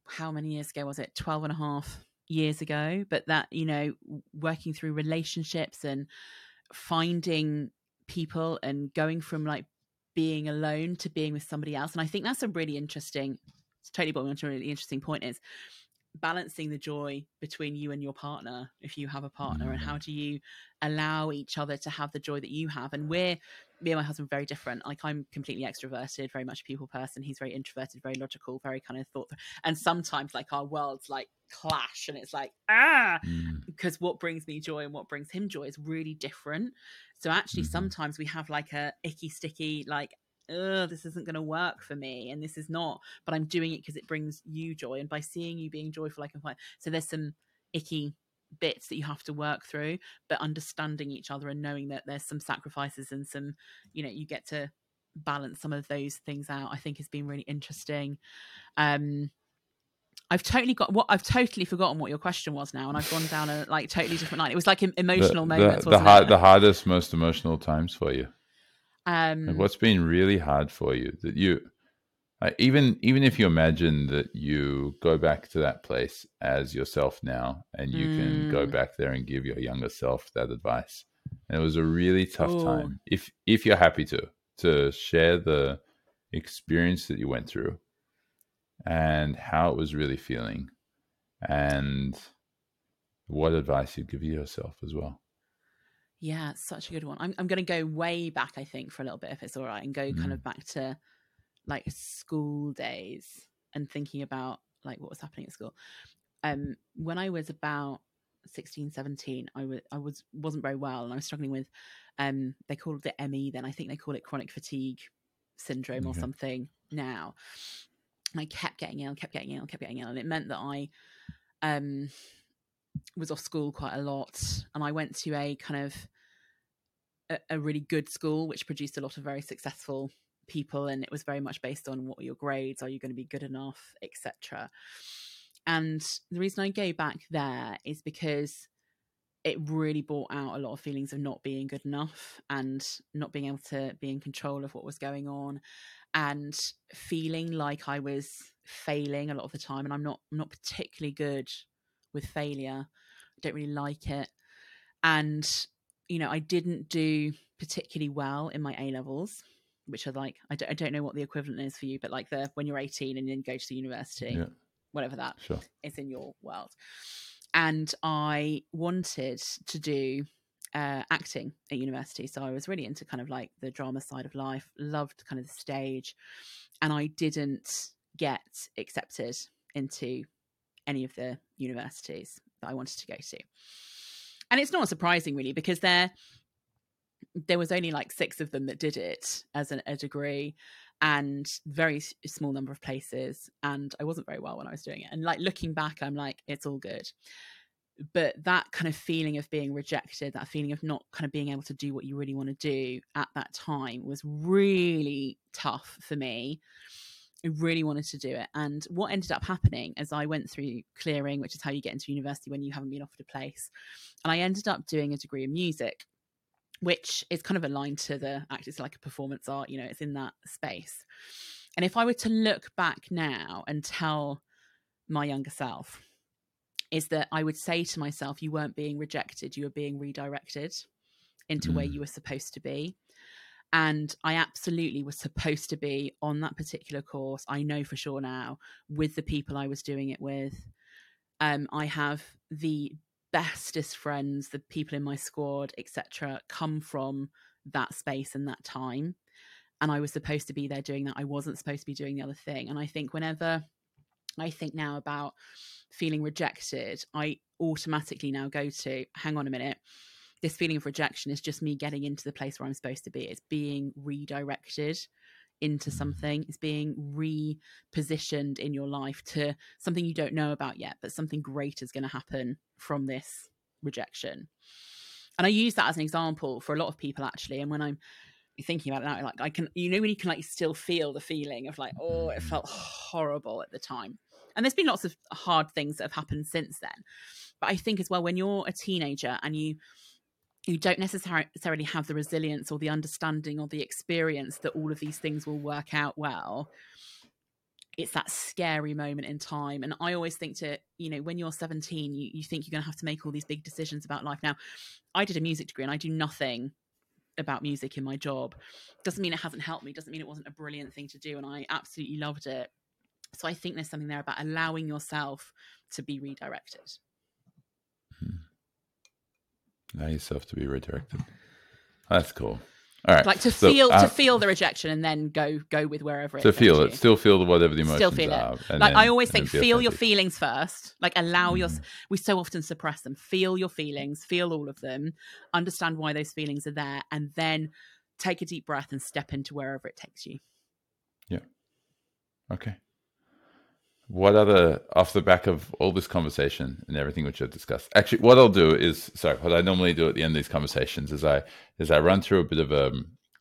how many years ago was it 12 and a half years ago but that you know working through relationships and finding people and going from like being alone to being with somebody else and i think that's a really interesting it's totally onto a really interesting point is balancing the joy between you and your partner if you have a partner and Mm. how do you allow each other to have the joy that you have and we're me and my husband are very different like i'm completely extroverted very much a people person he's very introverted very logical very kind of thought and sometimes like our worlds like clash and it's like ah Mm. because what brings me joy and what brings him joy is really different so actually Mhm. sometimes we have like a icky sticky like Ugh, this isn't going to work for me and this is not but i'm doing it because it brings you joy and by seeing you being joyful i can find so there's some icky bits that you have to work through but understanding each other and knowing that there's some sacrifices and some you know you get to balance some of those things out i think has been really interesting um I've totally got what I've totally forgotten what your question was now, and I've gone down a like totally different line. It was like em- emotional the, moments, The, the, wasn't hard, it? the hardest, most emotional times for you. Um, Like, what's been really hard for you that you, even even if you imagine that you go back to that place as yourself now, and you can go Mm. back there and give your younger self that advice, and it was a really tough Ooh. time. If if you're happy to to share the experience that you went through, and how it was really feeling, and what advice you'd give yourself as well. Yeah, such a good one. I'm I'm going to go way back, I think, for a little bit, if it's all right, and go kind of back to like school days and thinking about like what was happening at school. Um, when I was about 16, 17, I was I was wasn't very well, and I was struggling with um they called it ME then. I think they call it chronic fatigue syndrome or something now. I kept getting ill, kept getting ill, kept getting ill, and it meant that I um was off school quite a lot and i went to a kind of a, a really good school which produced a lot of very successful people and it was very much based on what are your grades are you going to be good enough etc and the reason i go back there is because it really brought out a lot of feelings of not being good enough and not being able to be in control of what was going on and feeling like i was failing a lot of the time and i'm not I'm not particularly good with failure. I don't really like it. And, you know, I didn't do particularly well in my A levels, which are like, I don't, I don't know what the equivalent is for you, but like the when you're 18 and then go to the university, Yeah, whatever that sure. is in your world. And I wanted to do uh, acting at university. So I was really into kind of like the drama side of life, loved kind of the stage. And I didn't get accepted into any of the universities that I wanted to go to. And it's not surprising really because there there was only like six of them that did it as an, a degree and very small number of places and I wasn't very well when I was doing it. And like looking back I'm like it's all good. But that kind of feeling of being rejected, that feeling of not kind of being able to do what you really want to do at that time was really tough for me. I really wanted to do it. And what ended up happening as I went through clearing, which is how you get into university when you haven't been offered a place, and I ended up doing a degree in music, which is kind of aligned to the act. It's like a performance art, you know, it's in that space. And if I were to look back now and tell my younger self, is that I would say to myself, you weren't being rejected, you were being redirected into where Mm. you were supposed to be and I absolutely was supposed to be on that particular course. I know for sure now with the people I was doing it with. Um, I have the bestest friends, the people in my squad, etc., come from that space and that time and I was supposed to be there doing that. I wasn't supposed to be doing the other thing. And I think whenever I think now about feeling rejected, I automatically now go to hang on a minute. This feeling of rejection is just me getting into the place where I'm supposed to be. It's being redirected into mm. something. It's being repositioned in your life to something you don't know about yet, but something great is going to happen from this rejection. And I use that as an example for a lot of people actually. And when I'm thinking about it now, like I can, you know, when you can like still feel the feeling of like, oh, it mm. felt horrible at the time. And there's been lots of hard things that have happened since then. But I think as well, when you're a teenager and you you don't necessarily have the resilience or the understanding or the experience that all of these things will work out well. It's that scary moment in time and i always think to you know when you're 17 you, you think you're going to have to make all these big decisions about life. Now i did a music degree and i do nothing about music in my job. Doesn't mean it hasn't helped me doesn't mean it wasn't a brilliant thing to do and i absolutely loved it. So i think there's something there about allowing yourself to be redirected. Allow yourself to be redirected that's cool all right. Like to so, feel uh, to feel the rejection and then go go with wherever to feel it, still feel whatever the emotions still feel are. It. Like then, I always think, feel your feelings first. Like allow mm. your. We so often suppress them. Feel your feelings. Feel all of them. Understand why those feelings are there, and then take a deep breath and step into wherever it takes you. Yeah. Okay what other off the back of all this conversation and everything which I've discussed. Actually, what I'll do is sorry. What I normally do at the end of these conversations is I is I run through a bit of a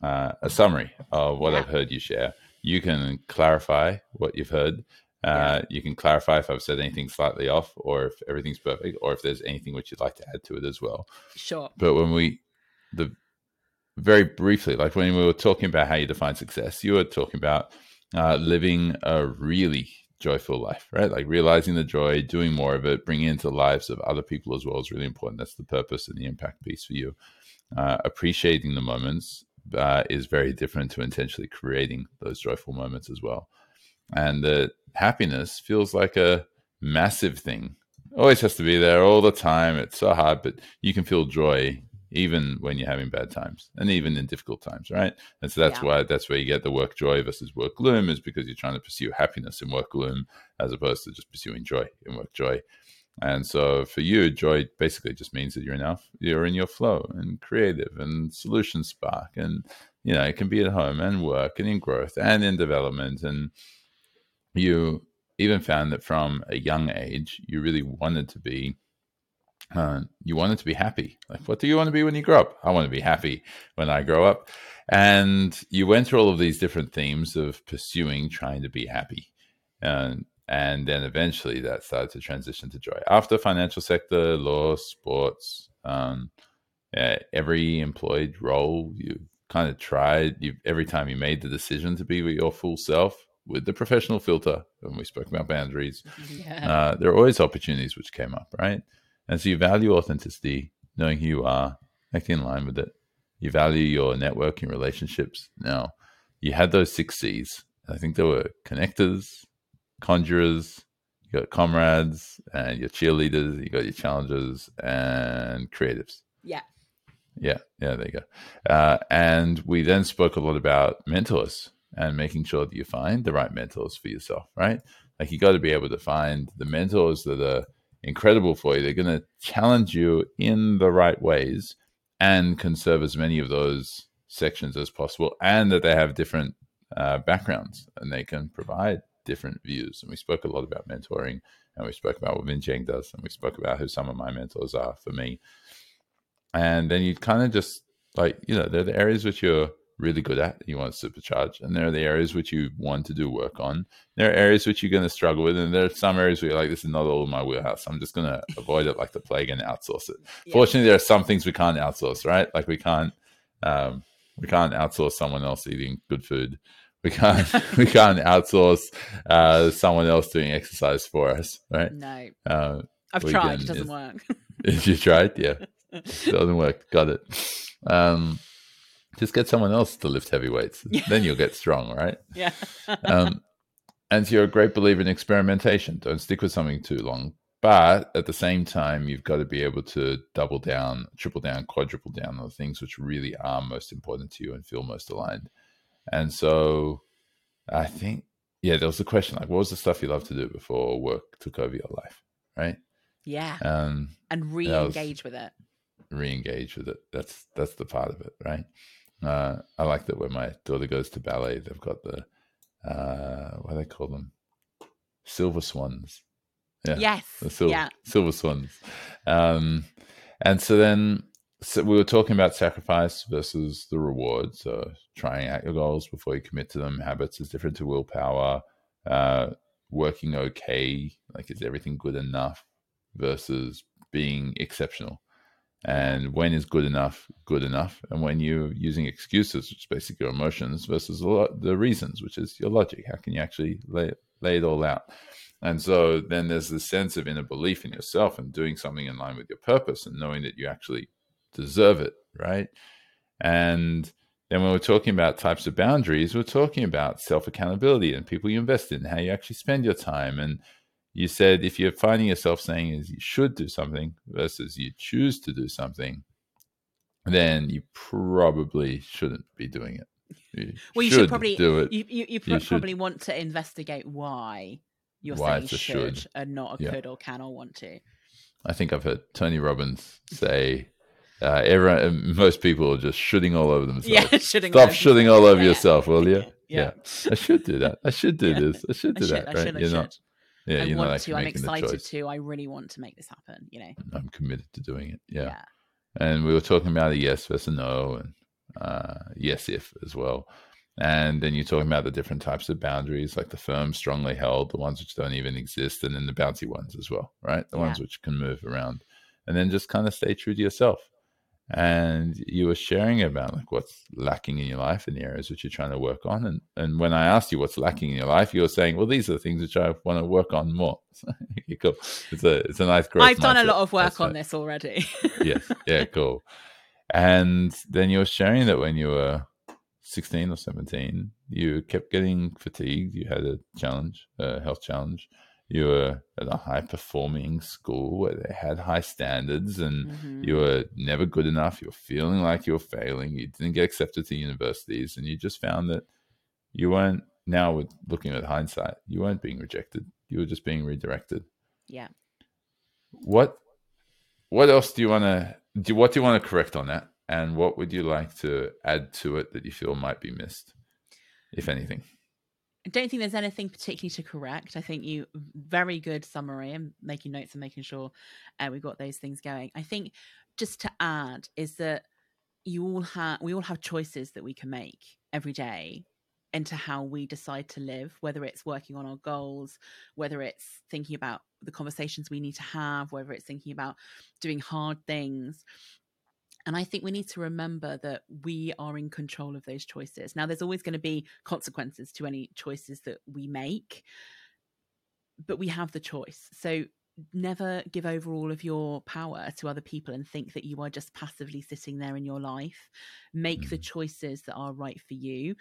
uh, a summary of what yeah. I've heard you share. You can clarify what you've heard. Uh, yeah. You can clarify if I've said anything slightly off, or if everything's perfect, or if there's anything which you'd like to add to it as well. Sure. But when we the very briefly, like when we were talking about how you define success, you were talking about uh, living a really joyful life, right? Like realizing the joy, doing more of it, bringing it into the lives of other people as well is really important. That's the purpose and the impact piece for you. Uh, appreciating the moments uh, is very different to intentionally creating those joyful moments as well. And the happiness feels like a massive thing. Always has to be there all the time. It's so hard, but you can feel joy even when you're having bad times and even in difficult times, right? And so that's yeah. why that's where you get the work joy versus work gloom is because you're trying to pursue happiness in work gloom as opposed to just pursuing joy in work joy. And so for you, joy basically just means that you're enough, you're in your flow and creative and solution spark. And, you know, it can be at home and work and in growth and in development. And you even found that from a young age, you really wanted to be uh, you wanted to be happy. Like, what do you want to be when you grow up? I want to be happy when I grow up. And you went through all of these different themes of pursuing trying to be happy. And, and then eventually that started to transition to joy. After financial sector, law, sports, um, yeah, every employed role you kind of tried, you every time you made the decision to be with your full self with the professional filter, when we spoke about boundaries, yeah. uh, there are always opportunities which came up, right? And so you value authenticity, knowing who you are, acting in line with it. You value your networking relationships. Now, you had those six C's. I think there were connectors, conjurers, you got comrades, and your cheerleaders, you got your challengers, and creatives. Yeah. Yeah, yeah, there you go. Uh, and we then spoke a lot about mentors and making sure that you find the right mentors for yourself, right? Like you got to be able to find the mentors that are incredible for you. They're going to challenge you in the right ways and can serve as many of those sections as possible, and that they have different uh, backgrounds and they can provide different views. And we spoke a lot about mentoring, and we spoke about what Vinh Giang does, and we spoke about who some of my mentors are for me. And then you kind of just like, you know, they're the areas which you're really good at, you want to supercharge. And there are the areas which you want to do work on. There are areas which you're going to struggle with. And there are some areas where you're like, this is not all in my wheelhouse. I'm just going to avoid it like the plague and outsource it. Yeah. Fortunately, there are some things we can't outsource, right? Like we can't, um, we can't outsource someone else eating good food. We can't, we can't outsource uh, someone else doing exercise for us, right? No. Uh, I've tried. Can, it doesn't work. If you tried? Yeah. it doesn't work. Got it. Um, just get someone else to lift heavy weights. Yeah. Then you'll get strong, right? Yeah. um, and you're a great believer in experimentation. Don't stick with something too long. but at the same time, you've got to be able to double down, triple down, quadruple down on the things which really are most important to you and feel most aligned. And so I think, yeah, there was a question like, what was the stuff you loved to do before work took over your life? Right. Yeah. Um, and re engage with it. Re engage with it. That's, that's the part of it. Right. Uh, I like that when my daughter goes to ballet, they've got the, uh, what do they call them? Silver swans. Yeah. Yes. The silver, yeah. silver swans. Um, and so then so we were talking about sacrifice versus the reward. So trying out your goals before you commit to them. Habits is different to willpower. Uh, working okay, like is everything good enough versus being exceptional. And when is good enough good enough? And when you're using excuses, which is basically your emotions, versus the reasons, which is your logic. How can you actually lay it, lay it all out? And so then there's this sense of inner belief in yourself and doing something in line with your purpose and knowing that you actually deserve it, right? And then when we're talking about types of boundaries, we're talking about self accountability and people you invest in, how you actually spend your time. And you said if you're finding yourself saying is you should do something versus you choose to do something, then you probably shouldn't be doing it. You well, you should, should probably do it. You, you, you, you probably should. want to investigate why you're why saying should, should, and not a yeah. could or can or want to. I think I've heard Tony Robbins say uh, everyone, most people are just shooting all over themselves. Yeah, shooting Stop shooting all over yeah. yourself, will you? Yeah. yeah. I should do that. I should do this. I should do I that. Right? Should, I you're not. Yeah, I want to. I'm excited to. I really want to make this happen. You know. I'm committed to doing it. Yeah. yeah. And we were talking about a yes versus a no, and uh, yes if as well. And then you're talking about the different types of boundaries, like the firm, strongly held, the ones which don't even exist, and then the bouncy ones as well, right? The ones which can move around. And then just kind of stay true to yourself and you were sharing about like what's lacking in your life and the areas which you're trying to work on. And and when i asked you what's lacking in your life you were saying well these are the things which i want to work on more. Cool. It's a it's a nice growth i've done a lot of work That's on this already. Yes. Yeah cool. And then you were sharing that when you were 16 or 17 you kept getting fatigued. You had a challenge a health challenge you were at a high performing school where they had high standards and mm-hmm. you were never good enough. You were feeling like you were failing. You didn't get accepted to universities and you just found that you weren't, now with looking at hindsight, you weren't being rejected. You were just being redirected. Yeah. What, what else do you want to do? What do you want to correct on that? And what would you like to add to it that you feel might be missed, if anything? I don't think there's anything particularly to correct. I think you very good summary and making notes and making sure uh, we've got those things going. I think just to add is that you all have we all have choices that we can make every day into how we decide to live, whether it's working on our goals, whether it's thinking about the conversations we need to have, whether it's thinking about doing hard things. And I think we need to remember that we are in control of those choices. Now, there's always going to be consequences to any choices that we make, but we have the choice. So never give over all of your power to other people and think that you are just passively sitting there in your life. Make the mm. choices that are right for you.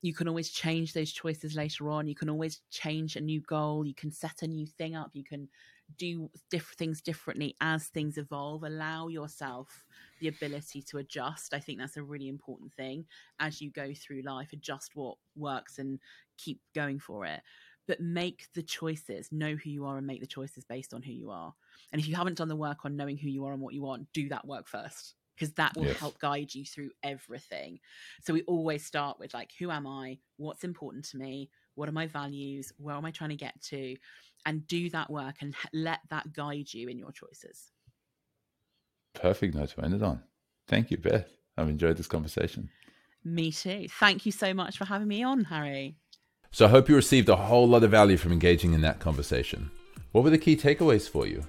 You can always change those choices later on. You can always change a new goal. You can set a new thing up. You can do diff- things differently as things evolve. Allow yourself the ability to adjust. I think that's a really important thing as you go through life. Adjust what works and keep going for it. But make the choices, know who you are, and make the choices based on who you are. And if you haven't done the work on knowing who you are and what you want, do that work first because that will yes. help guide you through everything. So we always start with like, who am I? What's important to me? What are my values? Where am I trying to get to? And do that work and let that guide you in your choices perfect note to end it on. Thank you, Beth. I've enjoyed this conversation. Me too. Thank you so much for having me on, Harry. So I hope you received a whole lot of value from engaging in that conversation. What were the key takeaways for you?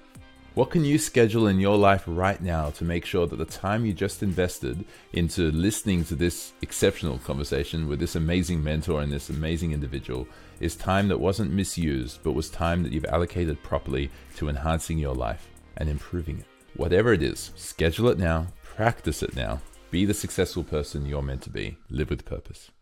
What can you schedule in your life right now to make sure that the time you just invested into listening to this exceptional conversation with this amazing mentor and this amazing individual is time that wasn't misused, but was time that you've allocated properly to enhancing your life and improving it? Whatever it is, schedule it now, practice it now, be the successful person you're meant to be, live with purpose.